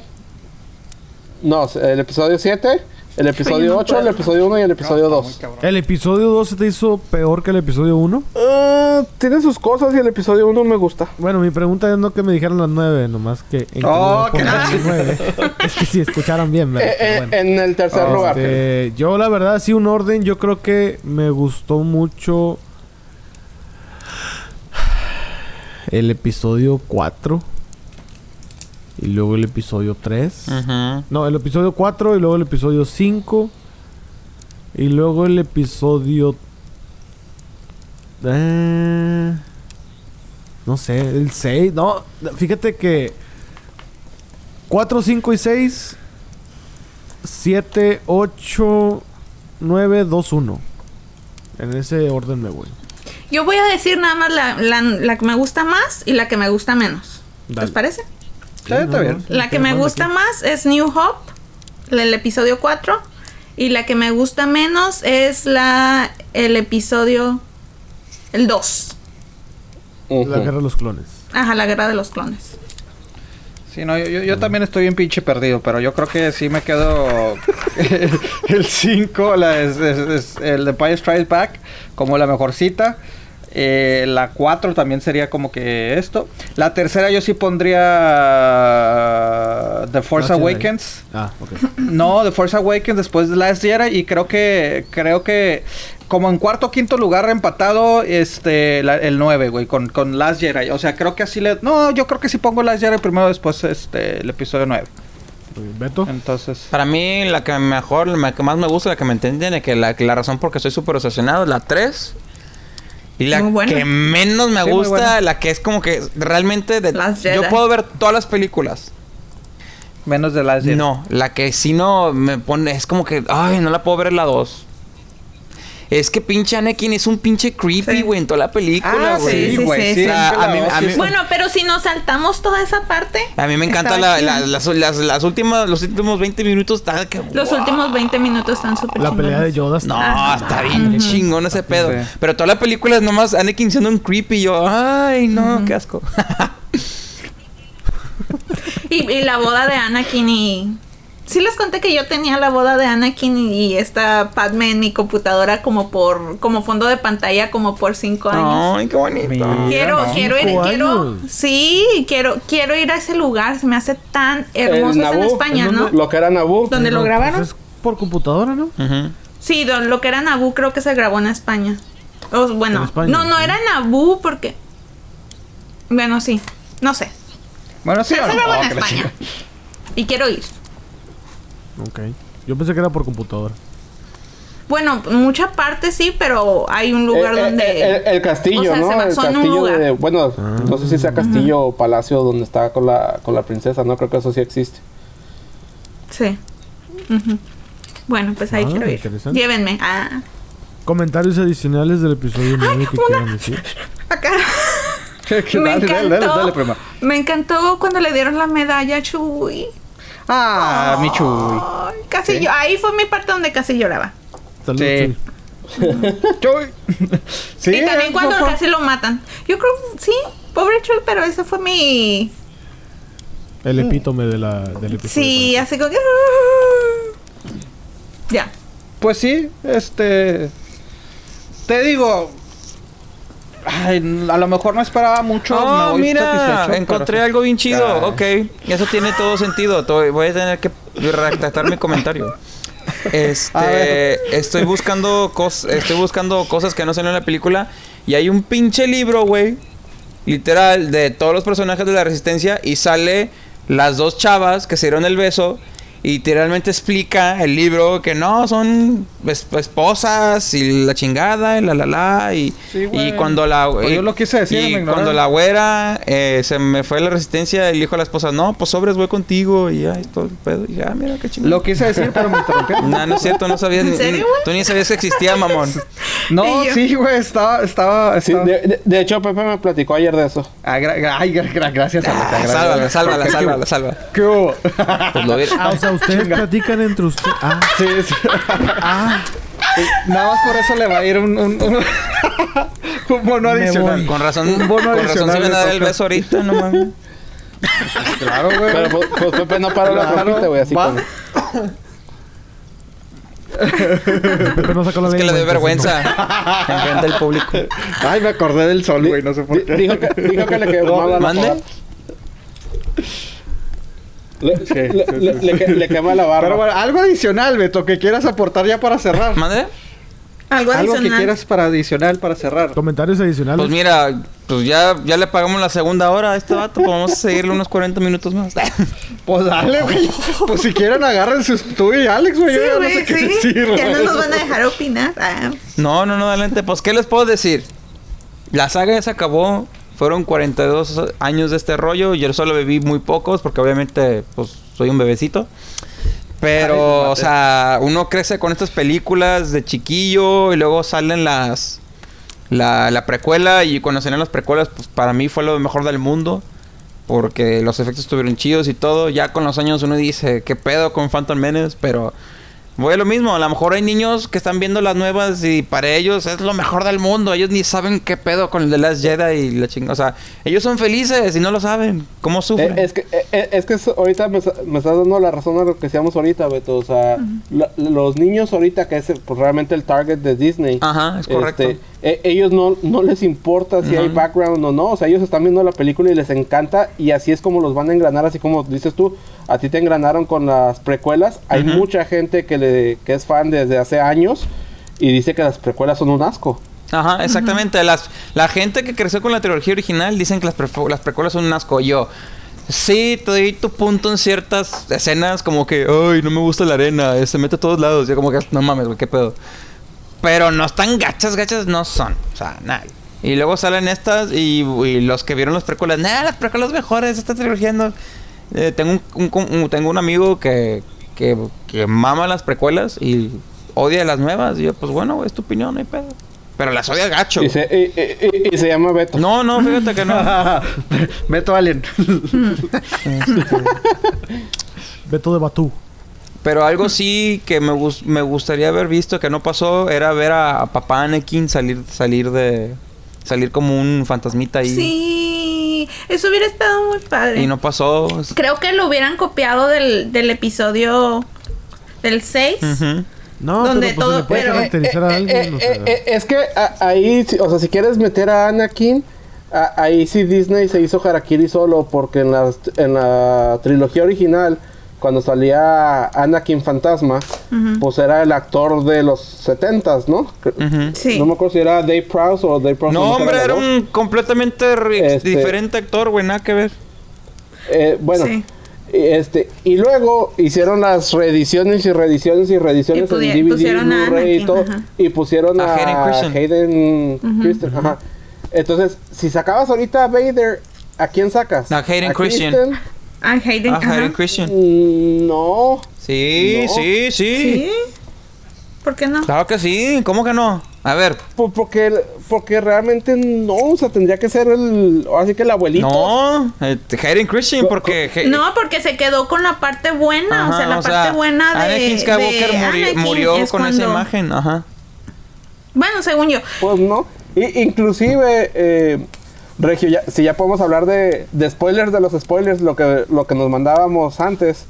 [SPEAKER 5] No, el episodio 7. El episodio
[SPEAKER 4] no
[SPEAKER 5] 8, el episodio 1 y el episodio
[SPEAKER 2] No,
[SPEAKER 5] 2.
[SPEAKER 2] muy cabrón.
[SPEAKER 1] ¿El episodio 2 se te hizo peor que el episodio 1?
[SPEAKER 5] Ah, tiene sus cosas y el episodio 1 me gusta.
[SPEAKER 1] Bueno, mi pregunta es no que me dijeran las 9, nomás que... ¿en
[SPEAKER 2] Oh, qué-
[SPEAKER 1] las nueve? es que si escucharan bien, ¿verdad?
[SPEAKER 5] Eh, eh,
[SPEAKER 1] bueno.
[SPEAKER 5] En el tercer lugar.
[SPEAKER 1] Este, yo la verdad sí un orden, yo creo que me gustó mucho el episodio 4 y luego el episodio 3.
[SPEAKER 3] ujú.
[SPEAKER 1] No, el episodio 4 y luego el episodio 5 y luego el episodio eh, no sé, el 6, no, fíjate que 4, 5 y 6 7, 8, 9, 2, 1. En ese orden me voy.
[SPEAKER 4] Yo voy a decir nada más la, la, la que me gusta más y la que me gusta menos.
[SPEAKER 1] Dale.
[SPEAKER 4] ¿Les parece?
[SPEAKER 2] Sí, está bien.
[SPEAKER 4] La que me gusta más es New Hope, el episodio 4. Y la que me gusta menos es la el episodio el 2.
[SPEAKER 5] Ujú.
[SPEAKER 1] La guerra de los clones.
[SPEAKER 4] Ajá, la guerra de los clones.
[SPEAKER 2] Sí, no, yo, yo, yo también estoy bien pinche perdido, pero yo creo que sí me quedo el 5, la es, es- es el de Empire Strikes Back, como la mejor cita. Eh, la 4 también sería como que esto. La tercera yo sí pondría The Force. Awakens.
[SPEAKER 1] Ah, ok.
[SPEAKER 2] No, The Force Awakens después de Last Jedi y creo que creo que como en cuarto o quinto lugar empatado este la- el 9, güey, con, con Last Jedi. O sea, creo que así le No, yo creo que si pongo Last Jedi primero después este el episodio 9.
[SPEAKER 1] Muy bien. Beto.
[SPEAKER 2] Entonces,
[SPEAKER 3] Para mí, la que mejor, la que más me gusta, la que me entienden, que la, la razón por que estoy súper obsesionado es la 3. Y la que menos me
[SPEAKER 2] Sí,
[SPEAKER 3] gusta, la que es como que realmente de, yo puedo ver todas las películas.
[SPEAKER 2] menos de Jedi.
[SPEAKER 3] No, la que sí no me pone, es como que, ay, no la puedo ver en la 2. Es que pinche Anakin es un pinche creepy,
[SPEAKER 4] Sí.
[SPEAKER 3] güey, en toda la película,
[SPEAKER 2] Ah,
[SPEAKER 3] güey.
[SPEAKER 2] sí,
[SPEAKER 4] sí,
[SPEAKER 2] güey.
[SPEAKER 4] sí,
[SPEAKER 2] Sí,
[SPEAKER 3] sí.
[SPEAKER 2] es que
[SPEAKER 3] A
[SPEAKER 2] la
[SPEAKER 3] mí-
[SPEAKER 2] dos
[SPEAKER 3] a
[SPEAKER 2] sí
[SPEAKER 3] mí-
[SPEAKER 2] está-
[SPEAKER 4] Bueno, pero si nos saltamos toda esa parte.
[SPEAKER 3] A mí me encanta la, la- las, las, las últimas, los últimos 20 minutos, está que...
[SPEAKER 4] Los
[SPEAKER 3] wow.
[SPEAKER 4] últimos 20 minutos están súper
[SPEAKER 1] La pelea de. Yoda.
[SPEAKER 3] No,
[SPEAKER 1] está-
[SPEAKER 3] está bien chingón ese pedo.
[SPEAKER 2] Sí.
[SPEAKER 3] Pero toda la película es nomás Anakin siendo un creepy. Y yo, ay, no, qué asco.
[SPEAKER 4] Y, y la boda de Anakin y... Sí les conté que yo tenía la boda de Anakin y esta Padme en mi computadora como por... Como fondo de pantalla como por cinco años.
[SPEAKER 3] ay, qué bonito.
[SPEAKER 2] Mira.
[SPEAKER 4] Quiero,
[SPEAKER 2] no.
[SPEAKER 4] quiero ir, quiero,
[SPEAKER 1] años.
[SPEAKER 4] sí, quiero, quiero ir a ese lugar, se me hace tan hermoso en España,
[SPEAKER 1] ¿en
[SPEAKER 4] ¿no?
[SPEAKER 5] Lo que era Naboo.
[SPEAKER 4] ¿Dónde lo grabaron?
[SPEAKER 1] pues, es por computadora, ¿no?
[SPEAKER 4] Sí, don- lo que era Naboo creo que se grabó en España. O, bueno,
[SPEAKER 1] En España,
[SPEAKER 4] no, no
[SPEAKER 1] sí.
[SPEAKER 4] era Naboo porque, bueno, sí, no sé,
[SPEAKER 2] Bueno, sí,
[SPEAKER 4] se,
[SPEAKER 2] o
[SPEAKER 4] se
[SPEAKER 2] no?
[SPEAKER 4] grabó
[SPEAKER 2] Oh,
[SPEAKER 4] en España y quiero ir.
[SPEAKER 1] Ok. Yo pensé que era por computadora.
[SPEAKER 4] Bueno, mucha parte sí, pero hay un lugar
[SPEAKER 5] Eh, eh,
[SPEAKER 4] donde...
[SPEAKER 5] el, el castillo,
[SPEAKER 4] o sea,
[SPEAKER 5] ¿no?
[SPEAKER 4] se
[SPEAKER 5] el
[SPEAKER 4] basó en un
[SPEAKER 5] castillo
[SPEAKER 4] lugar.
[SPEAKER 5] de, bueno, no sé si sea castillo o palacio donde está con la con la princesa, no creo que eso sí existe.
[SPEAKER 4] Sí. Bueno, pues ahí
[SPEAKER 1] Ah,
[SPEAKER 4] quiero ir. Llévenme. Ah,
[SPEAKER 1] Comentarios adicionales del episodio 9 que quieran decir.
[SPEAKER 4] acá. Me
[SPEAKER 2] dale,
[SPEAKER 4] encantó.
[SPEAKER 2] dale, dale, dale, prima.
[SPEAKER 4] Me encantó cuando le dieron la medalla a Chuy.
[SPEAKER 2] Ah, mi chuy.
[SPEAKER 4] Ay, casi
[SPEAKER 2] Sí.
[SPEAKER 4] yo. Ahí fue mi parte donde casi lloraba.
[SPEAKER 2] Sí. Sí,
[SPEAKER 4] y también cuando casi lo matan. Yo creo, sí, pobre Chuy, pero ese fue mi.
[SPEAKER 1] El epítome de la, del episodio.
[SPEAKER 4] Sí, así como que. Ya.
[SPEAKER 2] Pues sí, este. Te digo. Ay, a lo mejor no esperaba mucho. me
[SPEAKER 3] Oh,
[SPEAKER 2] voy
[SPEAKER 3] mira, encontré
[SPEAKER 2] pero-
[SPEAKER 3] algo bien chido.
[SPEAKER 2] Ay.
[SPEAKER 3] Ok, eso tiene todo sentido. Voy a tener que retractar mi comentario. Este, estoy buscando cos estoy buscando cosas que no salen en la película y hay un pinche libro, güey, literal de todos los personajes de la Resistencia y sale las dos chavas que se dieron el beso literalmente explica el libro que no son es- esposas y la chingada y la la la y,
[SPEAKER 2] Sí, güey.
[SPEAKER 3] y cuando la y-
[SPEAKER 2] yo lo quise decir,
[SPEAKER 3] y cuando la güera eh, se me fue la resistencia y le dijo a la esposa no pues sobres voy contigo y ya y todo el pedo y ya mira qué chingada
[SPEAKER 2] Lo quise decir, pero me interrumpieron.
[SPEAKER 3] no, no es cierto, no sabías.
[SPEAKER 4] ¿En
[SPEAKER 3] ni-
[SPEAKER 4] serio,
[SPEAKER 3] ni-
[SPEAKER 4] güey?
[SPEAKER 3] Tú ni sabías que existía, mamón.
[SPEAKER 2] No, sí, güey, estaba. estaba,
[SPEAKER 5] Sí,
[SPEAKER 2] estaba-
[SPEAKER 5] de, de- de hecho Pepe me platicó ayer de eso.
[SPEAKER 2] Ah, gra- gra- ay, gra- gra- gracias, Alex,
[SPEAKER 3] Ah,
[SPEAKER 2] gracias.
[SPEAKER 3] sálvala, sálvala,
[SPEAKER 2] ¿Qué
[SPEAKER 3] sálvala, sálvala.
[SPEAKER 2] ¿Qué hubo?
[SPEAKER 3] Pues lo vi-
[SPEAKER 1] Ah, o sea, ustedes platican entre ustedes. Ah,
[SPEAKER 2] Sí, sí.
[SPEAKER 1] ah.
[SPEAKER 2] Nada más por eso le va a ir un, un, un, un bono
[SPEAKER 1] Me
[SPEAKER 2] adicional.
[SPEAKER 3] Con razón,
[SPEAKER 2] Un
[SPEAKER 3] con
[SPEAKER 2] bono
[SPEAKER 3] razón se
[SPEAKER 2] adicional
[SPEAKER 3] iban a dar
[SPEAKER 2] de
[SPEAKER 3] el beso ahorita, no mames.
[SPEAKER 2] Claro, güey.
[SPEAKER 5] Pero pues, pues, Pepe no paró la
[SPEAKER 2] Claro,
[SPEAKER 5] ropita, güey, así como...
[SPEAKER 1] Pepe no sacó la
[SPEAKER 3] Es que le dio vergüenza enfrente del público.
[SPEAKER 2] Ay, me acordé del sol, güey, no sé por qué.
[SPEAKER 5] Dijo que, dijo que le quemaba la
[SPEAKER 3] ¿Mande?
[SPEAKER 5] Le,
[SPEAKER 2] Sí,
[SPEAKER 5] le-
[SPEAKER 2] sí,
[SPEAKER 5] le-
[SPEAKER 2] sí,
[SPEAKER 5] le que- le quema la barba.
[SPEAKER 2] Pero bueno, algo adicional, Beto, que quieras aportar ya para cerrar.
[SPEAKER 3] ¿Mande?
[SPEAKER 4] Algo
[SPEAKER 2] Algo que quieras para adicional para cerrar.
[SPEAKER 1] Comentarios adicionales.
[SPEAKER 3] Pues mira, pues ya, ya le pagamos la segunda hora a este vato. Pues vamos a seguirle unos 40 minutos más.
[SPEAKER 2] Pues dale, güey. Pues si quieren, agarren sus tú y Alex, güey.
[SPEAKER 4] Sí,
[SPEAKER 2] Yo ya no
[SPEAKER 4] güey,
[SPEAKER 2] sé qué
[SPEAKER 4] sí.
[SPEAKER 2] decir,
[SPEAKER 4] Ya no nos van a dejar opinar. Ah,
[SPEAKER 3] No, no, no, adelante. Pues, ¿qué les puedo decir? La saga ya se acabó. Fueron 42 años de este rollo. Yo solo viví muy pocos porque obviamente, pues, soy un bebecito. Pero, o sea, uno crece con estas películas de chiquillo y luego salen las... La, la precuela y cuando salieron las precuelas, pues para mí fue lo mejor del mundo. Porque los efectos estuvieron chidos y todo. Ya con los años uno dice, ¿qué pedo con Phantom Menace? Pero voy a lo mismo. A lo mejor hay niños que están viendo las nuevas y para ellos es lo mejor del mundo. Ellos ni saben qué pedo con el de Last Jedi y la chingada. O sea, ellos son felices y no lo saben. ¿Cómo sufren?
[SPEAKER 5] Eh, es que, eh, eh, es que ahorita me, me estás dando la razón a lo que decíamos ahorita, Beto. O sea, la- los niños ahorita, que es el- pues, realmente el target de Disney.
[SPEAKER 3] Ajá, es correcto.
[SPEAKER 5] este, eh, ellos no, no les importa si hay background o no. O sea, ellos están viendo la película y les encanta. Y así es como los van a engranar. Así como dices tú, a ti te engranaron con las precuelas. Hay mucha gente que, le, que es fan desde hace años y dice que las precuelas son un asco.
[SPEAKER 3] Ajá, exactamente. Las, la gente que creció con la trilogía original dicen que las, las precuelas son un asco. Yo, sí, te doy tu punto en ciertas escenas, como que, ay, no me gusta la arena, eh, se mete a todos lados. Yo, como que, no mames, güey, qué pedo. Pero no están gachas, gachas no son. O sea, nada. Y luego salen estas y, y los que vieron las precuelas, nada, las precuelas mejores, esta trilogía no. Eh, tengo, un, un- un- tengo un amigo que, que, que mama las precuelas y odia las nuevas. Y yo, pues bueno, es tu opinión, no hay pedo. Pero las odia gacho.
[SPEAKER 5] Y se, y- y- y- y se llama Beto.
[SPEAKER 3] No, no, fíjate que no.
[SPEAKER 2] Beto Alien.
[SPEAKER 1] Beto de Batú.
[SPEAKER 3] Pero algo sí que me, me gustaría haber visto que no pasó era ver a, a papá Anakin salir, salir de. salir como un fantasmita ahí.
[SPEAKER 4] Sí, eso hubiera estado muy padre.
[SPEAKER 3] Y no pasó.
[SPEAKER 4] Creo que lo hubieran copiado del, del episodio del 6.
[SPEAKER 3] Ujú.
[SPEAKER 1] No,
[SPEAKER 4] Donde
[SPEAKER 1] pero pues
[SPEAKER 4] todo-
[SPEAKER 1] le puede
[SPEAKER 4] pero-
[SPEAKER 1] caracterizar a
[SPEAKER 5] Eh,
[SPEAKER 1] alguien.
[SPEAKER 5] eh,
[SPEAKER 1] o sea.
[SPEAKER 5] eh, eh, es que a- ahí, si- o sea, si quieres meter a Anakin, a- ahí sí Disney se hizo Harakiri solo, porque en la, en la trilogía original, cuando salía Anakin Fantasma, pues era el actor de los 70s, ¿no?
[SPEAKER 4] Sí.
[SPEAKER 5] No me acuerdo si era Dave Prowse o Dave Prowse.
[SPEAKER 3] No, hombre, era un completamente
[SPEAKER 5] Este-
[SPEAKER 3] diferente actor, güey, nada que ver.
[SPEAKER 5] Eh, bueno,
[SPEAKER 4] Sí.
[SPEAKER 5] Este, y luego hicieron las reediciones y reediciones y reediciones
[SPEAKER 4] Y
[SPEAKER 5] en DVD,
[SPEAKER 4] a
[SPEAKER 5] Blu-ray y todo.
[SPEAKER 4] ajá.
[SPEAKER 5] Y pusieron
[SPEAKER 3] A
[SPEAKER 5] a,
[SPEAKER 3] Hayden
[SPEAKER 5] ajá. Entonces, si sacabas ahorita a Vader, ¿a quién sacas?
[SPEAKER 3] A Hayden Christian.
[SPEAKER 5] Kristen?
[SPEAKER 4] Ah, Hayden.
[SPEAKER 3] Ah. Hayden Christian.
[SPEAKER 5] Mm, no.
[SPEAKER 3] Sí,
[SPEAKER 5] No.
[SPEAKER 3] sí, sí,
[SPEAKER 4] ¿Sí? ¿Por qué no?
[SPEAKER 3] Claro que sí. ¿Cómo que no? A ver.
[SPEAKER 5] Por- porque, porque realmente no, o sea, tendría que ser el, así que el abuelito.
[SPEAKER 3] No. eh, Hayden Christian, porque... He-
[SPEAKER 4] No, porque se quedó con la parte buena, o sea, la parte buena de
[SPEAKER 3] Anakin Skywalker
[SPEAKER 4] de
[SPEAKER 3] murió,
[SPEAKER 4] Anakin
[SPEAKER 3] murió
[SPEAKER 4] es
[SPEAKER 3] con esa
[SPEAKER 4] cuando-
[SPEAKER 3] imagen. Ajá.
[SPEAKER 4] Bueno, según yo.
[SPEAKER 5] Pues no. I- inclusive, eh, Regio, ya- si ya podemos hablar de, de spoilers de los spoilers, lo que, lo que nos mandábamos antes.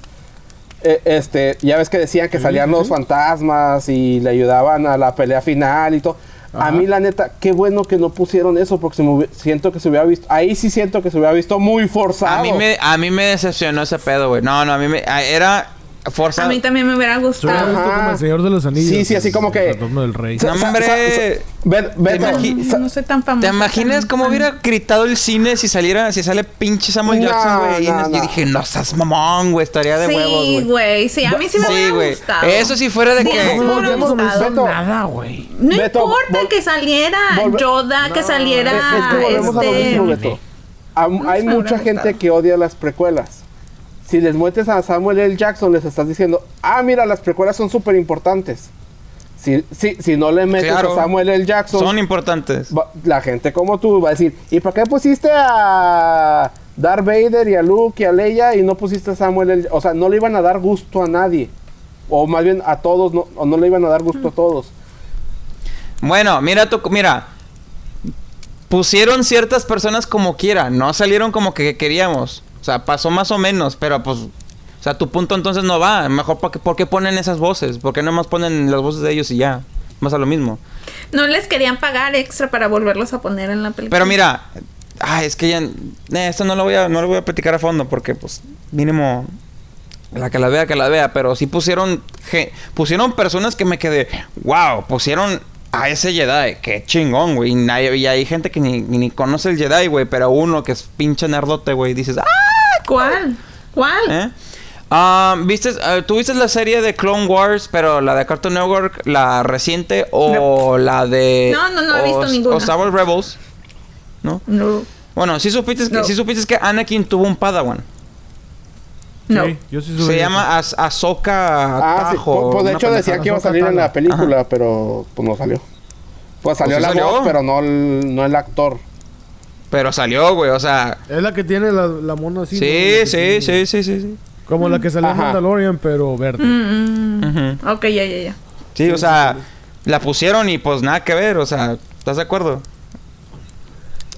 [SPEAKER 5] eh, este, ya ves que decían que salían
[SPEAKER 1] sí,
[SPEAKER 5] los fantasmas y le ayudaban a la pelea final y todo.
[SPEAKER 1] Ajá.
[SPEAKER 5] A mí la neta, qué bueno que no pusieron eso porque se me hubi- siento que se hubiera visto, ahí sí siento que se hubiera visto muy forzado.
[SPEAKER 3] A mí, me, a mí me decepcionó ese pedo, güey. No, no, a mí me... a- Era forzado.
[SPEAKER 4] A mí también me hubiera gustado.
[SPEAKER 5] Ajá.
[SPEAKER 1] como el Señor de los Anillos.
[SPEAKER 5] Sí, sí, así
[SPEAKER 1] el-
[SPEAKER 5] como que-
[SPEAKER 1] El retorno del rey.
[SPEAKER 3] No, hombre.
[SPEAKER 5] Beto, sa-
[SPEAKER 4] No soy tan famosa.
[SPEAKER 3] ¿Te imaginas cómo hubiera gritado el cine si saliera, si sale pinche Samuel
[SPEAKER 5] No,
[SPEAKER 3] Jackson, güey? Y
[SPEAKER 5] no,
[SPEAKER 3] Yo
[SPEAKER 5] no.
[SPEAKER 3] dije, no seas mamón, güey, estaría de huevos,
[SPEAKER 4] Sí,
[SPEAKER 3] güey.
[SPEAKER 4] Sí, a mí sí me
[SPEAKER 3] Sí,
[SPEAKER 4] hubiera gustado.
[SPEAKER 3] Eso sí fuera de
[SPEAKER 4] Sí,
[SPEAKER 3] que-
[SPEAKER 4] sí
[SPEAKER 1] No, no me nada, güey.
[SPEAKER 4] No
[SPEAKER 5] Beto,
[SPEAKER 4] importa que saliera Yoda, que
[SPEAKER 1] No,
[SPEAKER 4] saliera
[SPEAKER 5] Es, es que volvemos a lo
[SPEAKER 4] este.
[SPEAKER 5] mismo, Beto. Hay mucha gente que odia las precuelas. Si les muestres a Samuel L. Jackson, les estás diciendo, ah, mira, las precuelas son súper importantes. Si, si, si no le metes
[SPEAKER 3] Claro.
[SPEAKER 5] a Samuel L. Jackson,
[SPEAKER 3] Son importantes.
[SPEAKER 5] va- la gente como tú va a decir, ¿y por qué pusiste a Darth Vader y a Luke y a Leia y no pusiste a Samuel L. O sea, no le iban a dar gusto a nadie. O más bien a todos, no, o no le iban a dar gusto a todos.
[SPEAKER 3] Bueno, mira tu, mira. Pusieron ciertas personas como quiera, no salieron como que queríamos. O sea, pasó más o menos, pero pues o sea, tu punto entonces no va. Mejor ¿por qué, por qué ponen esas voces? ¿Por qué no más ponen las voces de ellos y ya? Más a lo mismo.
[SPEAKER 4] No les querían pagar extra para volverlos a poner en la película.
[SPEAKER 3] Pero mira, ay, es que ya eh, esto no lo voy a no lo voy a platicar a fondo porque pues mínimo la que la vea que la vea, pero sí pusieron pusieron personas que me quedé, wow, pusieron a ese Jedi, qué chingón, güey. Y hay gente que ni, ni conoce el Jedi, güey, pero uno que es pinche nerdote, güey, dices, "Ah,
[SPEAKER 4] ¿Cuál? ¿Cuál?
[SPEAKER 3] ¿eh?" Ah, ¿viste, eh, ¿Tú viste la serie de Clone Wars, pero la de Cartoon Network, la reciente o la de
[SPEAKER 4] No, no, no he visto ninguna.
[SPEAKER 3] O Star Wars Rebels? ¿No?
[SPEAKER 4] No.
[SPEAKER 3] Bueno, sí supiste, que,
[SPEAKER 4] No.
[SPEAKER 3] sí supiste que Anakin tuvo un Padawan.
[SPEAKER 4] No.
[SPEAKER 1] Sí, yo sí
[SPEAKER 3] Se llama Ahsoka
[SPEAKER 5] Ah, sí.
[SPEAKER 3] Tajo,
[SPEAKER 5] Pues, pues, de hecho decía que iba a salir en la película, pero pues no salió. Pues salió
[SPEAKER 3] Pues sí
[SPEAKER 5] la
[SPEAKER 3] salió.
[SPEAKER 5] voz, pero no el, no el actor.
[SPEAKER 3] Pero salió, güey, o sea...
[SPEAKER 1] Es la que tiene la, la mona así.
[SPEAKER 3] Sí, sí,
[SPEAKER 1] tiene-
[SPEAKER 3] sí, sí, sí, sí.
[SPEAKER 1] Como la que salió en. Mandalorian, pero verde.
[SPEAKER 4] Mm, mm. Ok, ya, ya, ya.
[SPEAKER 3] Sí, o sea, la pusieron y pues nada que ver, o sea, ¿estás de acuerdo?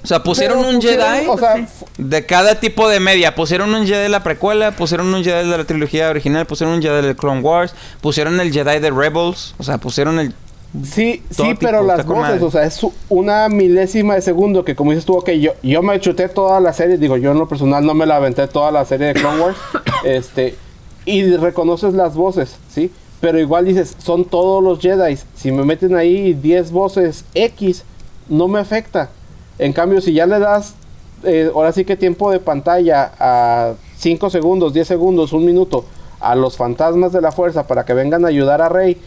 [SPEAKER 3] O sea, pusieron
[SPEAKER 5] Pero
[SPEAKER 3] un
[SPEAKER 5] pusieron,
[SPEAKER 3] Jedi
[SPEAKER 5] O sea,
[SPEAKER 3] de cada tipo de media. Pusieron un Jedi de la precuela, pusieron un Jedi de la trilogía original, pusieron un Jedi de Clone Wars, pusieron el Jedi de Rebels, o sea, pusieron el...
[SPEAKER 5] sí,
[SPEAKER 3] Todo
[SPEAKER 5] sí, pero las voces,
[SPEAKER 3] madre.
[SPEAKER 5] o sea, es una milésima de segundo que como dices tú, ok, yo, yo me chuté toda la serie, digo, yo en lo personal no me la aventé toda la serie de Clone Wars, este, y reconoces las voces, ¿sí? Pero igual dices, son todos los Jedi, si me meten ahí 10 voces X, no me afecta. En cambio, si ya le das, eh, ahora sí que tiempo de pantalla a 5 segundos, 10 segundos, un minuto, a los fantasmas de la fuerza para que vengan a ayudar a Rey,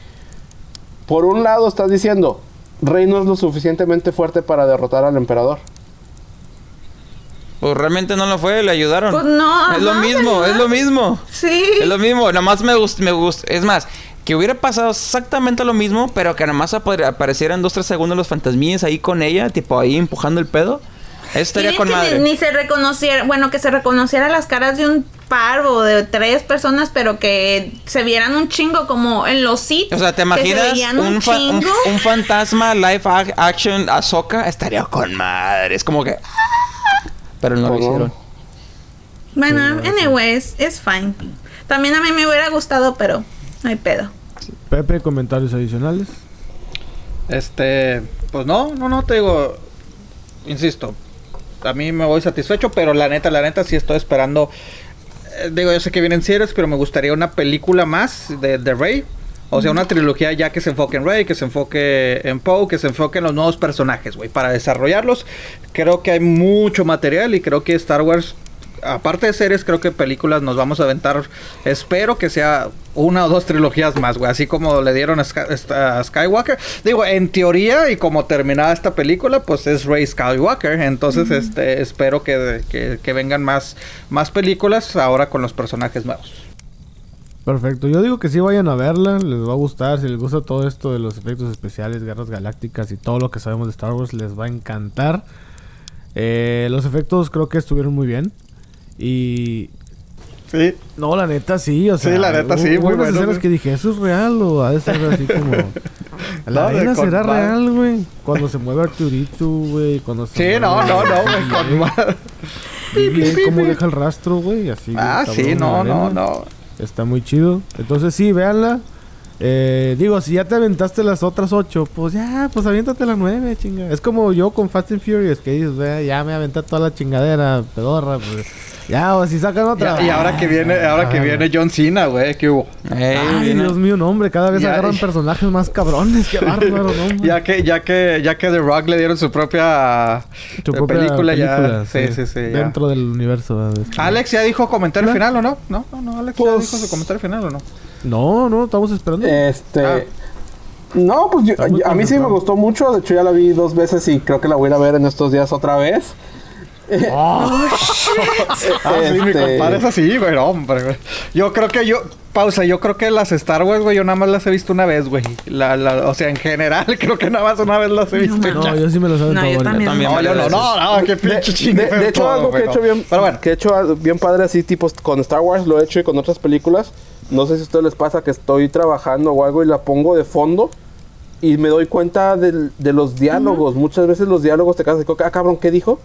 [SPEAKER 5] por un lado estás diciendo, Rey no es lo suficientemente fuerte para derrotar al emperador.
[SPEAKER 3] Pues realmente no lo fue, le ayudaron.
[SPEAKER 4] Pues no,
[SPEAKER 3] Es lo mismo,
[SPEAKER 4] ¿verdad?
[SPEAKER 3] es lo mismo.
[SPEAKER 4] Sí.
[SPEAKER 3] Es lo mismo, nada más me gusta, me gusta. Es más, que hubiera pasado exactamente lo mismo, pero que nada más apare- aparecieran dos, tres segundos los fantasmillas ahí con ella, tipo ahí empujando el pedo. Eso estaría con
[SPEAKER 4] que
[SPEAKER 3] madre.
[SPEAKER 4] Ni, ni se reconociera, bueno, que se reconociera las caras de un par o de tres personas, pero que se vieran un chingo como en los sitios.
[SPEAKER 3] O sea, ¿te imaginas un, fa- un- un fantasma live ac- action Ahsoka? Estaría con madre. Es como que... ¡ah! Pero no lo
[SPEAKER 5] no.
[SPEAKER 3] hicieron.
[SPEAKER 4] Bueno, anyways, es fine. También a mí me hubiera gustado, pero no hay pedo.
[SPEAKER 1] Pepe, comentarios adicionales.
[SPEAKER 2] Este, pues no, no, no, te digo, insisto, a mí me voy satisfecho, pero la neta, la neta sí estoy esperando, digo, yo sé que vienen series, pero me gustaría una película más de, de Rey. O sea, una trilogía ya que se enfoque en Rey, que se enfoque en Poe, que se enfoque en los nuevos personajes, güey, para desarrollarlos. Creo que hay mucho material y creo que Star Wars aparte de series, creo que películas nos vamos a aventar. Espero que sea una o dos trilogías más, güey. Así como le dieron a, Sky- esta- a Skywalker. Digo, en teoría, y como terminada esta película, pues es Rey Skywalker. Entonces, este, espero que, que- que vengan más, más películas ahora con los personajes nuevos.
[SPEAKER 1] Perfecto. Yo digo que sí vayan a verla. Les va a gustar. Si les gusta todo esto de los efectos especiales, guerras galácticas y todo lo que sabemos de Star Wars, les va a encantar. Eh, los efectos creo que estuvieron muy bien. Y...
[SPEAKER 2] Sí.
[SPEAKER 1] No, la neta sí, o
[SPEAKER 2] Sí,
[SPEAKER 1] sea...
[SPEAKER 2] la neta, sí, muy bueno,
[SPEAKER 1] escenas que dije, ¿eso es real o ha de ser así como... La
[SPEAKER 2] No,
[SPEAKER 1] arena será real, güey. Cuando se mueve Arturito, güey. Cuando se
[SPEAKER 2] Sí, no,
[SPEAKER 1] mueve
[SPEAKER 2] no, no, güey.
[SPEAKER 1] BB-8,
[SPEAKER 2] con madre.
[SPEAKER 1] y bien cómo deja el rastro, güey. Así.
[SPEAKER 2] Ah, sí, no, no, no.
[SPEAKER 1] Está muy chido. Entonces sí, véanla. Eh, digo, si ya te aventaste las otras ocho, pues ya, pues aviéntate las nueve, chinga. Es como yo con Fast and Furious, que dices, "Ve, ya me aventé toda la chingadera, pedorra, pues. Ya, o si sacan otra.
[SPEAKER 2] Ya- y ahora que viene, ahora que
[SPEAKER 1] ah,
[SPEAKER 2] viene John Cena, güey, ¿qué hubo?
[SPEAKER 3] Ey,
[SPEAKER 1] Ay,
[SPEAKER 3] viene-
[SPEAKER 1] Dios mío, no, hombre, cada vez
[SPEAKER 2] Ya-
[SPEAKER 1] agarran personajes más cabrones, qué bárbaro, no.
[SPEAKER 2] Ya que, ya que, ya que The Rock le dieron su propia,
[SPEAKER 1] Tu
[SPEAKER 2] eh,
[SPEAKER 1] propia
[SPEAKER 2] película, ya.
[SPEAKER 1] película,
[SPEAKER 2] Sí, sí, sí. ya.
[SPEAKER 1] Dentro del universo. ¿verdad?
[SPEAKER 2] Alex ya dijo comentario
[SPEAKER 1] Hola.
[SPEAKER 2] final o no? No, no, no, Alex ya
[SPEAKER 5] Pues-
[SPEAKER 2] dijo su comentario final o no.
[SPEAKER 1] No, no, estamos esperando.
[SPEAKER 5] Este.
[SPEAKER 2] Ah.
[SPEAKER 5] No, pues yo- a mí sí me gustó mucho. De hecho, ya la vi dos veces y creo que la voy a ir a ver en estos días otra vez.
[SPEAKER 2] Ah, sí, mi
[SPEAKER 5] Este-
[SPEAKER 2] compadre es así, güey, hombre, güey. Yo creo que yo, pausa, yo creo que las Star Wars, güey, yo nada más las he visto una vez, güey. La, la, o sea, en general, creo que nada más una vez las he visto.
[SPEAKER 4] No,
[SPEAKER 1] no, yo sí me lo saben
[SPEAKER 4] No, yo también.
[SPEAKER 3] también.
[SPEAKER 2] No, yo no, no, no, qué
[SPEAKER 5] De,
[SPEAKER 2] pinche
[SPEAKER 5] de-
[SPEAKER 2] chingue.
[SPEAKER 5] de hecho, algo que he hecho bien,
[SPEAKER 2] Pero bueno,
[SPEAKER 5] que he hecho bien padre así, tipo con Star Wars, lo he hecho y con otras películas. No sé si a ustedes les pasa que estoy trabajando o algo y la pongo de fondo y me doy cuenta del- de los diálogos. Muchas veces los diálogos te quedas de, ah, cabrón, ¿qué dijo?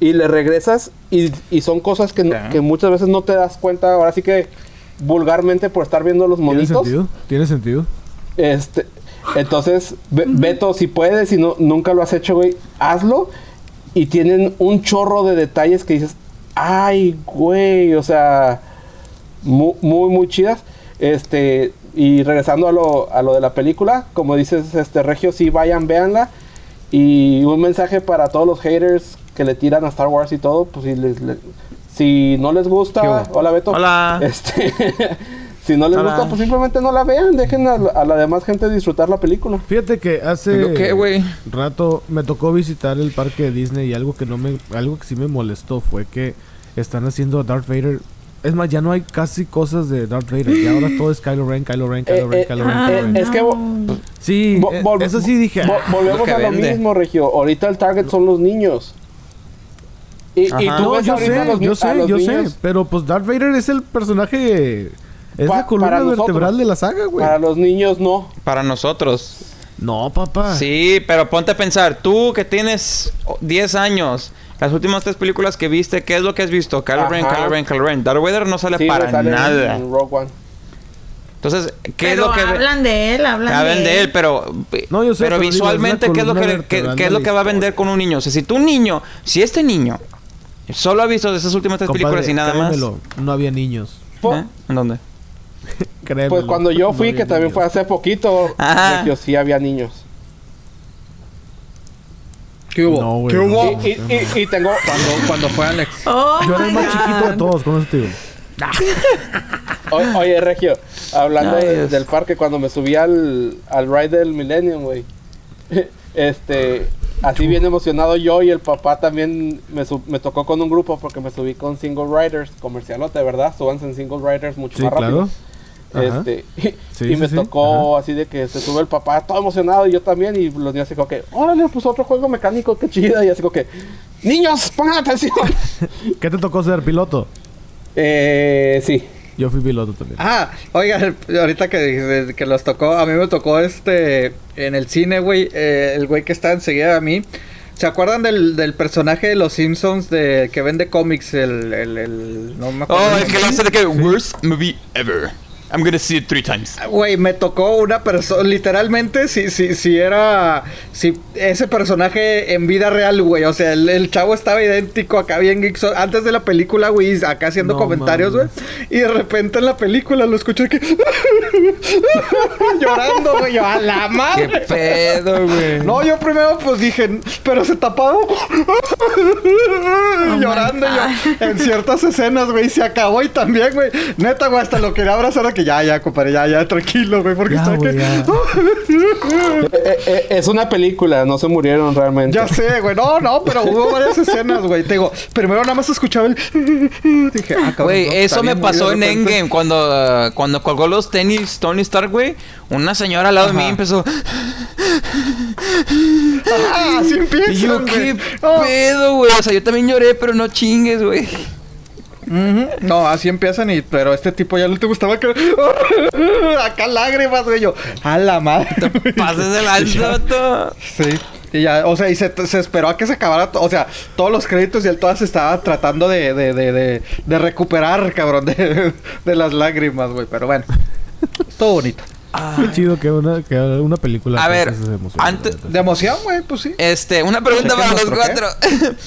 [SPEAKER 5] Y le regresas y, y son cosas que, no- que muchas veces no te das cuenta. Ahora sí que vulgarmente por estar viendo los
[SPEAKER 1] ¿Tiene
[SPEAKER 5] monitos.
[SPEAKER 1] sentido? ¿Tiene sentido?
[SPEAKER 5] Este, entonces, Be- Beto, si puedes, si no, nunca lo has hecho, güey, hazlo. Y tienen un chorro de detalles que dices, ay, güey, o sea, muy, muy, muy chidas. Este, y regresando a lo, a lo de la película, como dices, este, Regio, sí, vayan, véanla. Y un mensaje para todos los haters que le tiran a Star Wars y todo, pues si, les, le- si no les
[SPEAKER 2] ¿Qué
[SPEAKER 5] gusta, hola Beto.
[SPEAKER 3] Hola.
[SPEAKER 5] Este, si no les
[SPEAKER 3] Hola.
[SPEAKER 5] gusta, pues simplemente no la vean, dejen a, la- a la demás gente disfrutar la película.
[SPEAKER 1] Fíjate que hace rato me tocó visitar el parque de Disney y algo que no me algo que sí me molestó fue que están haciendo a Darth Vader. Es más, ya no hay casi cosas de Darth Vader. Ya ahora todo es Kylo Ren, Kylo Ren, Kylo
[SPEAKER 5] Eh,
[SPEAKER 1] Ren,
[SPEAKER 5] eh,
[SPEAKER 1] Kylo Ren,
[SPEAKER 4] Ah,
[SPEAKER 1] Kylo Ren.
[SPEAKER 5] es que vo-.
[SPEAKER 1] Sí,
[SPEAKER 5] Vo-
[SPEAKER 1] eh, eso sí dije.
[SPEAKER 5] vo-
[SPEAKER 1] ah,
[SPEAKER 5] volvemos
[SPEAKER 3] lo
[SPEAKER 5] a lo
[SPEAKER 3] vende.
[SPEAKER 5] mismo, Regio. Ahorita el target son los niños. Y, tú
[SPEAKER 1] no, yo sé,
[SPEAKER 5] los
[SPEAKER 1] yo sé, yo sé. Pero pues Darth Vader es el personaje. Es
[SPEAKER 5] Pa-
[SPEAKER 1] la columna
[SPEAKER 5] para nosotros.
[SPEAKER 1] vertebral de la saga, güey.
[SPEAKER 5] Para los niños no.
[SPEAKER 3] Para nosotros.
[SPEAKER 1] No, papá.
[SPEAKER 3] Sí, pero ponte a pensar, tú que tienes oh, 10 años, las últimas tres películas que viste, ¿qué es lo que has visto? Kylo Ren. Kylo Ren, Kylo Ren. Darth Vader no sale
[SPEAKER 5] Sí,
[SPEAKER 3] para
[SPEAKER 5] sale
[SPEAKER 3] nada.
[SPEAKER 5] en Rogue One.
[SPEAKER 3] Entonces, ¿qué
[SPEAKER 4] Pero
[SPEAKER 3] es lo que
[SPEAKER 4] hablan de él, hablan,
[SPEAKER 3] hablan de él, pero
[SPEAKER 1] No, yo sé,
[SPEAKER 3] pero
[SPEAKER 1] pero digo, es la
[SPEAKER 3] visualmente qué es lo que qué,
[SPEAKER 1] de
[SPEAKER 3] es lo que va a vender con un niño? O sea, si tú un niño, si este niño solo ha visto de esas últimas tres
[SPEAKER 1] Compadre,
[SPEAKER 3] películas y nada
[SPEAKER 1] créemelo, No había niños.
[SPEAKER 3] Más, ¿eh? ¿En dónde?
[SPEAKER 1] Créemelo,
[SPEAKER 5] Pues cuando yo fui, que también
[SPEAKER 1] niños.
[SPEAKER 5] fue hace poquito. Regio, sí había niños.
[SPEAKER 2] ¿qué hubo?
[SPEAKER 1] No, güey,
[SPEAKER 2] ¿Qué
[SPEAKER 1] no.
[SPEAKER 2] hubo?
[SPEAKER 5] Y, y- y- y tengo...
[SPEAKER 2] Cuando, cuando fue Alex.
[SPEAKER 4] Oh,
[SPEAKER 1] Yo era el más chiquito de todos, con eso te digo.
[SPEAKER 5] O- oye, Regio, hablando de- del parque, cuando me subí al, al ride del Millennium, güey. Este, así bien emocionado yo y el papá también me, sub- me tocó con un grupo porque me subí con single riders, comercialote, ¿verdad? Súbanse en single riders mucho
[SPEAKER 1] Sí,
[SPEAKER 5] más rápido.
[SPEAKER 1] claro.
[SPEAKER 5] Este,
[SPEAKER 1] Sí,
[SPEAKER 5] y me
[SPEAKER 1] sí.
[SPEAKER 5] tocó así de que se sube el papá todo emocionado y yo también y los niños así como que, órale, pues otro juego mecánico, qué chida y así como que, niños, pongan atención.
[SPEAKER 1] ¿Qué te tocó ser piloto?
[SPEAKER 5] eh, sí.
[SPEAKER 1] Yo fui piloto también.
[SPEAKER 2] Ah, oiga, ahorita que, que los tocó, a mí me tocó este en el cine, güey, eh, el güey que está enseguida a mí. ¿Se acuerdan del, del personaje de los Simpsons de que vende cómics? El, el, el- no me acuerdo
[SPEAKER 3] Oh,
[SPEAKER 2] el
[SPEAKER 3] es que le hace de que worst movie ever. I'm gonna see it three times.
[SPEAKER 2] Güey, me tocó una persona, literalmente, si, si, si era, si ese personaje en vida real, güey, o sea, el, el chavo estaba idéntico acá bien antes de la película, güey, acá haciendo
[SPEAKER 1] No
[SPEAKER 2] comentarios, güey, y de repente en la película lo escuché que llorando, güey, yo, a la
[SPEAKER 3] ¿Qué
[SPEAKER 2] madre.
[SPEAKER 3] pedo, güey?
[SPEAKER 2] No, yo primero pues dije, pero se tapaba llorando yo en ciertas escenas, güey, se acabó y también, güey, neta, güey, hasta lo quería abrazar a ya, ya, compadre, ya, ya, tranquilo, güey, porque
[SPEAKER 1] Ya,
[SPEAKER 2] está
[SPEAKER 1] güey,
[SPEAKER 2] que...
[SPEAKER 1] ya.
[SPEAKER 5] Eh, eh, es una película, no se murieron realmente.
[SPEAKER 2] Ya sé, güey. No, no, pero hubo varias escenas, güey. Te digo, primero nada más escuchaba el. Dije, ah, cabrón.
[SPEAKER 3] Güey,
[SPEAKER 2] no,
[SPEAKER 3] eso me pasó en. Endgame cuando, uh, cuando colgó los tenis Tony Stark, güey. Una señora al lado de mí
[SPEAKER 2] Ajá.
[SPEAKER 3] empezó.
[SPEAKER 2] Ah, empieza.
[SPEAKER 3] Y yo. ¿qué pedo, güey? O sea, yo también lloré, pero no chingues, güey.
[SPEAKER 2] No, así empiezan y... Pero este tipo ya no te gustaba que... Acá lágrimas, güey. Yo, a la madre.
[SPEAKER 3] Pases de lanza,
[SPEAKER 2] Sí. Y ya, o sea, y se, se esperó a que se acabara, o sea, todos los créditos y él todas estaba tratando de, de, de, de, de recuperar, cabrón, de, de las lágrimas, güey. Pero bueno, todo bonito.
[SPEAKER 1] Qué chido que una, que una película.
[SPEAKER 3] A ver,
[SPEAKER 1] esas emociones,
[SPEAKER 3] antes-.
[SPEAKER 2] De emoción, güey, pues sí.
[SPEAKER 3] Este, una pregunta para los cuatro.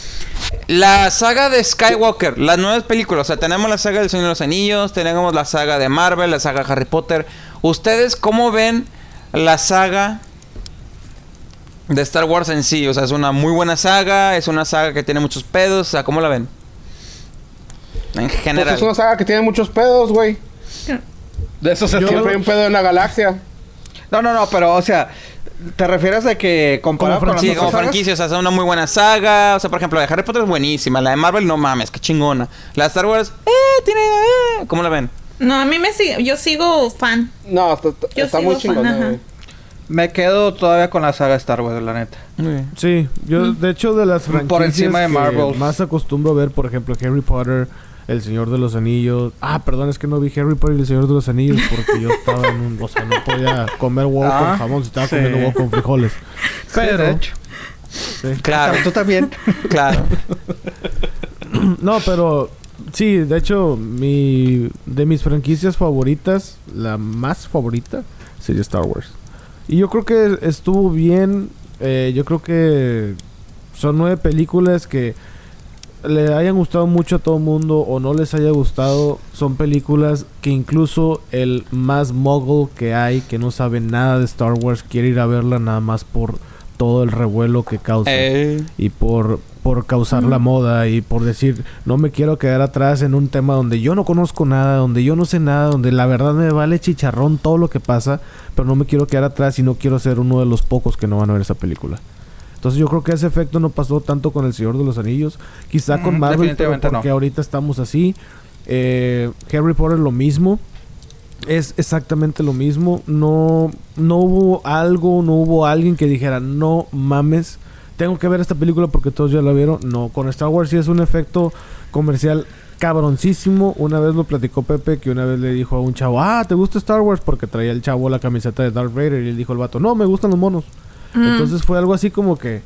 [SPEAKER 3] la saga de Skywalker, las nuevas películas. O sea, tenemos la saga del Señor de los Anillos, tenemos la saga de Marvel, la saga de Harry Potter. ¿Ustedes cómo ven la saga de Star Wars en sí? O sea, es una muy buena saga, es una saga que tiene muchos pedos. O sea, ¿cómo la ven? En
[SPEAKER 5] Pues
[SPEAKER 3] general.
[SPEAKER 5] es una saga que tiene muchos pedos, güey.
[SPEAKER 2] De eso se
[SPEAKER 1] Yo-
[SPEAKER 5] un pedo en la galaxia.
[SPEAKER 2] No, no, no, pero, o sea, ¿te refieres a que comparado
[SPEAKER 1] Como
[SPEAKER 2] con otras
[SPEAKER 3] como franquicia, o sea, es una muy buena saga. O sea, por ejemplo, la de Harry Potter es buenísima. La de Marvel, no mames, qué chingona. La de Star Wars, eh, tiene. eh. ¿Cómo la ven?
[SPEAKER 4] No, a mí me sigue, yo sigo fan.
[SPEAKER 5] No, está, está-
[SPEAKER 4] Yo
[SPEAKER 5] está
[SPEAKER 4] sigo
[SPEAKER 5] muy chingona.
[SPEAKER 2] Me quedo todavía con la saga Star Wars, la neta.
[SPEAKER 1] Sí, yo de hecho de las
[SPEAKER 2] Por
[SPEAKER 1] franquicias
[SPEAKER 2] encima de Marvel.
[SPEAKER 1] más acostumbro ver, por ejemplo, Harry Potter, El Señor de los Anillos. Ah, perdón, es que no vi Harry Potter y El Señor de los Anillos porque yo estaba en un, o sea, no podía comer huevo
[SPEAKER 2] Ah,
[SPEAKER 1] con jamón, si estaba
[SPEAKER 2] sí.
[SPEAKER 1] comiendo huevo con frijoles. Pero
[SPEAKER 2] de hecho.
[SPEAKER 1] sí.
[SPEAKER 3] Claro,
[SPEAKER 2] Tú también.
[SPEAKER 3] claro.
[SPEAKER 1] No, pero sí, de hecho, mi de mis franquicias favoritas, la más favorita sería Star Wars. Y yo creo que estuvo bien. eh, yo creo que son nueve películas que le hayan gustado mucho a todo el mundo o no les haya gustado. Son películas que incluso el más mogul que hay, que no sabe nada de Star Wars, quiere ir a verla nada más por todo el revuelo que causa
[SPEAKER 3] Eh,
[SPEAKER 1] y por, por causar la moda y por decir, no me quiero quedar atrás en un tema donde yo no conozco nada, donde yo no sé nada, donde la verdad me vale chicharrón todo lo que pasa, pero no me quiero quedar atrás y no quiero ser uno de los pocos que no van a ver esa película. Entonces yo creo que ese efecto no pasó tanto con El Señor de los Anillos, quizá con
[SPEAKER 2] Mm,
[SPEAKER 1] Marvel, pero
[SPEAKER 2] definitivamente
[SPEAKER 1] porque
[SPEAKER 2] no.
[SPEAKER 1] ahorita estamos así. Eh, Harry Potter lo mismo. Es exactamente lo mismo. No, no hubo algo, no hubo alguien que dijera, no mames, tengo que ver esta película porque todos ya la vieron. No, con Star Wars sí es un efecto comercial cabroncísimo. Una vez lo platicó Pepe que una vez le dijo a un chavo, ah, ¿te gusta Star Wars? Porque traía el chavo la camiseta de Darth Vader y él dijo el vato, no, me gustan los monos. Entonces fue algo así como que,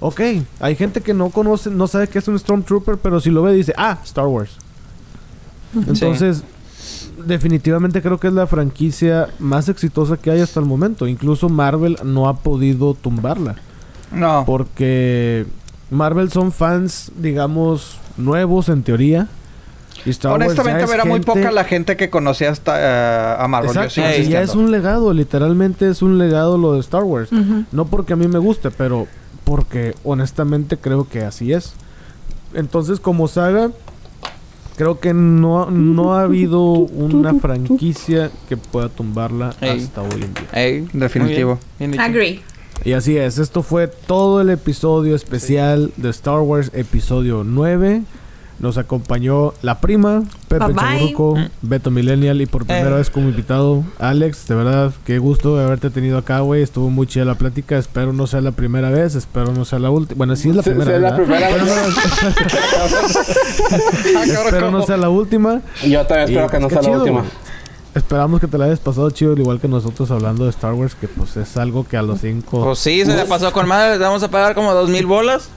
[SPEAKER 1] ok, hay gente que no conoce, no sabe que es un Stormtrooper, pero si lo ve dice, ah, Star Wars. Entonces, definitivamente creo que es la franquicia más exitosa que hay hasta el momento. Incluso Marvel no ha podido tumbarla.
[SPEAKER 2] No.
[SPEAKER 1] Porque Marvel son fans, digamos, nuevos en teoría.
[SPEAKER 2] Honestamente,
[SPEAKER 1] es
[SPEAKER 2] era muy
[SPEAKER 1] gente-
[SPEAKER 2] poca la gente que conocía hasta, eh, a Marvel.
[SPEAKER 1] Exacto, ya es un legado, literalmente es un legado lo de Star Wars. No porque a mí me guste, pero porque honestamente creo que así es. Entonces, como saga, creo que no, no ha habido una franquicia que pueda tumbarla
[SPEAKER 3] Ey.
[SPEAKER 1] hasta hoy en día.
[SPEAKER 3] Ey,
[SPEAKER 2] Definitivo.
[SPEAKER 3] muy bien, bien dicho.
[SPEAKER 4] Agree.
[SPEAKER 1] Y así es, esto fue todo el episodio especial de Star Wars, episodio 9. Nos acompañó la prima, Pepe
[SPEAKER 4] Bye, bye.
[SPEAKER 1] Chaburruco, Beto Millennial y por primera
[SPEAKER 3] Eh.
[SPEAKER 1] vez como invitado, Alex. De verdad, qué gusto de haberte tenido acá, güey. Estuvo muy chida la plática. Espero no sea la primera vez, espero no sea la última. Bueno, sí es la
[SPEAKER 5] Sí,
[SPEAKER 1] primera
[SPEAKER 5] primera vez.
[SPEAKER 1] no- espero no sea la última.
[SPEAKER 5] Yo también espero
[SPEAKER 1] Y,
[SPEAKER 5] que no
[SPEAKER 1] pues,
[SPEAKER 5] sea la última.
[SPEAKER 1] Esperamos que te la hayas pasado chido, al igual que nosotros hablando de Star Wars, que pues es algo que a los cinco...
[SPEAKER 3] Pues sí, se le pasó con madre. Le vamos a pagar como dos mil bolas.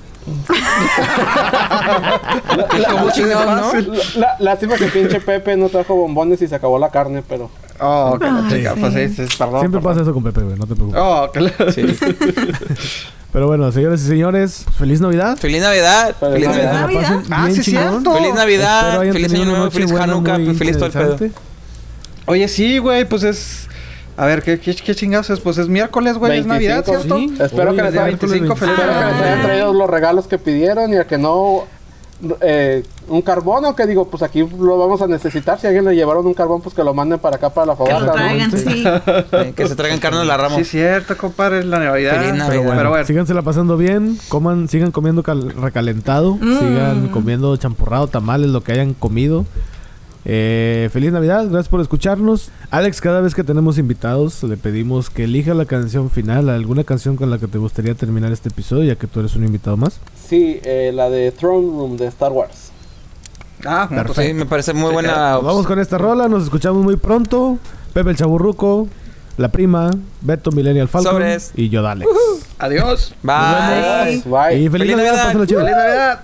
[SPEAKER 5] La-
[SPEAKER 3] Como chingados, ¿no?
[SPEAKER 5] la- la- Lástima que pinche Pepe no trajo bombones y se acabó la carne, pero...
[SPEAKER 2] Oh, que la chica,
[SPEAKER 4] sí.
[SPEAKER 2] pues sí, sí, perdón.
[SPEAKER 1] Siempre
[SPEAKER 2] perdón.
[SPEAKER 1] pasa eso con Pepe, güey, no te preocupes.
[SPEAKER 2] Oh, que la...
[SPEAKER 3] Sí.
[SPEAKER 1] Pero bueno, señores y señores, feliz Navidad.
[SPEAKER 3] Feliz Navidad.
[SPEAKER 5] Feliz
[SPEAKER 3] Navidad.
[SPEAKER 4] Navidad.
[SPEAKER 2] Ah, sí, cierto.
[SPEAKER 3] Feliz Navidad. Feliz Año Nuevo. Feliz Hanukkah. Feliz todo el pedo.
[SPEAKER 2] Oye, sí, güey, pues es... A ver, ¿qué, qué, qué chingados es? Pues es miércoles, güey, es
[SPEAKER 5] 25,
[SPEAKER 2] Navidad, ¿cierto?
[SPEAKER 1] Sí.
[SPEAKER 5] Espero que
[SPEAKER 1] es
[SPEAKER 5] les haya-
[SPEAKER 1] miércoles
[SPEAKER 2] 25, feliz
[SPEAKER 5] Espero que les hayan traído los regalos que pidieron y a que no eh, un carbón o que digo pues aquí lo vamos a necesitar si a alguien le llevaron un carbón pues que lo manden para acá para la
[SPEAKER 4] Que
[SPEAKER 5] fogata
[SPEAKER 4] lo
[SPEAKER 5] ¿no?
[SPEAKER 4] traigan,
[SPEAKER 1] Sí.
[SPEAKER 4] sí.
[SPEAKER 3] Eh, Que se traigan carne de la rama.
[SPEAKER 2] Sí, cierto, compadre, es la Navidad.
[SPEAKER 3] Feliz Navidad.
[SPEAKER 1] Pero bueno,
[SPEAKER 2] Pero bueno.
[SPEAKER 1] sígansela pasando bien, coman, sigan comiendo cal- recalentado,
[SPEAKER 4] Mm.
[SPEAKER 1] sigan comiendo champurrado, tamales, lo que hayan comido. Eh, feliz Navidad, gracias por escucharnos. Alex, cada vez que tenemos invitados, le pedimos que elija la canción final, alguna canción con la que te gustaría terminar este episodio, ya que tú eres un invitado más.
[SPEAKER 5] Sí, eh, la de Throne Room de Star Wars.
[SPEAKER 2] Ah, pues
[SPEAKER 3] Sí, me parece muy buena.
[SPEAKER 1] Nos vamos con esta rola, nos escuchamos muy pronto. Pepe el Chaburruco, la prima, Beto Millennial Falcon
[SPEAKER 3] Sobres.
[SPEAKER 1] y yo Alex.
[SPEAKER 2] Adiós.
[SPEAKER 3] Bye.
[SPEAKER 5] Bye.
[SPEAKER 1] Y feliz,
[SPEAKER 3] Feliz
[SPEAKER 1] Navidad,
[SPEAKER 3] Navidad.
[SPEAKER 2] Feliz Navidad.